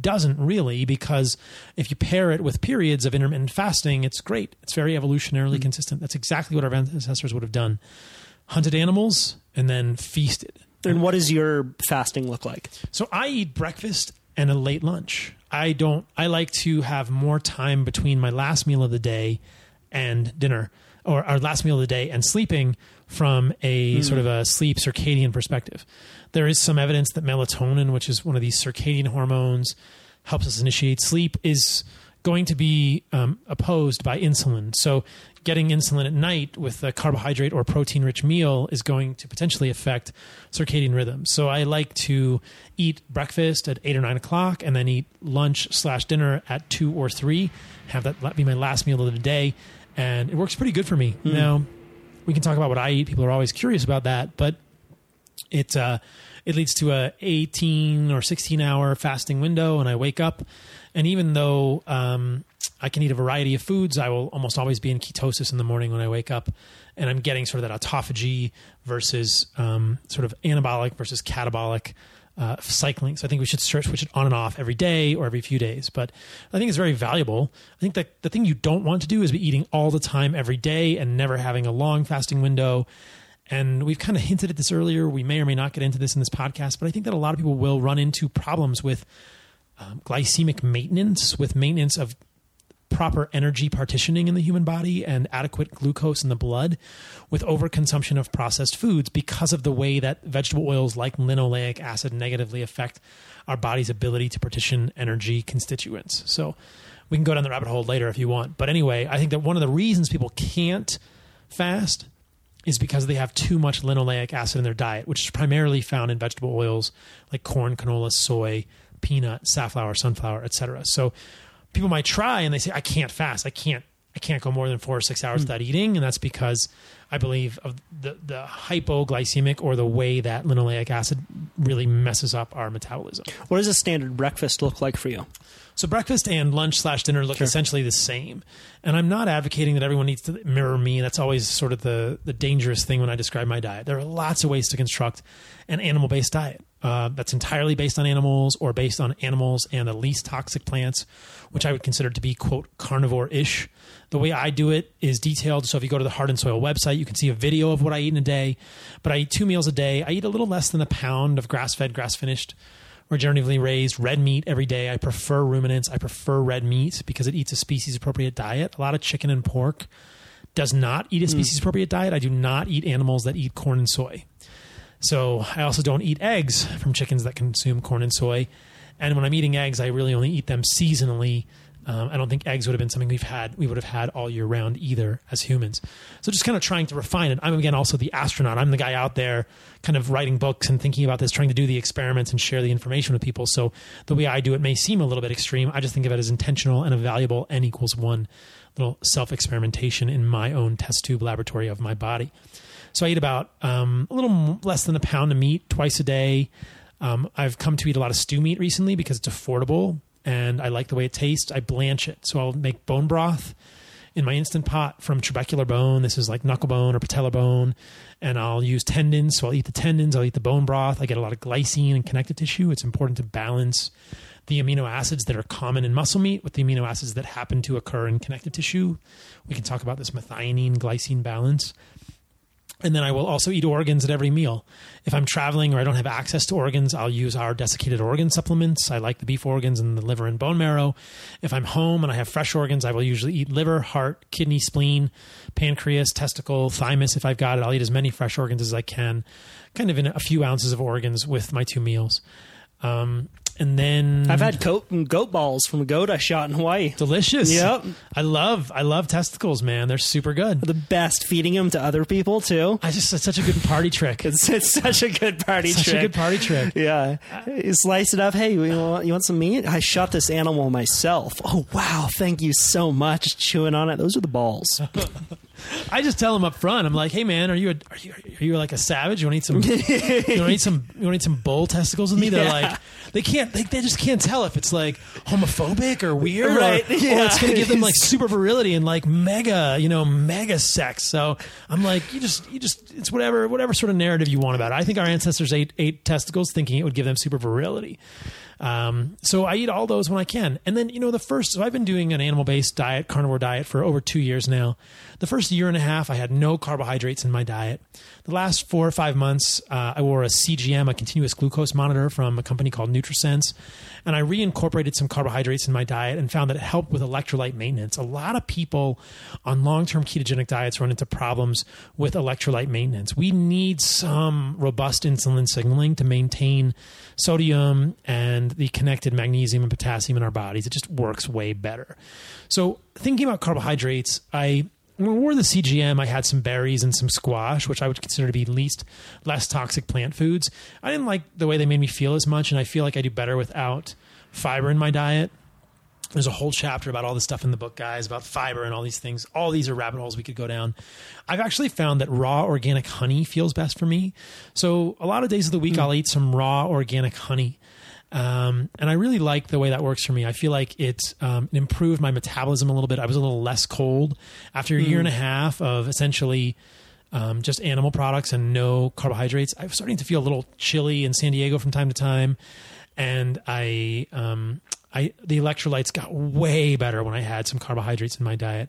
Speaker 3: doesn't really, because if you pair it with periods of intermittent fasting, it's great. It's very evolutionarily mm-hmm. consistent. That's exactly what our ancestors would have done hunted animals and then feasted.
Speaker 4: And what does your fasting look like?
Speaker 3: So I eat breakfast and a late lunch. I don't, I like to have more time between my last meal of the day and dinner or our last meal of the day and sleeping from a mm. sort of a sleep circadian perspective. There is some evidence that melatonin, which is one of these circadian hormones, helps us initiate sleep, is going to be um, opposed by insulin. So, getting insulin at night with a carbohydrate or protein rich meal is going to potentially affect circadian rhythms. So, I like to eat breakfast at eight or nine o'clock and then eat lunch slash dinner at two or three, have that be my last meal of the day and it works pretty good for me. Mm. Now, we can talk about what I eat. People are always curious about that, but it uh, it leads to a 18 or 16 hour fasting window, and I wake up, and even though um, I can eat a variety of foods, I will almost always be in ketosis in the morning when I wake up, and I'm getting sort of that autophagy versus um, sort of anabolic versus catabolic uh, cycling. So I think we should switch it on and off every day or every few days. But I think it's very valuable. I think that the thing you don't want to do is be eating all the time every day and never having a long fasting window. And we've kind of hinted at this earlier. We may or may not get into this in this podcast, but I think that a lot of people will run into problems with um, glycemic maintenance, with maintenance of proper energy partitioning in the human body and adequate glucose in the blood with overconsumption of processed foods because of the way that vegetable oils like linoleic acid negatively affect our body's ability to partition energy constituents. So we can go down the rabbit hole later if you want. But anyway, I think that one of the reasons people can't fast is because they have too much linoleic acid in their diet, which is primarily found in vegetable oils like corn, canola, soy, peanut, safflower, sunflower, etc. So people might try and they say, I can't fast. I can't, I can't go more than four or six hours mm. without eating. And that's because I believe of the, the hypoglycemic or the way that linoleic acid really messes up our metabolism.
Speaker 4: What does a standard breakfast look like for you?
Speaker 3: So breakfast and lunch slash dinner look essentially the same. And I'm not advocating that everyone needs to mirror me. That's always sort of the, the dangerous thing when I describe my diet. There are lots of ways to construct an animal based diet uh, that's entirely based on animals or based on animals and the least toxic plants, which I would consider to be, quote, carnivore ish. The way I do it is detailed. So if you go to the Heart and Soil website, you can see a video of what I eat in a day. But I eat two meals a day. I eat a little less than a pound of grass fed, grass finished regeneratively raised red meat every day. I prefer ruminants. I prefer red meat because it eats a species appropriate diet. A lot of chicken and pork does not eat a
Speaker 4: Hmm.
Speaker 3: species appropriate diet. I do not eat animals that eat corn and soy. So I also don't eat eggs from chickens that consume corn and soy. And when I'm eating eggs, I really only eat them seasonally. Um, I don't think eggs would have been something we've had we would have had all year round either as humans. So just kind of trying to refine it. I'm again also the astronaut. I'm the guy out there kind of writing books and thinking about this, trying to do the experiments and share the information with people. So the way I do it may seem a little bit extreme. I just think of it as intentional and a valuable n equals one little self experimentation in my own test tube laboratory of my body. So I eat about um, a little less than a pound of meat twice a day. Um, I've come to eat a lot of stew meat recently because it's affordable and I like the way it tastes. I blanch it. So I'll make bone broth in my instant pot from trabecular bone. This is like knuckle bone or patellar bone. And I'll use tendons. So I'll eat the tendons, I'll eat the bone broth. I get a lot of glycine and connective tissue. It's important to balance the amino acids that are common in muscle meat with the amino acids that happen to occur in connective tissue. We can talk about this methionine glycine balance. And then I will also eat organs at every meal. If I'm traveling or I don't have access to organs, I'll use our desiccated organ supplements. I like the beef organs and the liver and bone marrow. If I'm home and I have fresh organs, I will usually eat liver, heart, kidney, spleen, pancreas, testicle, thymus. If I've got it, I'll eat as many fresh organs as I can, kind of in a few ounces of organs with my two meals. Um, and then
Speaker 4: I've had goat, goat balls from a goat I shot in Hawaii.
Speaker 3: delicious.
Speaker 4: Yep.
Speaker 3: I love I love testicles, man. They're super good.
Speaker 4: The best feeding them to other people too.
Speaker 3: I just it's such a good party trick.
Speaker 4: It's, it's such a good party
Speaker 3: such
Speaker 4: trick.
Speaker 3: a good party trick.
Speaker 4: Yeah, you slice it up. Hey, you want, you want some meat? I shot this animal myself. Oh wow, thank you so much. Chewing on it. Those are the balls.
Speaker 3: I just tell them up front. I'm like, hey man, are you a, are you are you like a savage? You want to eat some? you want to eat some? You want to eat some bull testicles with me? They're
Speaker 4: Yeah.
Speaker 3: like, they can't. They, they just can't tell if it's like homophobic or weird,
Speaker 4: Right,
Speaker 3: Or, or
Speaker 4: yeah.
Speaker 3: it's going to give them like super virility and like mega, you know, mega sex. So I'm like, you just, you just, it's whatever, whatever sort of narrative you want about it. I think our ancestors ate ate testicles thinking it would give them super virility. Um, so I eat all those when I can. And then, you know, the first, so I've been doing an animal based diet, carnivore diet for over two years now. The first year and a half, I had no carbohydrates in my diet. The last four or five months, uh, I wore a CGM, a continuous glucose monitor from a company called NutriSense. And I reincorporated some carbohydrates in my diet and found that it helped with electrolyte maintenance. A lot of people on long term ketogenic diets run into problems with electrolyte maintenance. We need some robust insulin signaling to maintain sodium and the connected magnesium and potassium in our bodies. It just works way better. So, thinking about carbohydrates, I when I wore the CGM, I had some berries and some squash, which I would consider to be least less toxic plant foods. I didn't like the way they made me feel as much, and I feel like I do better without fiber in my diet. There's a whole chapter about all this stuff in the book, guys, about fiber and all these things. All these are rabbit holes we could go down. I've actually found that raw organic honey feels best for me. So a lot of days of the week, hmm. I'll eat some raw organic honey. Um, and I really like the way that works for me. I feel like it, um, improved my metabolism a little bit. I was a little less cold after a year and a half of essentially um, just animal products and no carbohydrates. I was starting to feel a little chilly in San Diego from time to time, and I, um, I the electrolytes got way better when I had some carbohydrates in my diet.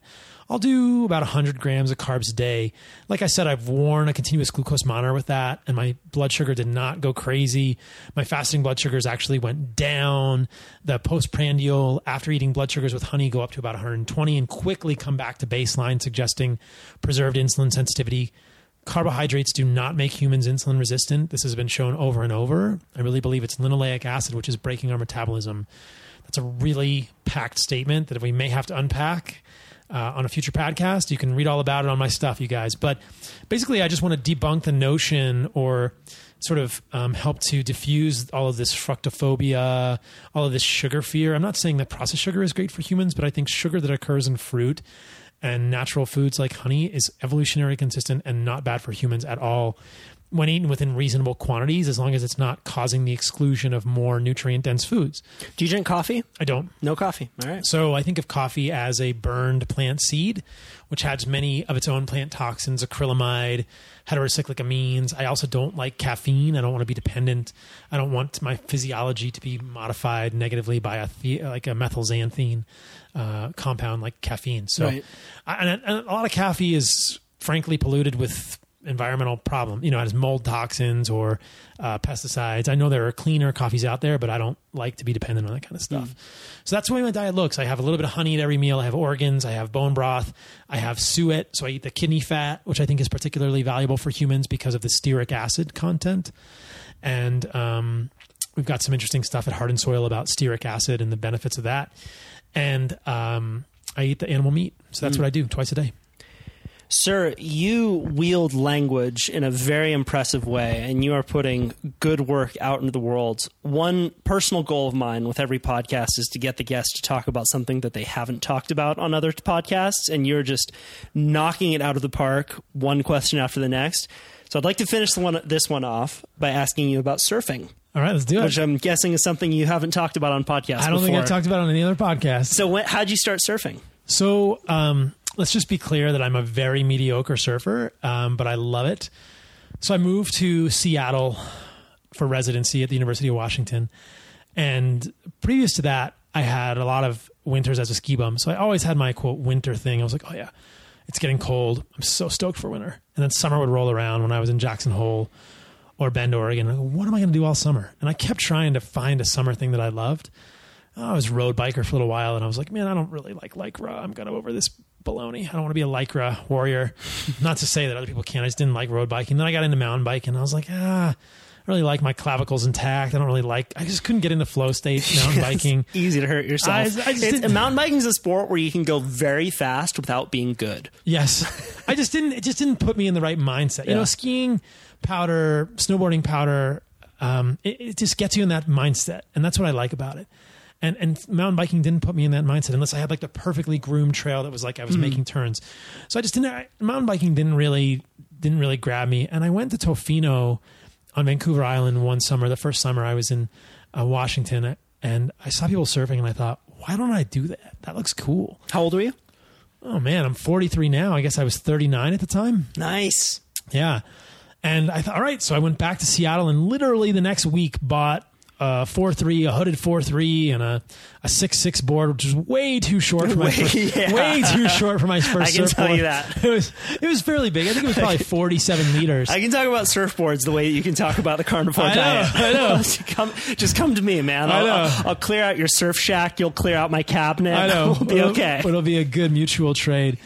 Speaker 3: I'll do about 100 grams of carbs a day. Like I said, I've worn a continuous glucose monitor with that, and my blood sugar did not go crazy. My fasting blood sugars actually went down. The postprandial after eating blood sugars with honey go up to about 120 and quickly come back to baseline, suggesting preserved insulin sensitivity. Carbohydrates do not make humans insulin resistant. This has been shown over and over. I really believe it's linoleic acid, which is breaking our metabolism. That's a really packed statement that we may have to unpack uh, on a future podcast. You can read all about it on my stuff, you guys. But basically, I just want to debunk the notion or sort of um, help to diffuse all of this fructophobia, all of this sugar fear. I'm not saying that processed sugar is great for humans, but I think sugar that occurs in fruit and natural foods like honey is evolutionary consistent and not bad for humans at all. When eaten within reasonable quantities, as long as it's not causing the exclusion of more nutrient dense foods.
Speaker 2: Do you drink coffee?
Speaker 3: I don't.
Speaker 2: No coffee. All right.
Speaker 3: So I think of coffee as a burned plant seed, which has many of its own plant toxins, acrylamide, heterocyclic amines. I also don't like caffeine. I don't want to be dependent. I don't want my physiology to be modified negatively by a the, like a methylxanthine uh, compound like caffeine. So,
Speaker 2: Right.
Speaker 3: I, and, and a lot of coffee is frankly polluted with environmental problem. You know, it has mold toxins or uh, pesticides. I know there are cleaner coffees out there, but I don't like to be dependent on that kind of stuff. So that's the way my diet looks. I have a little bit of honey at every meal. I have organs. I have bone broth. I have suet. So I eat the kidney fat, which I think is particularly valuable for humans because of the stearic acid content. And um, we've got some interesting stuff at Heart and Soil about stearic acid and the benefits of that. And um, I eat the animal meat. So that's what I do twice a day.
Speaker 2: Sir, you wield language in a very impressive way, and you are putting good work out into the world. One personal goal of mine with every podcast is to get the guest to talk about something that they haven't talked about on other podcasts, and you're just knocking it out of the park, one question after the next. So I'd like to finish the one, this one off by asking you about surfing,
Speaker 3: All right, let's do it.
Speaker 2: which I'm guessing is something you haven't talked about on podcasts
Speaker 3: I don't think. I've talked about it on any other podcast.
Speaker 2: so when, how'd you start surfing?
Speaker 3: So um, let's just be clear that I'm a very mediocre surfer, um, but I love it. So I moved to Seattle for residency at the University of Washington, and previous to that, I had a lot of winters as a ski bum. So I always had my quote winter thing. I was like, oh yeah, it's getting cold. I'm so stoked for winter. And then summer would roll around when I was in Jackson Hole or Bend, Oregon. What am I going to do all summer? And I kept trying to find a summer thing that I loved. I was road biker for a little while, and I was like, man, I don't really like lycra. I'm kind of over this baloney. I don't want to be a lycra warrior. Not to say that other people can't. I just didn't like road biking. Then I got into mountain biking. And I was like, ah, I really like my clavicles intact. I don't really like. I just couldn't get into flow state mountain biking.
Speaker 2: Easy to hurt yourself.
Speaker 3: I- I just
Speaker 2: It's- mountain biking is a sport where you can go very fast without being good.
Speaker 3: Yes, I just didn't. It just didn't put me in the right mindset. You
Speaker 2: Yeah.
Speaker 3: know, skiing, powder, snowboarding, powder. Um, it, it just gets you in that mindset, and that's what I like about it. And and mountain biking didn't put me in that mindset unless I had like the perfectly groomed trail that was like I was making turns. So I just didn't. I, mountain biking didn't really didn't really grab me. And I went to Tofino on Vancouver Island one summer. The first summer I was in uh, Washington, and I saw people surfing, and I thought, why don't I do that? That looks cool.
Speaker 2: How old were you?
Speaker 3: Oh man, I'm 43 now. I guess I was 39 at the time.
Speaker 2: Nice.
Speaker 3: Yeah. And I thought, all right. So I went back to Seattle and literally the next week bought a 4 3, a hooded 4 3, and a, a 6 6 board, which was way too short for my
Speaker 2: Way-
Speaker 3: first,
Speaker 2: yeah.
Speaker 3: way too short for my first
Speaker 2: I can tell
Speaker 3: surfboard.
Speaker 2: you that.
Speaker 3: It was, it was fairly big. I think it was probably 47 meters.
Speaker 2: I can talk about surfboards the way that you can talk about the carnivore
Speaker 3: I know,
Speaker 2: diet.
Speaker 3: I know.
Speaker 2: come, just come to me, man.
Speaker 3: I
Speaker 2: I'll,
Speaker 3: know.
Speaker 2: I'll, I'll clear out your surf shack. You'll clear out my cabinet.
Speaker 3: I know.
Speaker 2: We'll be
Speaker 3: It'll-
Speaker 2: okay.
Speaker 3: It'll be a good mutual trade.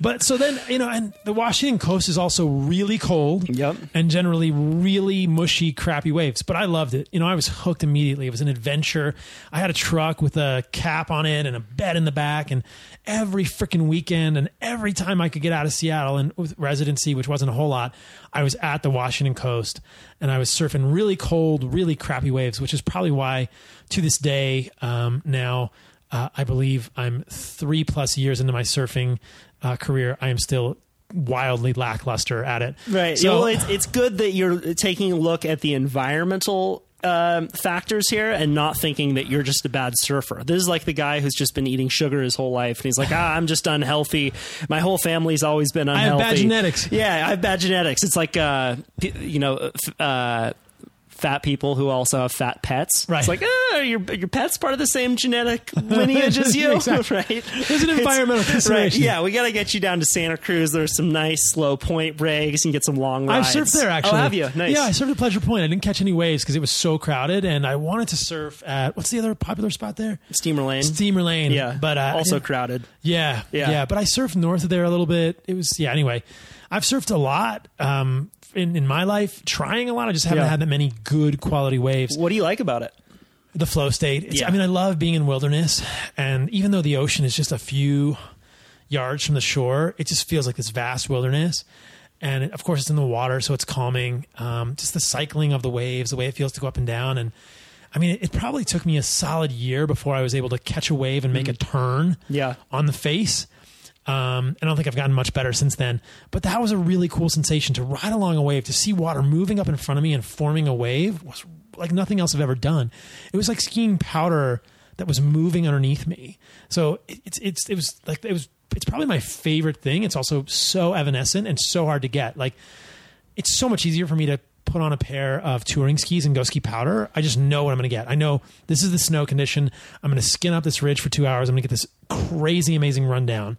Speaker 3: But so then, you know, and the Washington coast is also really cold.
Speaker 2: Yep.
Speaker 3: And generally really mushy, crappy waves. But I loved it. You know, I was hooked immediately. It was an adventure. I had a truck with a cap on it and a bed in the back. And every freaking weekend and every time I could get out of Seattle and with residency, which wasn't a whole lot, I was at the Washington coast and I was surfing really cold, really crappy waves, which is probably why to this day um, now uh, I believe I'm three plus years into my surfing uh, career. I am still wildly lackluster at it.
Speaker 2: Right.
Speaker 3: So,
Speaker 2: well, it's, it's good that you're taking a look at the environmental um, factors here and not thinking that you're just a bad surfer. This is like the guy who's just been eating sugar his whole life, and he's like, "Ah, I'm just unhealthy. My whole family's always been unhealthy.
Speaker 3: I have bad genetics."
Speaker 2: Yeah, I have bad genetics. It's like, uh, you know, uh, fat people who also have fat pets.
Speaker 3: Right.
Speaker 2: It's like, ah, your your pet's part of the same genetic lineage as you,
Speaker 3: Exactly.
Speaker 2: right?
Speaker 3: There's an environmental
Speaker 2: Right. Yeah, we got to get you down to Santa Cruz. There's some nice slow point breaks and get some long rides.
Speaker 3: I've surfed there actually.
Speaker 2: Oh, have you? Nice.
Speaker 3: Yeah, I surfed at Pleasure Point. I didn't catch any waves because it was so crowded, and I wanted to surf at what's the other popular spot there?
Speaker 2: Steamer Lane.
Speaker 3: Steamer Lane.
Speaker 2: yeah,
Speaker 3: but uh,
Speaker 2: also crowded.
Speaker 3: Yeah,
Speaker 2: Yeah.
Speaker 3: yeah, But I surfed north of there a little bit. It was yeah. Anyway, I've surfed a lot um, in in my life, trying a lot. I just haven't
Speaker 2: Yeah.
Speaker 3: had that many good quality waves.
Speaker 2: What do you like about it?
Speaker 3: The flow state. It's,
Speaker 2: Yeah.
Speaker 3: I mean, I love being in wilderness, and even though the ocean is just a few yards from the shore, it just feels like this vast wilderness. And it, of course, it's in the water, so it's calming. Um, just the cycling of the waves, the way it feels to go up and down, and I mean, it, it probably took me a solid year before I was able to catch a wave and make a turn
Speaker 2: Yeah.
Speaker 3: on the face. Um, I don't think I've gotten much better since then. But that was a really cool sensation to ride along a wave, to see water moving up in front of me and forming a wave was like nothing else I've ever done. It was like skiing powder that was moving underneath me. So it's it's it was like it was it's probably my favorite thing. It's also so evanescent and so hard to get. Like it's so much easier for me to put on a pair of touring skis and go ski powder. I just know what I'm going to get. I know this is the snow condition. I'm going to skin up this ridge for two hours. I'm going to get this crazy, amazing rundown.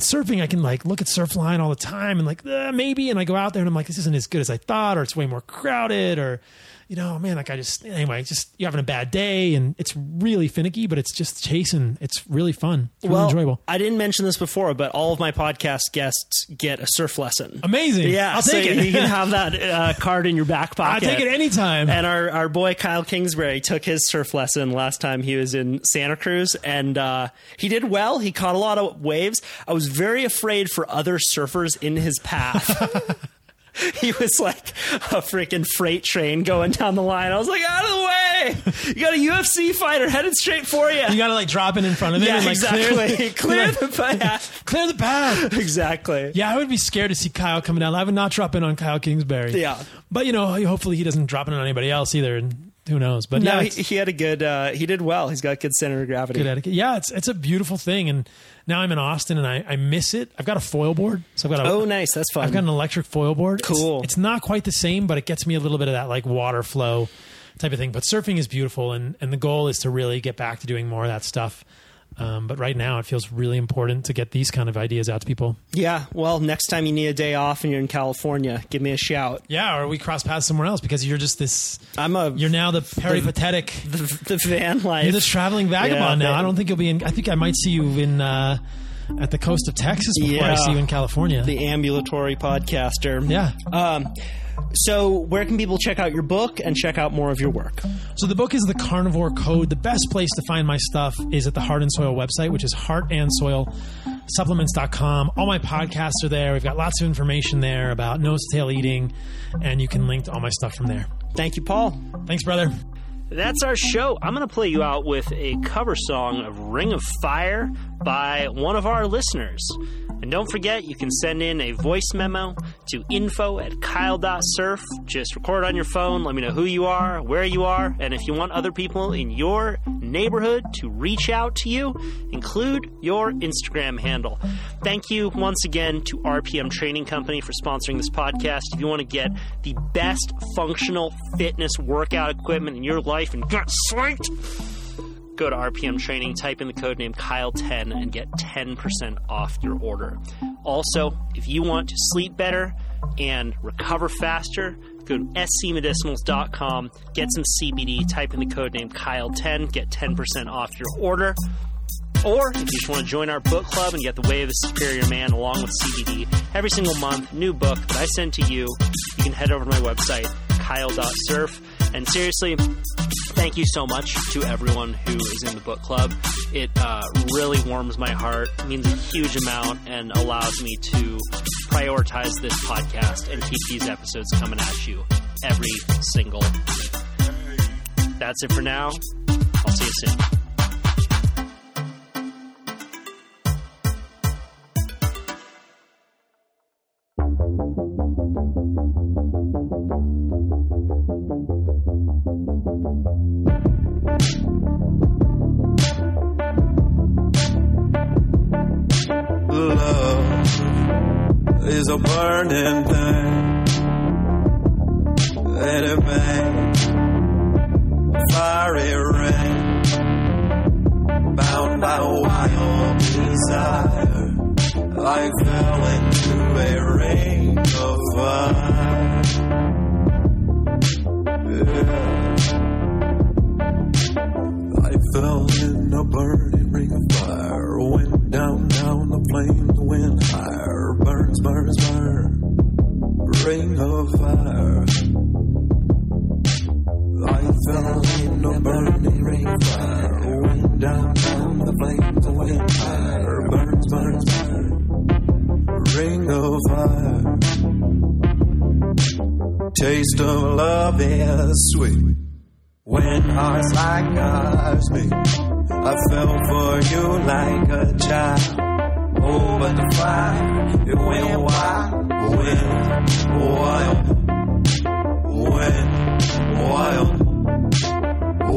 Speaker 3: Surfing, I can like look at Surfline all the time and like uh, maybe, and I go out there and I'm like, this isn't as good as I thought, or it's way more crowded, or you know, man, like I just anyway, just you're having a bad day, and it's really finicky, but it's just chasing. It's really fun. It's really
Speaker 4: well,
Speaker 3: enjoyable.
Speaker 4: I didn't mention this before, but all of my podcast guests get a surf lesson.
Speaker 3: Amazing.
Speaker 4: Yeah,
Speaker 3: I'll
Speaker 4: so
Speaker 3: take it.
Speaker 4: You can have that uh, card in your back pocket.
Speaker 3: I'll take it anytime.
Speaker 4: And our, our boy Kyle Kingsbury took his surf lesson last time he was in Santa Cruz, and uh, he did well. He caught a lot of waves. I was very afraid for other surfers in his path. he was like a freaking freight train going down the line. I was like, out of the way! You got a UFC fighter headed straight for you.
Speaker 3: you got to like drop it in front of it
Speaker 4: yeah,
Speaker 3: and like
Speaker 4: exactly.
Speaker 3: clear,
Speaker 4: Clear the path.
Speaker 3: clear the path.
Speaker 4: exactly.
Speaker 3: Yeah, I would be scared to see Kyle coming down. I would not drop in on Kyle Kingsbury.
Speaker 4: Yeah.
Speaker 3: but you know, hopefully he doesn't drop in on anybody else either. And who knows? But
Speaker 4: No,
Speaker 3: yeah,
Speaker 4: he, he had a good. Uh, he did well. He's got good center of gravity.
Speaker 3: good etiquette. Yeah, it's it's a beautiful thing. And now I'm in Austin, and I, I miss it. I've got a foil board, so I've got a
Speaker 4: Oh, nice. That's fun.
Speaker 3: I've got an electric foil board. It's-
Speaker 4: Cool.
Speaker 3: It's, not quite the same, but it gets me a little bit of that like water flow type of thing. But surfing is beautiful, and and the goal is to really get back to doing more of that stuff. Um, but right now, it feels really important to get these kind of ideas out to people.
Speaker 4: yeah. Well, next time you need a day off and you're in California, give me a shout.
Speaker 3: Yeah, or we cross paths somewhere else because you're just this.
Speaker 4: I'm a
Speaker 3: You're now the peripatetic.
Speaker 4: the, the van life.
Speaker 3: You're the traveling vagabond
Speaker 4: Yeah,
Speaker 3: now.
Speaker 4: the-
Speaker 3: I don't think you'll be in. I think I might see you in uh, at the coast of Texas before I see you in California.
Speaker 4: the ambulatory podcaster.
Speaker 3: yeah.
Speaker 4: Um, so where can people check out your book and check out more of your work?
Speaker 3: So the book is the Carnivore Code. The best place to find my stuff is at the Heart and Soil website, which is Heart and Soil supplements.com. All my podcasts are there. We've got lots of information there about nose to tail eating, and you can link to all my stuff from there.
Speaker 4: Thank you, Paul.
Speaker 3: Thanks, brother.
Speaker 2: That's our show. I'm going to play you out with a cover song of Ring of Fire by one of our listeners. And don't forget, you can send in a voice memo to info at kyle.surf. Just record on your phone, let me know who you are, where you are, and if you want other people in your neighborhood to reach out to you, include your Instagram handle. Thank you once again to RPM Training Company for sponsoring this podcast. If you want to get the best functional fitness workout equipment in your life and get slanked, go to RPM Training, type in the code name Kyle10 and get 10% off your order. Also, if you want to sleep better and recover faster, go to scmedicinals.com, get some CBD, type in the code name Kyle10, get 10% off your order. Or if you just want to join our book club and get The Way of the Superior Man along with CBD every single month, new book that I send to you, you can head over to my website, kyle.surf. And seriously, thank you so much to everyone who is in the book club. It uh, really warms my heart, means a huge amount, and allows me to prioritize this podcast and keep these episodes coming at you every single week. That's it for now. I'll see you soon.
Speaker 5: Is a burning thing. Taste of love is sweet. When hearts like ours meet, I fell for you like a child. Oh, but the fire, it went wild, went wild, went wild,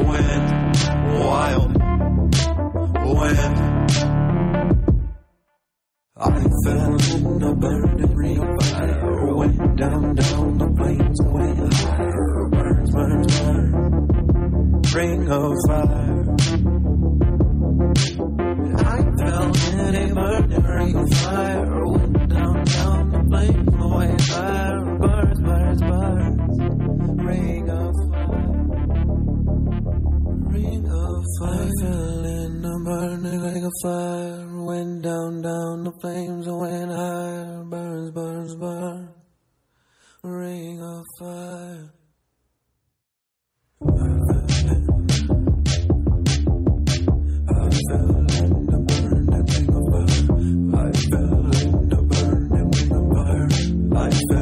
Speaker 5: went wild, went. I fell in a burning fire. I fell in a fire, went down, down the higher, burns, burns, burns, ring of fire. Ring of fire fell in fire. Went down, down the flames, went higher. Burns, burns, burns. Ring of fire. life.